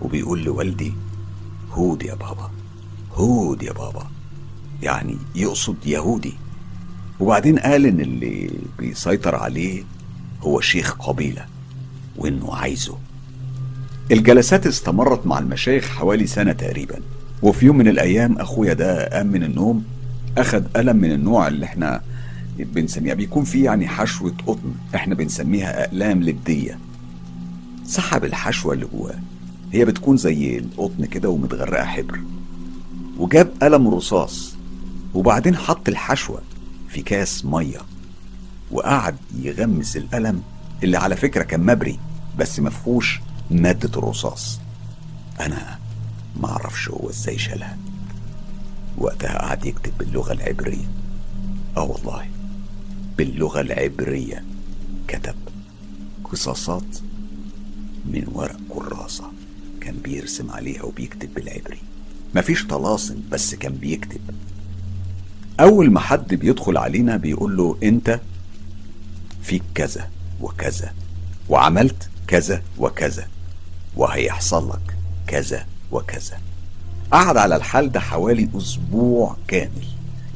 وبيقول لوالدي هود يا بابا هود يا بابا. يعني يقصد يهودي. وبعدين قال إن اللي بيسيطر عليه هو شيخ قبيلة. وإنه عايزه. الجلسات استمرت مع المشايخ حوالي سنة تقريبا. وفي يوم من الأيام أخويا ده قام من النوم أخد قلم من النوع اللي إحنا بنسميها بيكون فيه يعني حشوة قطن إحنا بنسميها أقلام لبدية. سحب الحشوة اللي جواه. هي بتكون زي القطن كده ومتغرقة حبر. وجاب قلم رصاص وبعدين حط الحشوة في كاس مية وقعد يغمس القلم اللي على فكرة كان مبري بس مفهوش مادة الرصاص. أنا معرفش هو إزاي شالها. وقتها قعد يكتب باللغة العبرية. آه والله باللغة العبرية كتب قصاصات من ورق كراسة. كان بيرسم عليها وبيكتب بالعبري. مفيش طلاسم بس كان بيكتب. أول ما حد بيدخل علينا بيقول له أنت فيك كذا. وكذا وعملت كذا وكذا وهيحصل لك كذا وكذا. قعد على الحال ده حوالي أسبوع كامل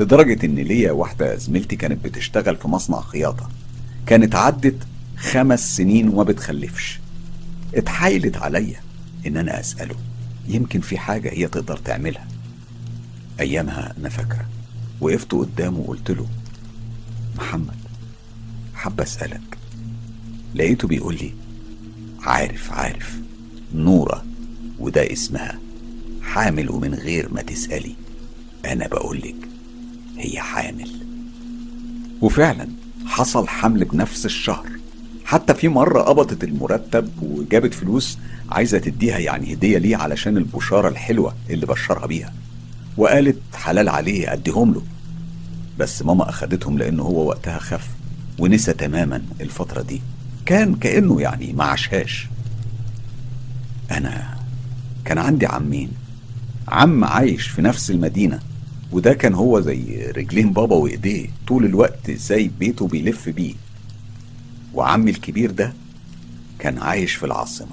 لدرجة إن ليا واحدة زميلتي كانت بتشتغل في مصنع خياطة. كانت عدت خمس سنين وما بتخلفش. اتحايلت عليا إن أنا أسأله يمكن في حاجة هي تقدر تعملها. أيامها أنا فاكرة وقفت قدامه وقلت له محمد حابة أسألك لقيته بيقول لي عارف عارف نورة وده اسمها حامل ومن غير ما تسألي أنا بقولك هي حامل. وفعلا حصل حمل بنفس الشهر. حتى في مرة قبضت المرتب وجابت فلوس عايزة تديها يعني هدية ليه علشان البشارة الحلوة اللي بشرها بيها. وقالت حلال عليه أديهم له. بس ماما أخدتهم لأنه هو وقتها خف ونسى تماما الفترة دي. كان كأنه يعني ما عاشهاش أنا كان عندي عمين عم عايش في نفس المدينة وده كان هو زي رجلين بابا وإيديه طول الوقت زي بيته بيلف بيه. وعمي الكبير ده كان عايش في العاصمة.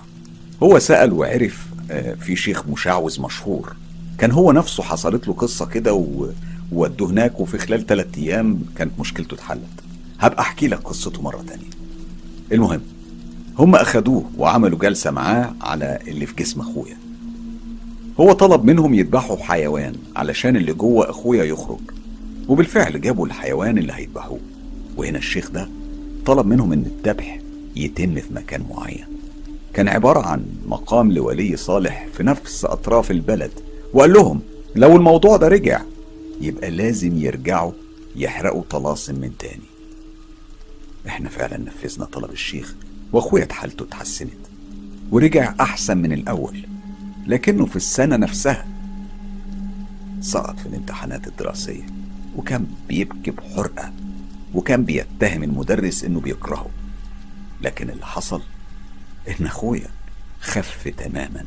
هو سأل وعرف آه، في شيخ مشعوذ مشهور. كان هو نفسه حصلت له قصة كده وودوه هناك وفي خلال ثلاثة أيام كانت مشكلته اتحلت. هبقى أحكي لك قصته مرة تانية. المهم هم أخدوه وعملوا جلسة معاه على اللي في جسم أخويا. هو طلب منهم يذبحوا حيوان علشان اللي جوه أخويا يخرج وبالفعل جابوا الحيوان اللي هيذبحوه. وهنا الشيخ ده طلب منهم إن الذبح يتم في مكان معين. كان عبارة عن مقام لولي صالح في نفس أطراف البلد وقال لهم لو الموضوع ده رجع يبقى لازم يرجعوا يحرقوا طلاسم من تاني. إحنا فعلا نفذنا طلب الشيخ واخويا حالته اتحسنت ورجع أحسن من الأول لكنه في السنة نفسها سقط في الامتحانات الدراسية وكان بيبكي بحرقة وكان بيتهم المدرس إنه بيكرهه. لكن اللي حصل إن أخويا خف تماما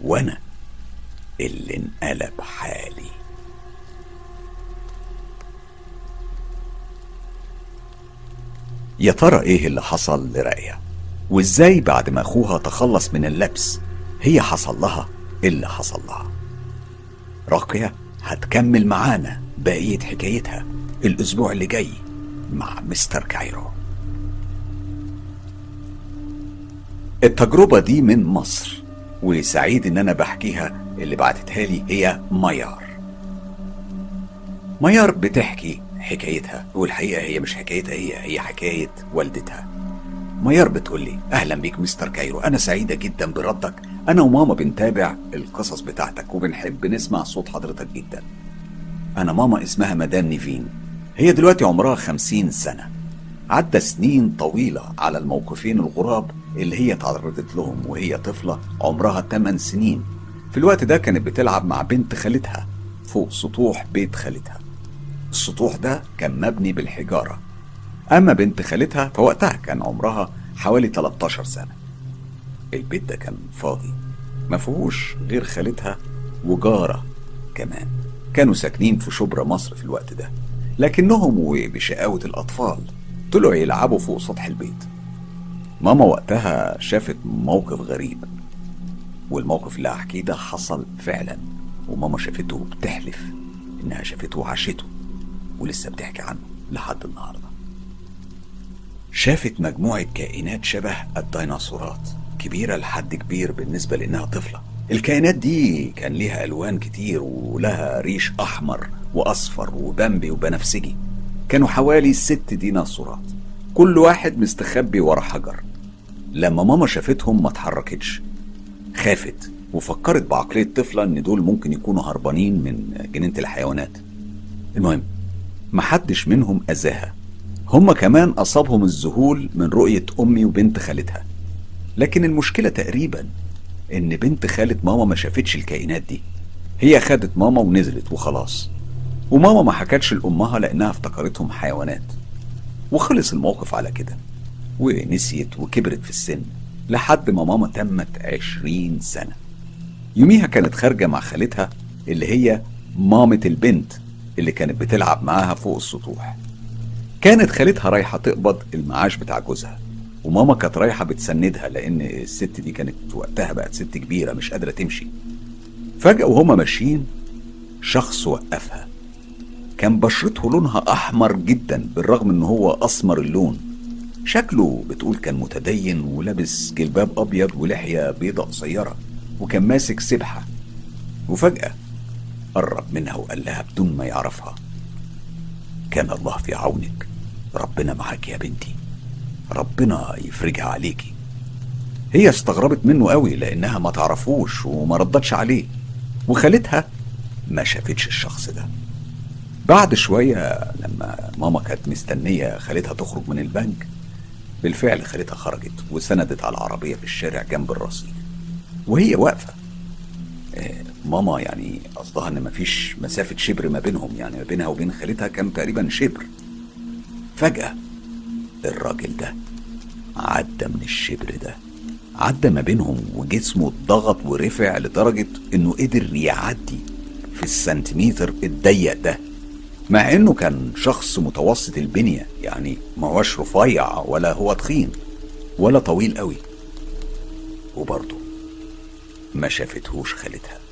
وأنا اللي انقلب حالي. يا ترى إيه اللي حصل لرأية وإزاي بعد ما أخوها تخلص من اللبس هي حصل لها اللي حصل لها؟ راقية هتكمل معانا بقية حكايتها الأسبوع اللي جاي مع مستر كايرو. التجربة دي من مصر وسعيد إن أنا بحكيها اللي بعتتها لي هي ميار. ميار بتحكي حكايتها. والحقيقة هي مش حكايتها هي هي حكاية والدتها. ميار بتقول لي أهلا بيك مستر كايرو أنا سعيدة جدا بردك. أنا وماما بنتابع القصص بتاعتك وبنحب نسمع صوت حضرتك جدا. أنا ماما اسمها مدام نيفين. هي دلوقتي عمرها خمسين سنة. عدى سنين طويلة على الموقفين الغراب اللي هي تعرضت لهم وهي طفلة عمرها 8 سنين. في الوقت ده كانت بتلعب مع بنت خالتها فوق سطوح بيت خالتها. السطوح ده كان مبني بالحجارة. أما بنت خالتها فوقتها كان عمرها حوالي 13 سنة. البيت ده كان فاضي ما فيهوش غير خالتها وجارة كمان. كانوا ساكنين في شبرا مصر في الوقت ده لكنهم وبشقاوة الأطفال طلعوا يلعبوا فوق سطح البيت. ماما وقتها شافت موقف غريب والموقف اللي هحكيه ده حصل فعلا وماما شافته بتحلف إنها شافته وعاشته. ولسه بتحكي عنه لحد النهارده. شافت مجموعة كائنات شبه الديناصورات كبيرة لحد كبير بالنسبة لأنها طفلة. الكائنات دي كان ليها ألوان كتير ولها ريش أحمر وأصفر وبمبي وبنفسجي. كانوا حوالي ست ديناصورات. كل واحد مستخبي ورا حجر. لما ماما شافتهم ما اتحركتش. خافت وفكرت بعقلية طفلة إن دول ممكن يكونوا هربانين من جنينة الحيوانات. المهم محدش منهم أذاها. هما كمان أصابهم الذهول من رؤية أمي وبنت خالتها. لكن المشكلة تقريبا إن بنت خالة ماما ما شافتش الكائنات دي. هي خدت ماما ونزلت وخلاص. وماما ما حكتش لأمها لأنها افتكرتهم حيوانات. وخلص الموقف على كده. ونسيت وكبرت في السن لحد ما ماما تمت عشرين سنة. يوميها كانت خارجة مع خالتها اللي هي مامة البنت. اللي كانت بتلعب معاها فوق السطوح. كانت خالتها رايحة تقبض المعاش بتاع جوزها وماما كانت رايحة بتسندها لأن الست دي كانت وقتها بقت ست كبيرة مش قادرة تمشي. فجأة وهما ماشيين شخص وقفها. كان بشرته لونها أحمر جدا بالرغم إن هو أسمر اللون. شكله بتقول كان متدين ولابس جلباب أبيض ولحية بيضة قصيرة وكان ماسك سبحة. وفجأة قرب منها وقال لها بدون ما يعرفها كان الله في عونك. ربنا معاك يا بنتي. ربنا يفرجها عليكي. هي استغربت منه قوي لأنها ما تعرفوش وما ردتش عليه وخالتها ما شافتش الشخص ده. بعد شوية لما ماما كانت مستنية خالتها تخرج من البنك بالفعل خالتها خرجت وسندت على العربية في الشارع جنب الرصيف وهي واقفة. آه، ماما يعني قصدها إن مفيش مسافة شبر ما بينهم يعني ما بينها وبين خالتها كان تقريبا شبر. فجأة الراجل ده عدى من الشبر ده عدى ما بينهم وجسمه اتضغط ورفع لدرجة إنه قدر يعدي في السنتيمتر الضيق ده. مع إنه كان شخص متوسط البنية يعني ما هوش رفيع ولا هو تخين ولا طويل قوي. وبرضه ما شافتهوش خالتها.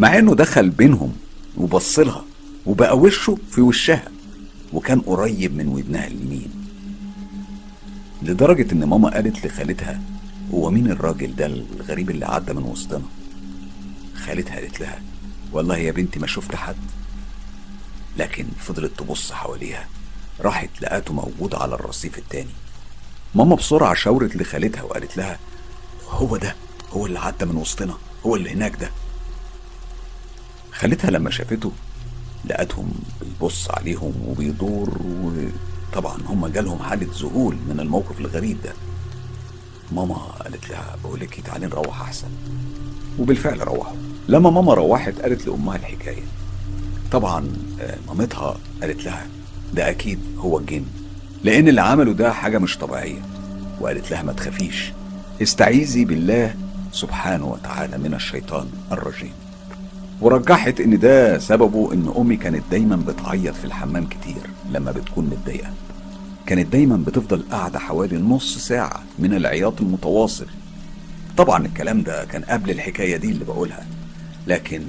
مع إنه دخل بينهم وبصلها وبقى وشه في وشها وكان قريب من ودنها اليمين. لدرجة إن ماما قالت لخالتها هو مين الراجل ده الغريب اللي عدى من وسطنا؟ خالتها قالت لها والله يا بنتي ما شفت حد. لكن فضلت تبص حواليها راحت لقاته موجود على الرصيف التاني. ماما بسرعة شاورت لخالتها وقالت لها هو ده هو اللي عدى من وسطنا هو اللي هناك ده. خالتها لما شافته لقتهم بيبص عليهم وبيدور وطبعا هم جالهم حالة ذهول من الموقف الغريب ده. ماما قالت لها بقول لك تعالي نروح أحسن. وبالفعل روحوا. لما ماما روحت قالت لأمها الحكاية. طبعا آه، مامتها قالت لها ده أكيد هو الجن لأن اللي عمله ده حاجة مش طبيعية. وقالت لها ما تخافيش استعيذي بالله سبحانه وتعالى من الشيطان الرجيم. ورجحت إن ده سببه إن أمي كانت دايما بتعيط في الحمام كتير لما بتكون متضايقة. كانت دايما بتفضل قاعدة حوالي نص ساعة من العياط المتواصل. طبعا الكلام ده كان قبل الحكاية دي اللي بقولها لكن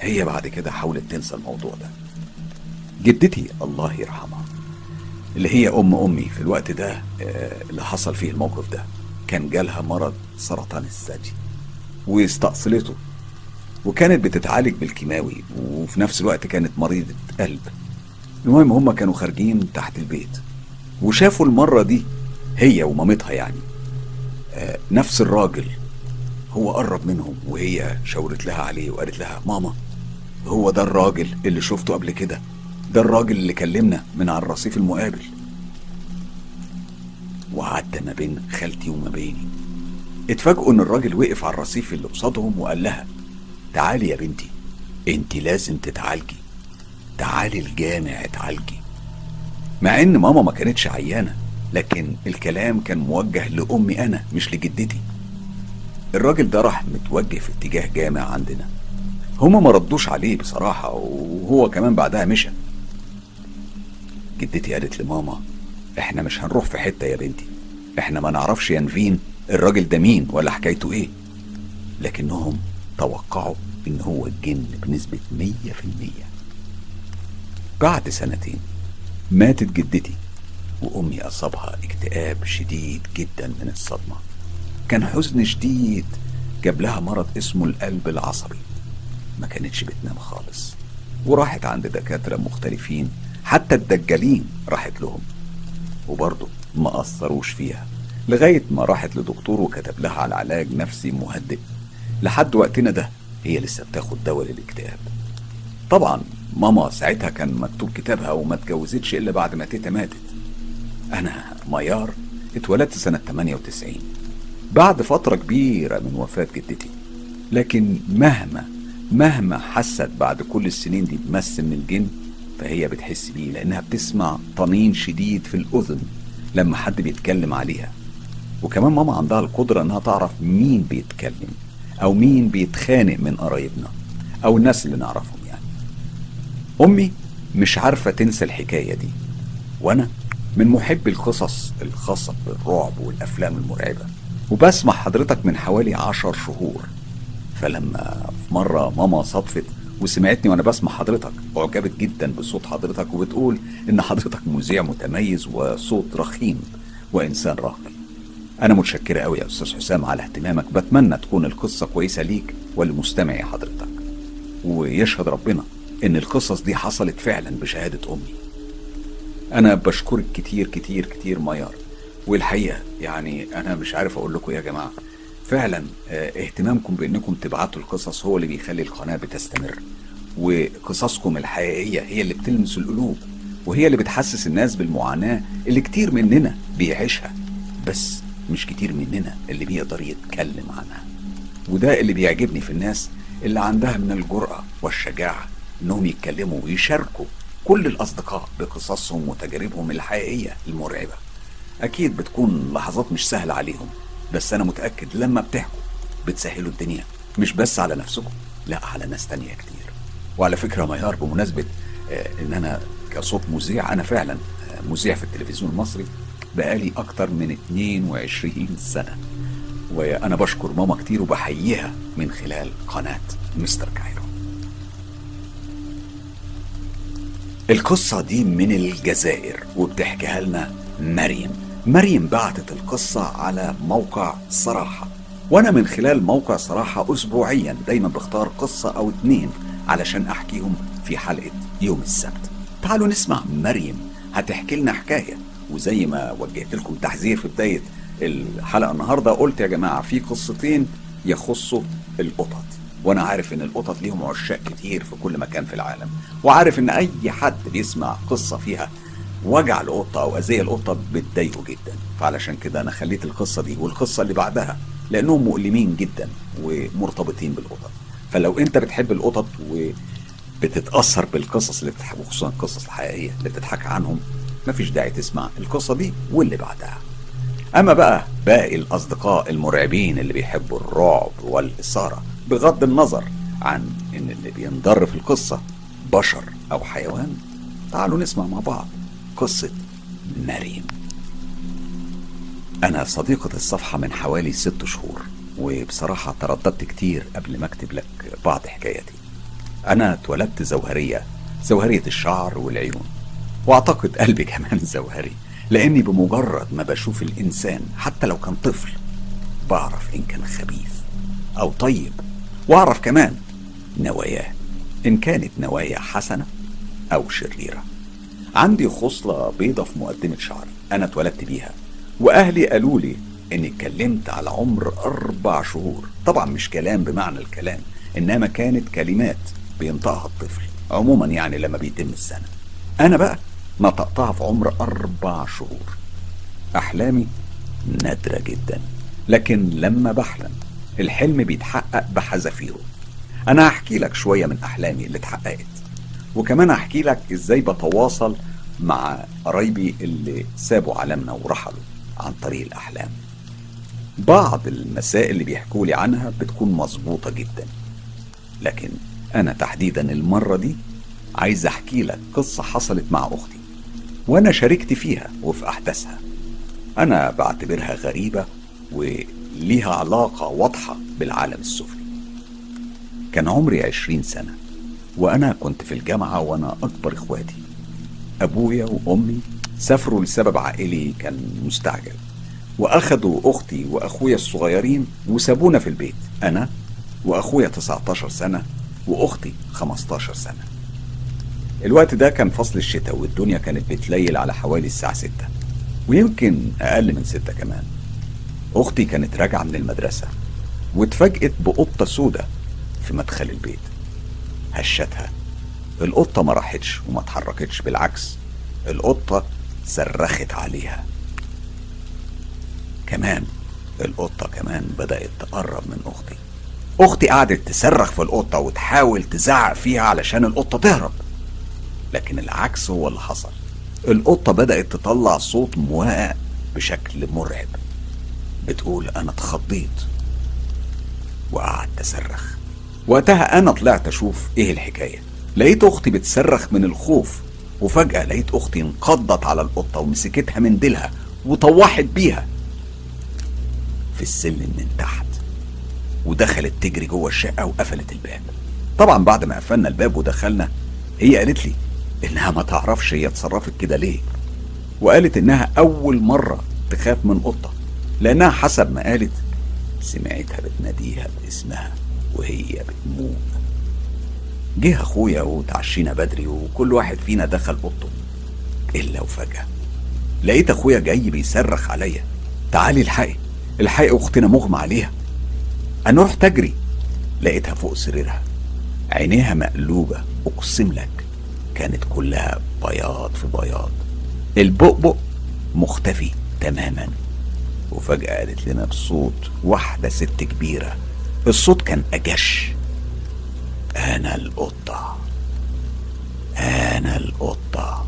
هي بعد كده حاولت تنسى الموضوع ده. جدتي الله يرحمها اللي هي أم أمي في الوقت ده آه، اللي حصل فيه الموقف ده كان جالها مرض سرطان الثدي واستأصلته. وكانت بتتعالج بالكيماوي وفي نفس الوقت كانت مريضة قلب. المهم هما كانوا خارجين تحت البيت وشافوا المرة دي هي ومامتها يعني. آه، نفس الراجل هو قرب منهم وهي شاورت لها عليه وقالت لها ماما هو ده الراجل اللي شفته قبل كده ده الراجل اللي كلمنا من على الرصيف المقابل. وعدى ما بين خالتي وما بيني. اتفاجئوا إن الراجل وقف على الرصيف اللي قصادهم وقال لها تعالي يا بنتي. انت لازم تتعالجي. تعالي الجامع اتعالجي. مع ان ماما ما كانتش عيانة لكن الكلام كان موجه لأمي أنا مش لجدتي. الراجل ده راح متوجه في اتجاه جامع عندنا. هما ما ردوش عليه بصراحة وهو كمان بعدها مشى. جدتي قالت لماما إحنا مش هنروح في حتة يا بنتي. إحنا ما نعرفش ينفين الراجل ده مين ولا حكايته إيه. لكنهم توقعوا إن هو الجن بنسبة مية في المية. بعد سنتين ماتت جدتي وأمي أصابها اكتئاب شديد جدا من الصدمة. كان حزن شديد جاب لها مرض اسمه القلب العصبي. ما كانتش بتنام خالص. وراحت عند دكاترة مختلفين حتى الدجالين راحت لهم. وبرضه ما أثروش فيها لغاية ما راحت لدكتور وكتب لها على علاج نفسي مهدئ. لحد وقتنا ده هي لسه بتاخد دواء للاكتئاب. طبعا ماما ساعتها كان مكتوب كتابها وما اتجوزتش إلا بعد ما تيتا ماتت. أنا ميار اتولدت سنة 98 بعد فترة كبيرة من وفاة جدتي. لكن مهما مهما حست بعد كل السنين دي بمس من الجن فهي بتحس بيه لأنها بتسمع طنين شديد في الأذن لما حد بيتكلم عليها. وكمان ماما عندها القدرة إنها تعرف مين بيتكلم. أو مين بيتخانق من قرايبنا أو الناس اللي نعرفهم يعني. أمي مش عارفة تنسى الحكاية دي وأنا من محبي القصص الخاصة بالرعب والأفلام المرعبة وبسمع حضرتك من حوالي عشر شهور. فلما في مرة ماما صدفت وسمعتني وأنا بسمع حضرتك أعجبت جدا بصوت حضرتك وبتقول إن حضرتك مذيع متميز وصوت رخيم وإنسان راقي أنا متشكرة قوي يا أستاذ حسام على اهتمامك. بتمنى تكون القصة كويسة ليك ولمستمعي حضرتك. ويشهد ربنا إن القصص دي حصلت فعلا بشهادة أمي. أنا بشكرك كتير كتير كتير ميار. والحقيقة يعني أنا مش عارف أقول لكم إيه يا جماعة. فعلا آه، اهتمامكم بإنكم تبعتوا القصص هو اللي بيخلي القناة بتستمر. وقصصكم الحقيقية هي اللي بتلمس القلوب. وهي اللي بتحسس الناس بالمعاناة اللي كتير مننا بيعيشها. بس مش كتير مننا اللي بيقدر يتكلم عنها. وده اللي بيعجبني في الناس اللي عندها من الجرأة والشجاعة إنهم يتكلموا ويشاركوا كل الأصدقاء بقصصهم وتجاربهم الحقيقية المرعبة. أكيد بتكون لحظات مش سهلة عليهم بس أنا متأكد لما بتحكوا بتسهلوا الدنيا مش بس على نفسكم لا على ناس تانية كتير. وعلى فكرة ميار بمناسبة آه، إن أنا كصوت مذيع أنا فعلا آه، مذيع في التلفزيون المصري بقالي أكتر من 22 سنة وأنا بشكر ماما كتير وبحييها من خلال قناة مستر كايرو. القصة دي من الجزائر وبتحكيها لنا مريم. مريم بعتت القصة على موقع صراحة وأنا من خلال موقع صراحة اسبوعيا دايما بختار قصة أو اتنين علشان أحكيهم في حلقة يوم السبت. تعالوا نسمع مريم هتحكي لنا حكاية. وزي ما وجهت لكم تحذير في بداية الحلقة النهاردة قلت يا جماعة في قصتين يخصوا القطط وأنا عارف إن القطط ليهم عشاق كتير في كل مكان في العالم وعارف إن أي حد بيسمع قصة فيها وجع القطة أو اذية القطة بتضايقه جدا. فعلشان كده أنا خليت القصة دي والقصة اللي بعدها لأنهم مؤلمين جدا ومرتبطين بالقطط. فلو أنت بتحب القطط وبتتأثر بالقصص اللي بتحب وخصوصا القصص الحقيقية اللي بتضحك عنهم مفيش داعي تسمع القصة دي واللي بعدها. أما بقى باقي الأصدقاء المرعبين اللي بيحبوا الرعب والإثارة بغض النظر عن إن اللي بينضر في القصة بشر أو حيوان تعالوا نسمع مع بعض قصة مريم أنا صديقة الصفحة من حوالي ست شهور وبصراحة ترددت كتير قبل ما أكتب لك بعض حكاياتي. أنا اتولدت زوهرية زوهرية الشعر والعيون. وأعتقد قلبي كمان زوهري لأني بمجرد ما بشوف الإنسان حتى لو كان طفل بعرف إن كان خبيث أو طيب وأعرف كمان نواياه إن كانت نوايا حسنة أو شريرة. عندي خصلة بيضة في مقدمة شعري أنا اتولدت بيها وأهلي قالوا لي إني اتكلمت على عمر أربع شهور. طبعا مش كلام بمعنى الكلام إنما كانت كلمات بينطقها الطفل عموما يعني لما بيتم السنة. أنا بقى نطقتها في عمر أربع شهور. أحلامي نادرة جدا لكن لما بحلم الحلم بيتحقق بحذافيره. أنا هحكي لك شوية من أحلامي اللي اتحققت. وكمان هحكي لك إزاي بتواصل مع قرايبي اللي سابوا عالمنا ورحلوا عن طريق الأحلام. بعض المسائل اللي بيحكوا لي عنها بتكون مظبوطة جدا لكن أنا تحديدا المرة دي عايز أحكي لك قصة حصلت مع أختي. وأنا شاركت فيها وفي أحداثها. أنا بعتبرها غريبة وليها علاقة واضحة بالعالم السفلي. كان عمري عشرين سنة وأنا كنت في الجامعة وأنا أكبر إخواتي. أبويا وأمي سافروا لسبب عائلي كان مستعجل وأخدوا أختي وأخويا الصغيرين وسابونا في البيت أنا وأخويا 19 سنة وأختي 15 سنة. الوقت ده كان فصل الشتاء والدنيا كانت بتليل على حوالي الساعة ستة. ويمكن أقل من ستة كمان. أختي كانت راجعة من المدرسة واتفاجئت بقطة سودة في مدخل البيت. هشتها. القطة ما راحتش وما اتحركتش بالعكس القطة صرخت عليها. كمان القطة كمان بدأت تقرب من أختي. أختي قعدت تصرخ في القطة وتحاول تزعق فيها علشان القطة تهرب. لكن العكس هو اللي حصل. القطة بدأت تطلع صوت مواء بشكل مرعب. بتقول أنا اتخضيت وقعدت أصرخ. وقتها أنا طلعت أشوف إيه الحكاية. لقيت أختي بتصرخ من الخوف وفجأة لقيت أختي انقضت على القطة ومسكتها من ديلها وطوحت بيها في السلم من تحت. ودخلت تجري جوه الشقة وقفلت الباب. طبعا بعد ما قفلنا الباب ودخلنا هي قالت لي إنها ما تعرفش هي اتصرفت كده ليه. وقالت إنها أول مرة تخاف من قطة لأنها حسب ما قالت سمعتها بتناديها باسمها وهي بتموت. جه أخويا وتعشينا بدري وكل واحد فينا دخل أوضته. إلا وفجأة لقيت أخويا جاي بيصرخ عليا تعالي الحقي الحقي أختنا مغمى عليها. أنا رحت أجري لقيتها فوق سريرها عينيها مقلوبة أقسم لك كانت كلها بياض في بياض. البؤبؤ مختفي تماما. وفجأة قالت لنا بصوت واحدة ست كبيرة. الصوت كان أجش. أنا القطة. أنا القطة.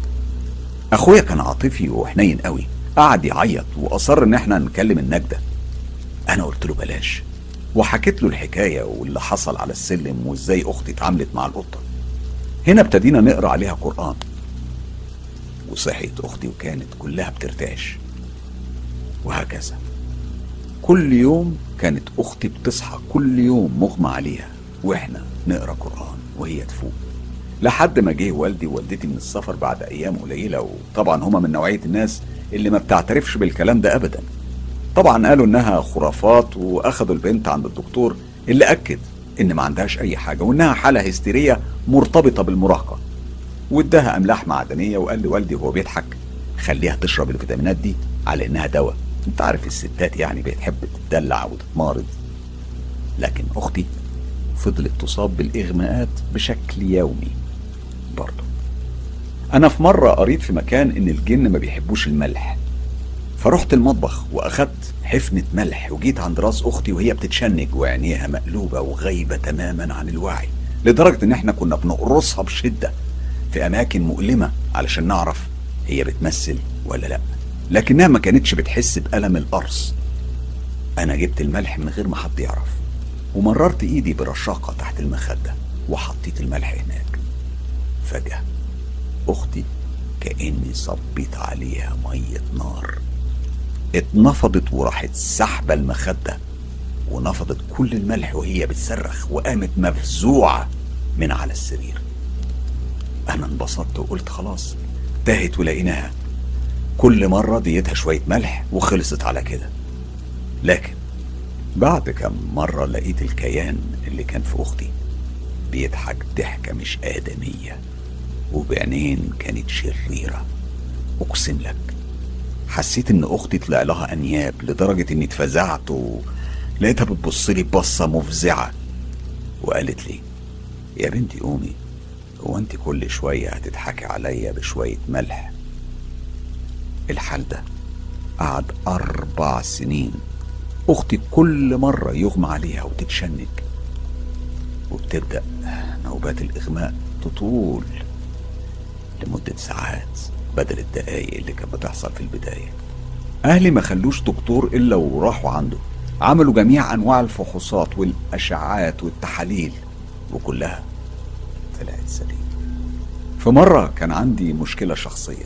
أخويا كان عاطفي وحنين قوي. قعد يعيط وأصر إن إحنا نكلم النجدة. أنا قلت له بلاش. وحكيت له الحكاية واللي حصل على السلم وإزاي أختي اتعاملت مع القطة. هنا ابتدينا نقرأ عليها قرآن. وصحيت أختي وكانت كلها بترتعش. وهكذا. كل يوم كانت أختي بتصحى كل يوم مغمى عليها. وإحنا نقرأ قرآن وهي تفوق. لحد ما جه والدي ووالدتي من السفر بعد أيام قليلة وطبعا هما من نوعية الناس اللي ما بتعترفش بالكلام ده أبدا. طبعا قالوا إنها خرافات وأخدوا البنت عند الدكتور اللي أكد إن ما عندهاش أي حاجة وإنها حالة هستيرية مرتبطة بالمراهقة. واداها أملاح معدنية وقال لوالدي وهو بيضحك خليها تشرب الفيتامينات دي على إنها دواء. أنت عارف الستات يعني بتحب تدلع وتتمارض لكن أختي فضلت تصاب بالإغماءات بشكل يومي برضه. أنا في مرة قريت في مكان إن الجن ما بيحبوش الملح. فرحت المطبخ واخدت حفنة ملح وجيت عند راس أختي وهي بتتشنج وعينيها مقلوبة وغايبة تماما عن الوعي لدرجة إن إحنا كنا بنقرصها بشدة في أماكن مؤلمة علشان نعرف هي بتمثل ولا لأ. لكنها ما كانتش بتحس بألم القرص. أنا جبت الملح من غير ما حد يعرف ومررت إيدي برشاقة تحت المخدة وحطيت الملح هناك. فجأة أختي كأني صبيت عليها مية نار. اتنفضت وراحت سحبة المخدة ونفضت كل الملح وهي بتصرخ وقامت مفزوعة من على السرير. أنا انبسطت وقلت خلاص تاهت ولقيناها. كل مرة ديتها شوية ملح وخلصت على كده. لكن بعد كم مرة لقيت الكيان اللي كان في أختي بيضحك ضحكة مش آدمية وبعينين كانت شريرة. أقسم لك حسيت إن أختي طلع لها أنياب لدرجة إني اتفزعت ولقيتها بتبص لي بصة مفزعة وقالت لي يا بنتي قومي هو أنت كل شوية هتضحكي عليا بشوية ملح؟ الحال ده قعد أربع سنين أختي كل مرة يغمى عليها وتتشنج وبتبدأ نوبات الإغماء تطول لمدة ساعات. بدل الدقايق اللي كانت بتحصل في البداية. أهلي ما خلوش دكتور إلا وراحوا عنده. عملوا جميع أنواع الفحوصات والأشعات والتحاليل. وكلها طلعت سليمة. في مرة كان عندي مشكلة شخصية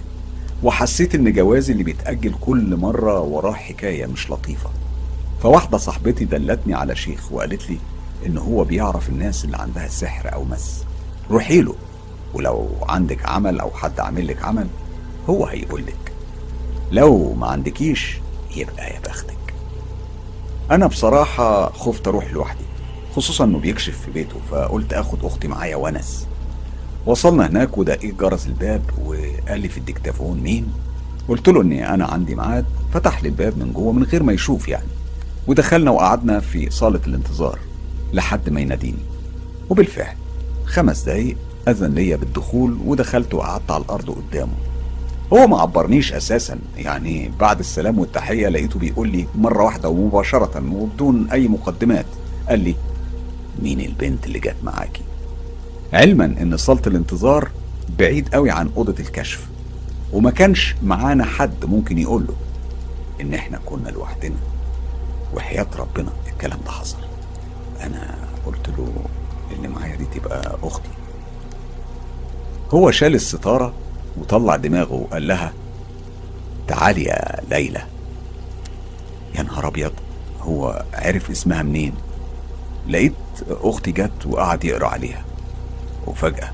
وحسيت إن جوازي اللي بيتأجل كل مرة وراه حكاية مش لطيفة. فواحدة صاحبتي دلتني على شيخ وقالت لي إن هو بيعرف الناس اللي عندها سحر أو مس. روحي له ولو عندك عمل أو حد عامل لك عمل هو هيقولك لو ما عندكيش يبقى يا بختك. أنا بصراحة خفت أروح لوحدي خصوصا إنه بيكشف في بيته فقلت آخد أختي معايا ونس وصلنا هناك ودقيق جرس الباب وقال لي في الديكتافون مين. قلت له إني أنا عندي ميعاد. فتح لي الباب من جوه من غير ما يشوف يعني. ودخلنا وقعدنا في صالة الانتظار لحد ما يناديني. وبالفعل خمس دقايق أذن ليا بالدخول ودخلت وقعدت على الأرض قدامه. هو ما عبرنيش أساسا. يعني بعد السلام والتحية لقيته بيقول لي مرة واحدة ومباشرة وبدون أي مقدمات. قال لي مين البنت اللي جت معاكي؟ علما إن صالة الانتظار بعيد قوي عن أوضة الكشف. وما كانش معانا حد ممكن يقول له إن إحنا كنا لوحدنا. وحياة ربنا الكلام ده حصل. أنا قلت له اللي معايا دي تبقى أختي. هو شال الستارة وطلع دماغه وقال لها تعالي يا ليلى. يا نهار أبيض هو عرف اسمها منين؟ لقيت أختي جت وقعد يقرأ عليها. وفجأة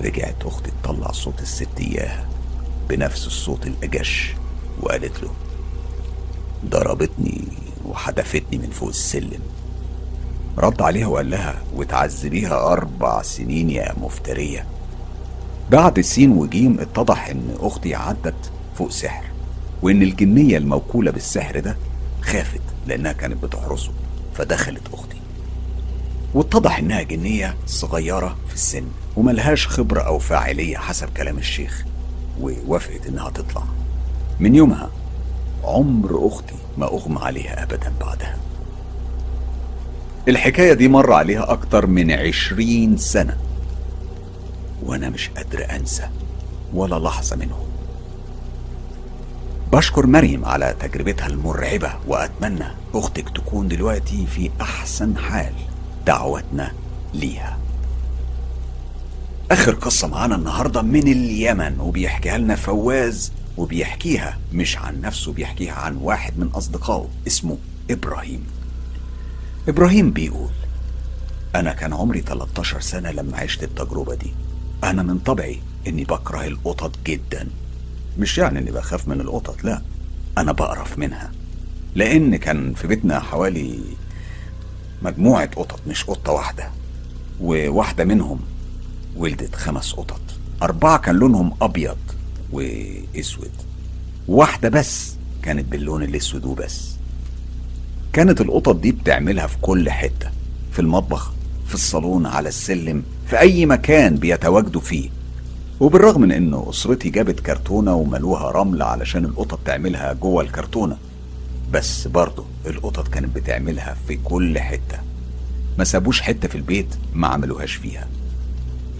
رجعت أختي تطلع صوت الست إياها بنفس الصوت الأجش وقالت له ضربتني وحدفتني من فوق السلم. رد عليها وقال لها وتعذبيها أربع سنين يا مفترية. بعد سين وجيم اتضح إن أختي عدت فوق سحر وإن الجنية الموكولة بالسحر ده خافت لأنها كانت بتحرسه فدخلت أختي. واتضح إنها جنية صغيرة في السن وملهاش خبرة أو فاعلية حسب كلام الشيخ ووافقت إنها تطلع. من يومها عمر أختي ما أغمى عليها أبدا بعدها. الحكاية دي مر عليها أكتر من عشرين سنة. وأنا مش قادر أنسى ولا لحظة منهم. بشكر مريم على تجربتها المرعبة وأتمنى أختك تكون دلوقتي في أحسن حال دعوتنا ليها. آخر قصة معانا النهاردة من اليمن وبيحكيها لنا فواز وبيحكيها مش عن نفسه بيحكيها عن واحد من أصدقائه اسمه إبراهيم. إبراهيم بيقول أنا كان عمري 13 سنة لما عشت التجربة دي. أنا من طبعي إني بكره القطط جدا. مش يعني إني بخاف من القطط لا. أنا بقرف منها. لأن كان في بيتنا حوالي مجموعة قطط مش قطة واحدة. وواحدة منهم ولدت خمس قطط. أربعة كان لونهم أبيض وأسود. واحدة بس كانت باللون الأسود وبس. كانت القطط دي بتعملها في كل حتة في المطبخ في الصالون على السلم. في أي مكان بيتواجدوا فيه. وبالرغم من إنه أسرتي جابت كرتونة وملوها رمل علشان القطط تعملها جوه الكرتونة بس برضه القطط كانت بتعملها في كل حتة. ما سابوش حتة في البيت ما عملوهاش فيها.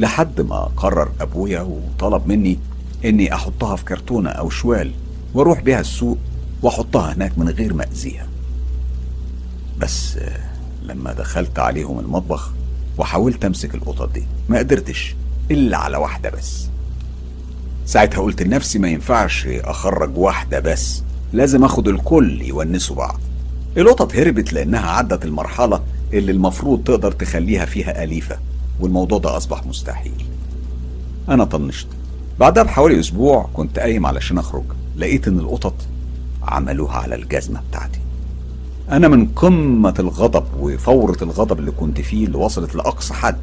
لحد ما قرر أبويا وطلب مني إني أحطها في كرتونة أو شوال وأروح بيها السوق وأحطها هناك من غير ما أذيها. بس لما دخلت عليهم المطبخ وحاولت أمسك القطط دي. ما قدرتش إلا على واحدة بس. ساعتها قلت لنفسي ما ينفعش أخرج واحدة بس لازم آخد الكل يونسوا بعض. القطط هربت لأنها عدت المرحلة اللي المفروض تقدر تخليها فيها أليفة والموضوع ده أصبح مستحيل. أنا طنشت. بعدها بحوالي أسبوع كنت قايم علشان أخرج لقيت إن القطط عملوها على الجزمة بتاعتي. أنا من قمة الغضب وفورة الغضب اللي كنت فيه اللي وصلت لأقصى حد.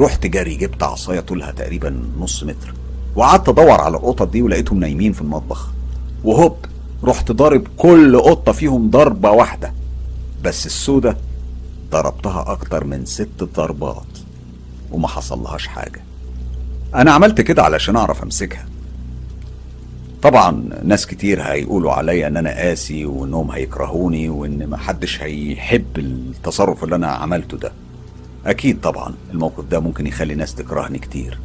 رحت جري جبت عصاية طولها تقريبا نص متر وقعدت أدور على القطط دي ولقيتهم نايمين في المطبخ. وهوب رحت ضارب كل قطة فيهم ضربة واحدة بس السودة ضربتها أكتر من ست ضربات وما حصلهاش حاجة. أنا عملت كده علشان أعرف أمسكها. طبعا ناس كتير هيقولوا عليا إن أنا قاسي وإنهم هيكرهوني وإن محدش هيحب التصرف اللي أنا عملته ده. أكيد طبعا الموقف ده ممكن يخلي ناس تكرهني كتير.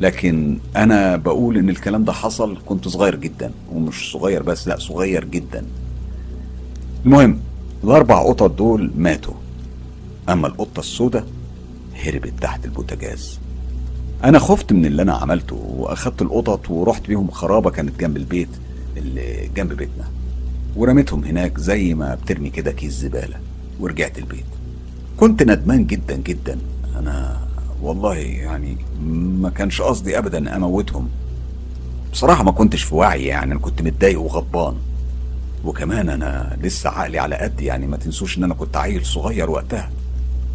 لكن أنا بقول إن الكلام ده حصل كنت صغير جدا ومش صغير بس لأ صغير جدا. المهم الأربع قطط دول ماتوا. أما القطة السوداء هربت تحت البوتاجاز. أنا خفت من اللي أنا عملته وأخدت القطط ورحت بيهم خرابة كانت جنب البيت اللي جنب بيتنا. ورميتهم هناك زي ما بترمي كده كيس زبالة ورجعت البيت. كنت ندمان جدا جدا. أنا والله يعني ما كانش قصدي ابدا أموتهم. بصراحة ما كنتش في وعي يعني أنا كنت متضايق وغضبان. وكمان أنا لسه عقلي على قد يعني ما تنسوش إن أنا كنت عيل صغير وقتها.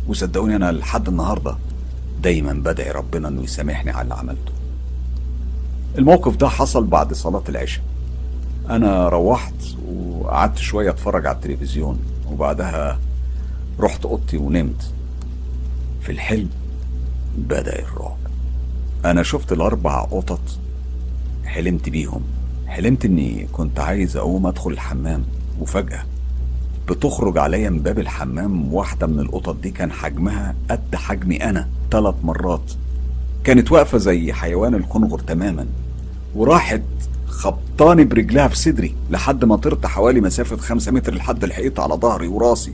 وصدقوني أنا لحد النهارده دايما بدعي ربنا إنه يسامحني على اللي عملته. الموقف ده حصل بعد صلاة العشاء. أنا روحت وقعدت شوية أتفرج على التلفزيون وبعدها رحت أوضتي ونمت. في الحلم بدأ الرعب. أنا شفت الأربع قطط حلمت بيهم. حلمت إني كنت عايز أقوم أدخل الحمام وفجأة بتخرج عليا من باب الحمام واحدة من القطط دي كان حجمها قد حجمي أنا ثلاث مرات. كانت واقفة زي حيوان الكنغر تماما وراحت خبطاني برجلها في صدري لحد ما طرت حوالي مسافة خمسة متر لحد الحيط على ظهري وراسي.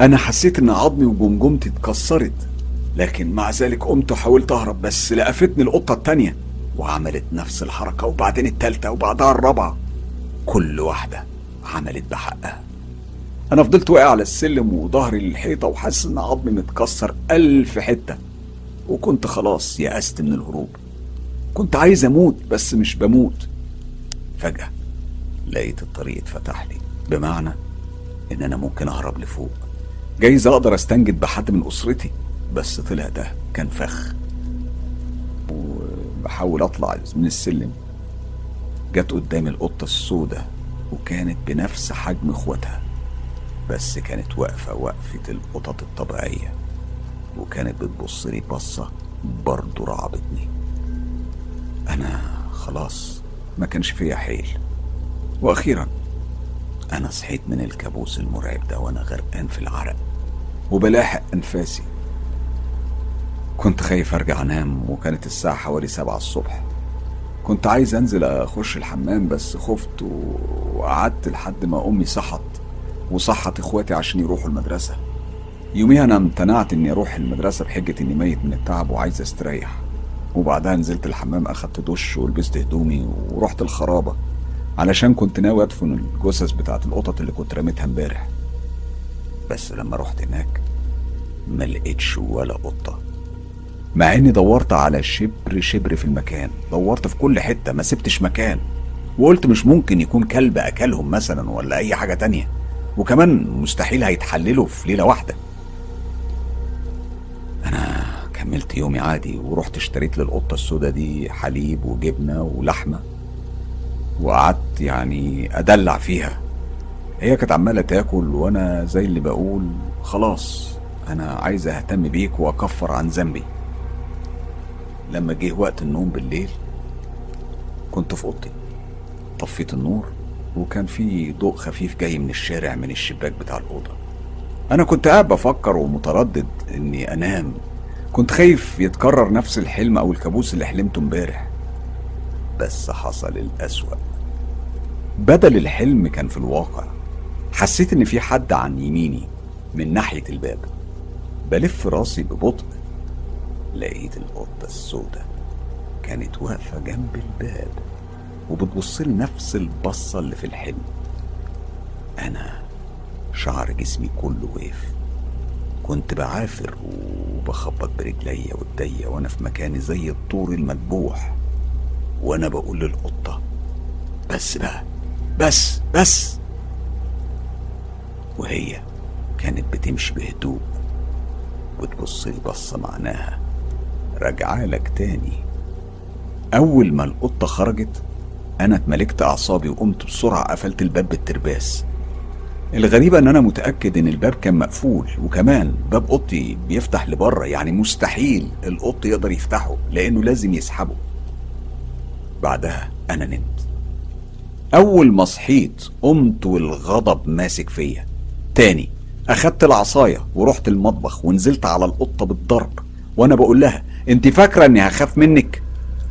أنا حسيت إن عظمي وجمجمتي اتكسرت لكن مع ذلك قمت وحاولت أهرب بس لقفتني القطة التانية وعملت نفس الحركة وبعدين التالتة وبعدها الرابعة. كل واحدة عملت بحقها. أنا فضلت واقع على السلم وظهري للحيطة وحاسس إن عظمي متكسر ألف حتة. وكنت خلاص يأست من الهروب. كنت عايز أموت بس مش بموت. فجأة لقيت الطريق اتفتح لي بمعنى إن أنا ممكن أهرب لفوق. جايز أقدر أستنجد بحد من أسرتي بس طلع ده كان فخ. وبحاول أطلع من السلم. جت قدامي القطة السوداء وكانت بنفس حجم إخواتها. بس كانت واقفة وقفة القطط الطبيعية وكانت بتبص لي بصة برضه رعبتني. أنا خلاص ما كانش فيا حيل. وأخيرا أنا صحيت من الكابوس المرعب ده وأنا غرقان في العرق وبلاحق أنفاسي. كنت خايف أرجع أنام وكانت الساعة حوالي سبعة الصبح. كنت عايز أنزل أخش الحمام بس خفت وقعدت لحد ما أمي صحت. وصحت إخواتي عشان يروحوا المدرسة. يوميها أنا امتنعت إني أروح المدرسة بحجة إني ميت من التعب وعايز أستريح. وبعدها نزلت الحمام أخدت دش ولبست هدومي ورحت الخرابة. علشان كنت ناوي أدفن الجثث بتاعت القطط اللي كنت رميتها امبارح. بس لما رحت هناك ما لقيتش ولا قطة. مع إني دورت على شبر شبر في المكان. دورت في كل حتة ما سبتش مكان. وقلت مش ممكن يكون كلب أكلهم مثلا ولا أي حاجة تانية. وكمان مستحيل هيتحللوا في ليلة واحدة. أنا كملت يومي عادي ورحت اشتريت للقطة السوداء دي حليب وجبنة ولحمة وقعدت يعني أدلع فيها. هي كانت عمالة تاكل وأنا زي اللي بقول خلاص أنا عايز أهتم بيك وأكفر عن ذنبي. لما جه وقت النوم بالليل كنت في أوضتي. طفيت النور وكان في ضوء خفيف جاي من الشارع من الشباك بتاع الأوضة. أنا كنت قاعد بفكر ومتردد إني أنام. كنت خايف يتكرر نفس الحلم أو الكابوس اللي حلمته امبارح. بس حصل الأسوأ. بدل الحلم كان في الواقع. حسيت إن في حد عن يميني من ناحية الباب. بلف راسي ببطء. لقيت القطة السوداء كانت واقفة جنب الباب. وبتبص لي نفس البصة اللي في الحلم. أنا شعر جسمي كله وقف. كنت بعافر وبخبط برجليا وإيديا وأنا في مكاني زي الطور المذبوح. وأنا بقول للقطة بس بقى بس بس. وهي كانت بتمشي بهدوء وتبص لي بصة معناها راجعة لك تاني. أول ما القطة خرجت أنا اتملكت أعصابي وقمت بسرعة قفلت الباب بالترباس. الغريبة إن أنا متأكد إن الباب كان مقفول وكمان باب أوضتي بيفتح لبره يعني مستحيل القط يقدر يفتحه لأنه لازم يسحبه. بعدها أنا نمت. أول ما صحيت قمت والغضب ماسك فيا. تاني أخدت العصاية ورحت المطبخ ونزلت على القطة بالضرب. وأنا بقول لها أنت فاكرة إني هخاف منك؟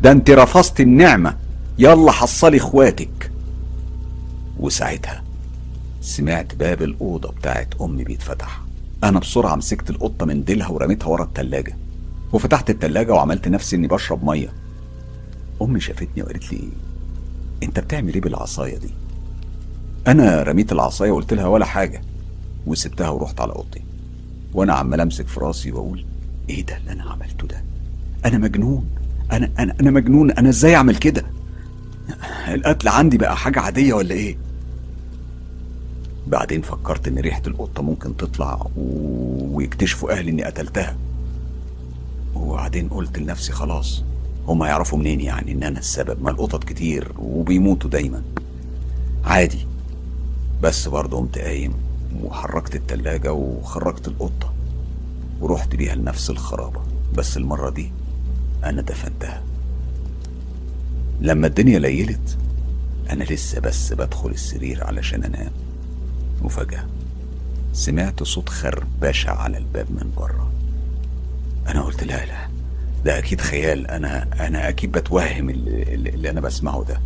ده أنت رفضت النعمة. يلا حصلي اخواتك. وساعتها سمعت باب الأوضة بتاعت أمي بيتفتح. أنا بسرعة مسكت القطة من ديلها ورميتها ورا التلاجة. وفتحت التلاجة وعملت نفسي إني بشرب مية. أمي شافتني وقالت لي أنت بتعمل إيه بالعصاية دي؟ أنا رميت العصاية وقلت لها ولا حاجة. وسبتها ورحت على أوضتي. وأنا عمال أمسك في راسي وأقول إيه ده اللي أنا عملته ده؟ أنا مجنون. أنا أنا أنا مجنون. أنا إزاي أعمل كده؟ القتل عندي بقى حاجة عادية ولا إيه؟ بعدين فكرت إن ريحة القطة ممكن تطلع و... ويكتشفوا أهلي إني قتلتها. وبعدين قلت لنفسي خلاص هما يعرفوا منين يعني إن أنا السبب؟ ما القطط كتير وبيموتوا دايما. عادي. بس برضه قمت قايم وحركت التلاجة وخرجت القطة ورحت بيها لنفس الخرابة. بس المرة دي أنا دفنتها. لما الدنيا ليلت أنا لسه بس بدخل السرير علشان أنام. وفجأة سمعت صوت خربشة على الباب من بره. أنا قلت لا لا ده أكيد خيال. أنا أنا أكيد بتوهم اللي, اللي أنا بسمعه ده.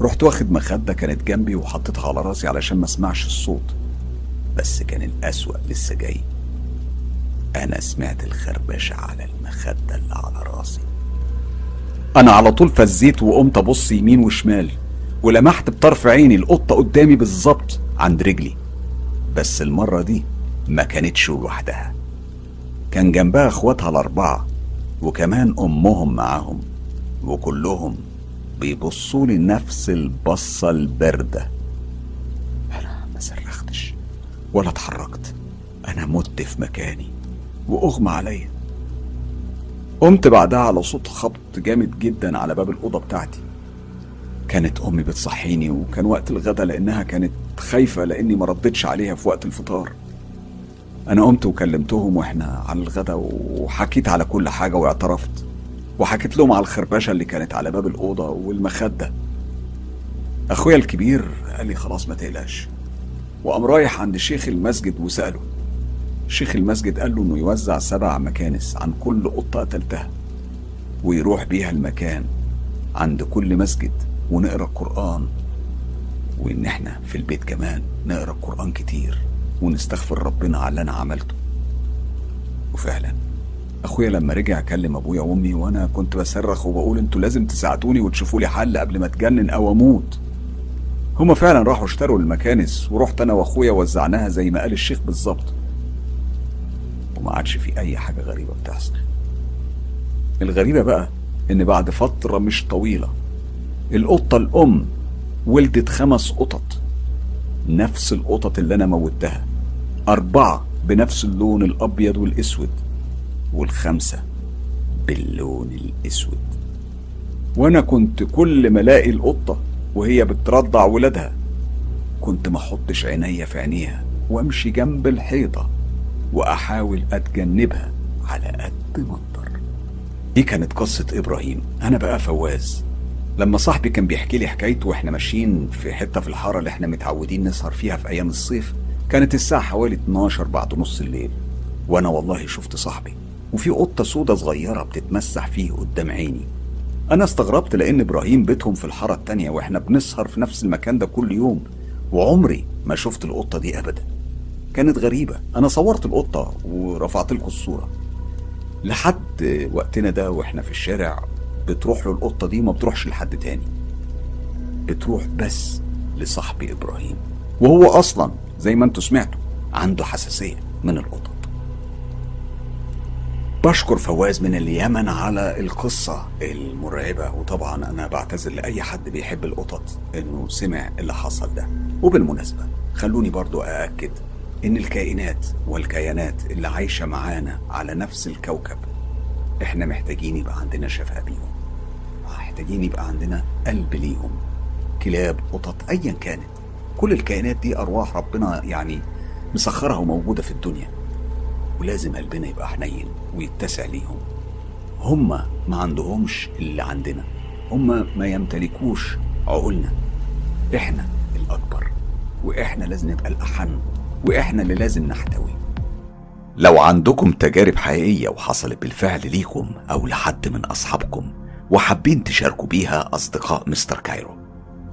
رحت واخد مخدة كانت جنبي وحطيتها على راسي علشان ما أسمعش الصوت. بس كان الأسوأ لسه جاي. أنا سمعت الخربشة على المخدة اللي على راسي. أنا على طول فزيت وقمت أبص يمين وشمال ولمحت بطرف عيني القطة قدامي بالظبط عند رجلي. بس المرة دي ما كانتش لوحدها. كان جنبها أخواتها الأربعة وكمان أمهم معاهم وكلهم بيبصوا لي نفس البصة الباردة. أنا ما صرختش ولا اتحركت. أنا مت في مكاني وأغمى عليا. قمت بعدها على صوت خبط جامد جدا على باب الأوضة بتاعتي. كانت أمي بتصحيني وكان وقت الغدا لأنها كانت خايفة لأني ما ردتش عليها في وقت الفطار. أنا قمت وكلمتهم وإحنا على الغدا وحكيت على كل حاجة واعترفت. وحكيت لهم على الخربشة اللي كانت على باب الأوضة والمخدة. أخويا الكبير قال لي خلاص ما تقلقش. وقام رايح عند شيخ المسجد وسأله شيخ المسجد قال له إنه يوزع سبع مكانس عن كل قطة قتلتها ويروح بيها المكان عند كل مسجد ونقرأ القرآن وإن إحنا في البيت كمان نقرأ القرآن كتير ونستغفر ربنا على اللي أنا عملته. وفعلا. أخويا لما رجع كلم أبويا وأمي وأنا كنت بصرخ وبقول أنتوا لازم تساعدوني وتشوفوا لي حل قبل ما أتجنن أو أموت. هما فعلا راحوا اشتروا المكانس ورحت أنا وأخويا وزعناها زي ما قال الشيخ بالظبط. وما عادش في أي حاجة غريبة بتحصل. الغريبة بقى إن بعد فترة مش طويلة القطة الأم ولدت خمس قطط. نفس القطط اللي أنا موتها. أربعة بنفس اللون الأبيض والأسود والخمسة باللون الأسود. وأنا كنت كل ما ألاقي القطة وهي بترضع ولادها كنت ما أحطش عينيا في عينيها وأمشي جنب الحيطة. وأحاول أتجنبها على قد ما أقدر. دي كانت قصة إبراهيم. أنا بقى فواز. لما صاحبي كان بيحكي لي حكايته وإحنا ماشيين في حتة في الحارة اللي إحنا متعودين نسهر فيها في أيام الصيف كانت الساعة حوالي 12 بعد نص الليل. وأنا والله شفت صاحبي. وفي قطة سودة صغيرة بتتمسح فيه قدام عيني. أنا استغربت لأن إبراهيم بيتهم في الحارة التانية وإحنا بنسهر في نفس المكان ده كل يوم. وعمري ما شفت القطة دي أبدا. كانت غريبة. أنا صورت القطة ورفعت لكم الصورة. لحد وقتنا ده وإحنا في الشارع بتروح له القطة دي ما بتروحش لحد تاني. بتروح بس لصاحبي إبراهيم. وهو أصلا زي ما أنتوا سمعتوا عنده حساسية من القطط. بشكر فواز من اليمن على القصة المرعبة. وطبعا أنا بعتذر لأي حد بيحب القطط إنه سمع اللي حصل ده. وبالمناسبة خلوني برضو أأكد إن الكائنات والكيانات اللي عايشة معانا على نفس الكوكب إحنا محتاجين يبقى عندنا شفاء بيهم محتاجين يبقى عندنا قلب ليهم. كلاب قطط أيا كانت. كل الكائنات دي أرواح ربنا يعني مسخرها وموجودة في الدنيا. ولازم قلبنا يبقى حنين ويتسع ليهم. هما ما عندهمش اللي عندنا. هما ما يمتلكوش عقولنا. إحنا الأكبر. وإحنا لازم نبقى الأحن. وإحنا اللي لازم نحتوي. لو عندكم تجارب حقيقية وحصلت بالفعل ليكم أو لحد من أصحابكم وحابين تشاركوا بيها أصدقاء مستر كايرو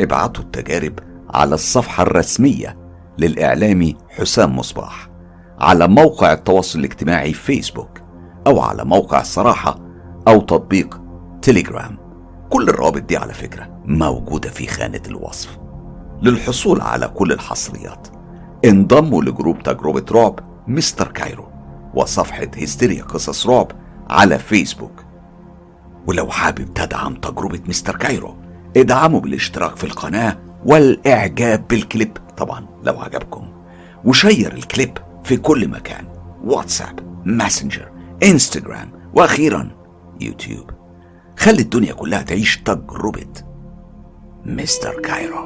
ابعتوا التجارب على الصفحة الرسمية للإعلامي حسام مصباح على موقع التواصل الاجتماعي فيسبوك أو على موقع الصراحة أو تطبيق تليجرام كل الروابط دي على فكرة موجودة في خانة الوصف للحصول على كل الحصريات. انضموا ل group تجربة رعب مستر كايرو وصفحة هستيريا قصص رعب على فيسبوك. ولو حابب تدعم تجربة مستر كايرو ادعموا بالاشتراك في القناة والإعجاب بالكليب طبعا لو عجبكم. و share الكليب في كل مكان واتساب ماسنجر إنستغرام وأخيرا يوتيوب. خلي الدنيا كلها تعيش تجربة مستر كايرو.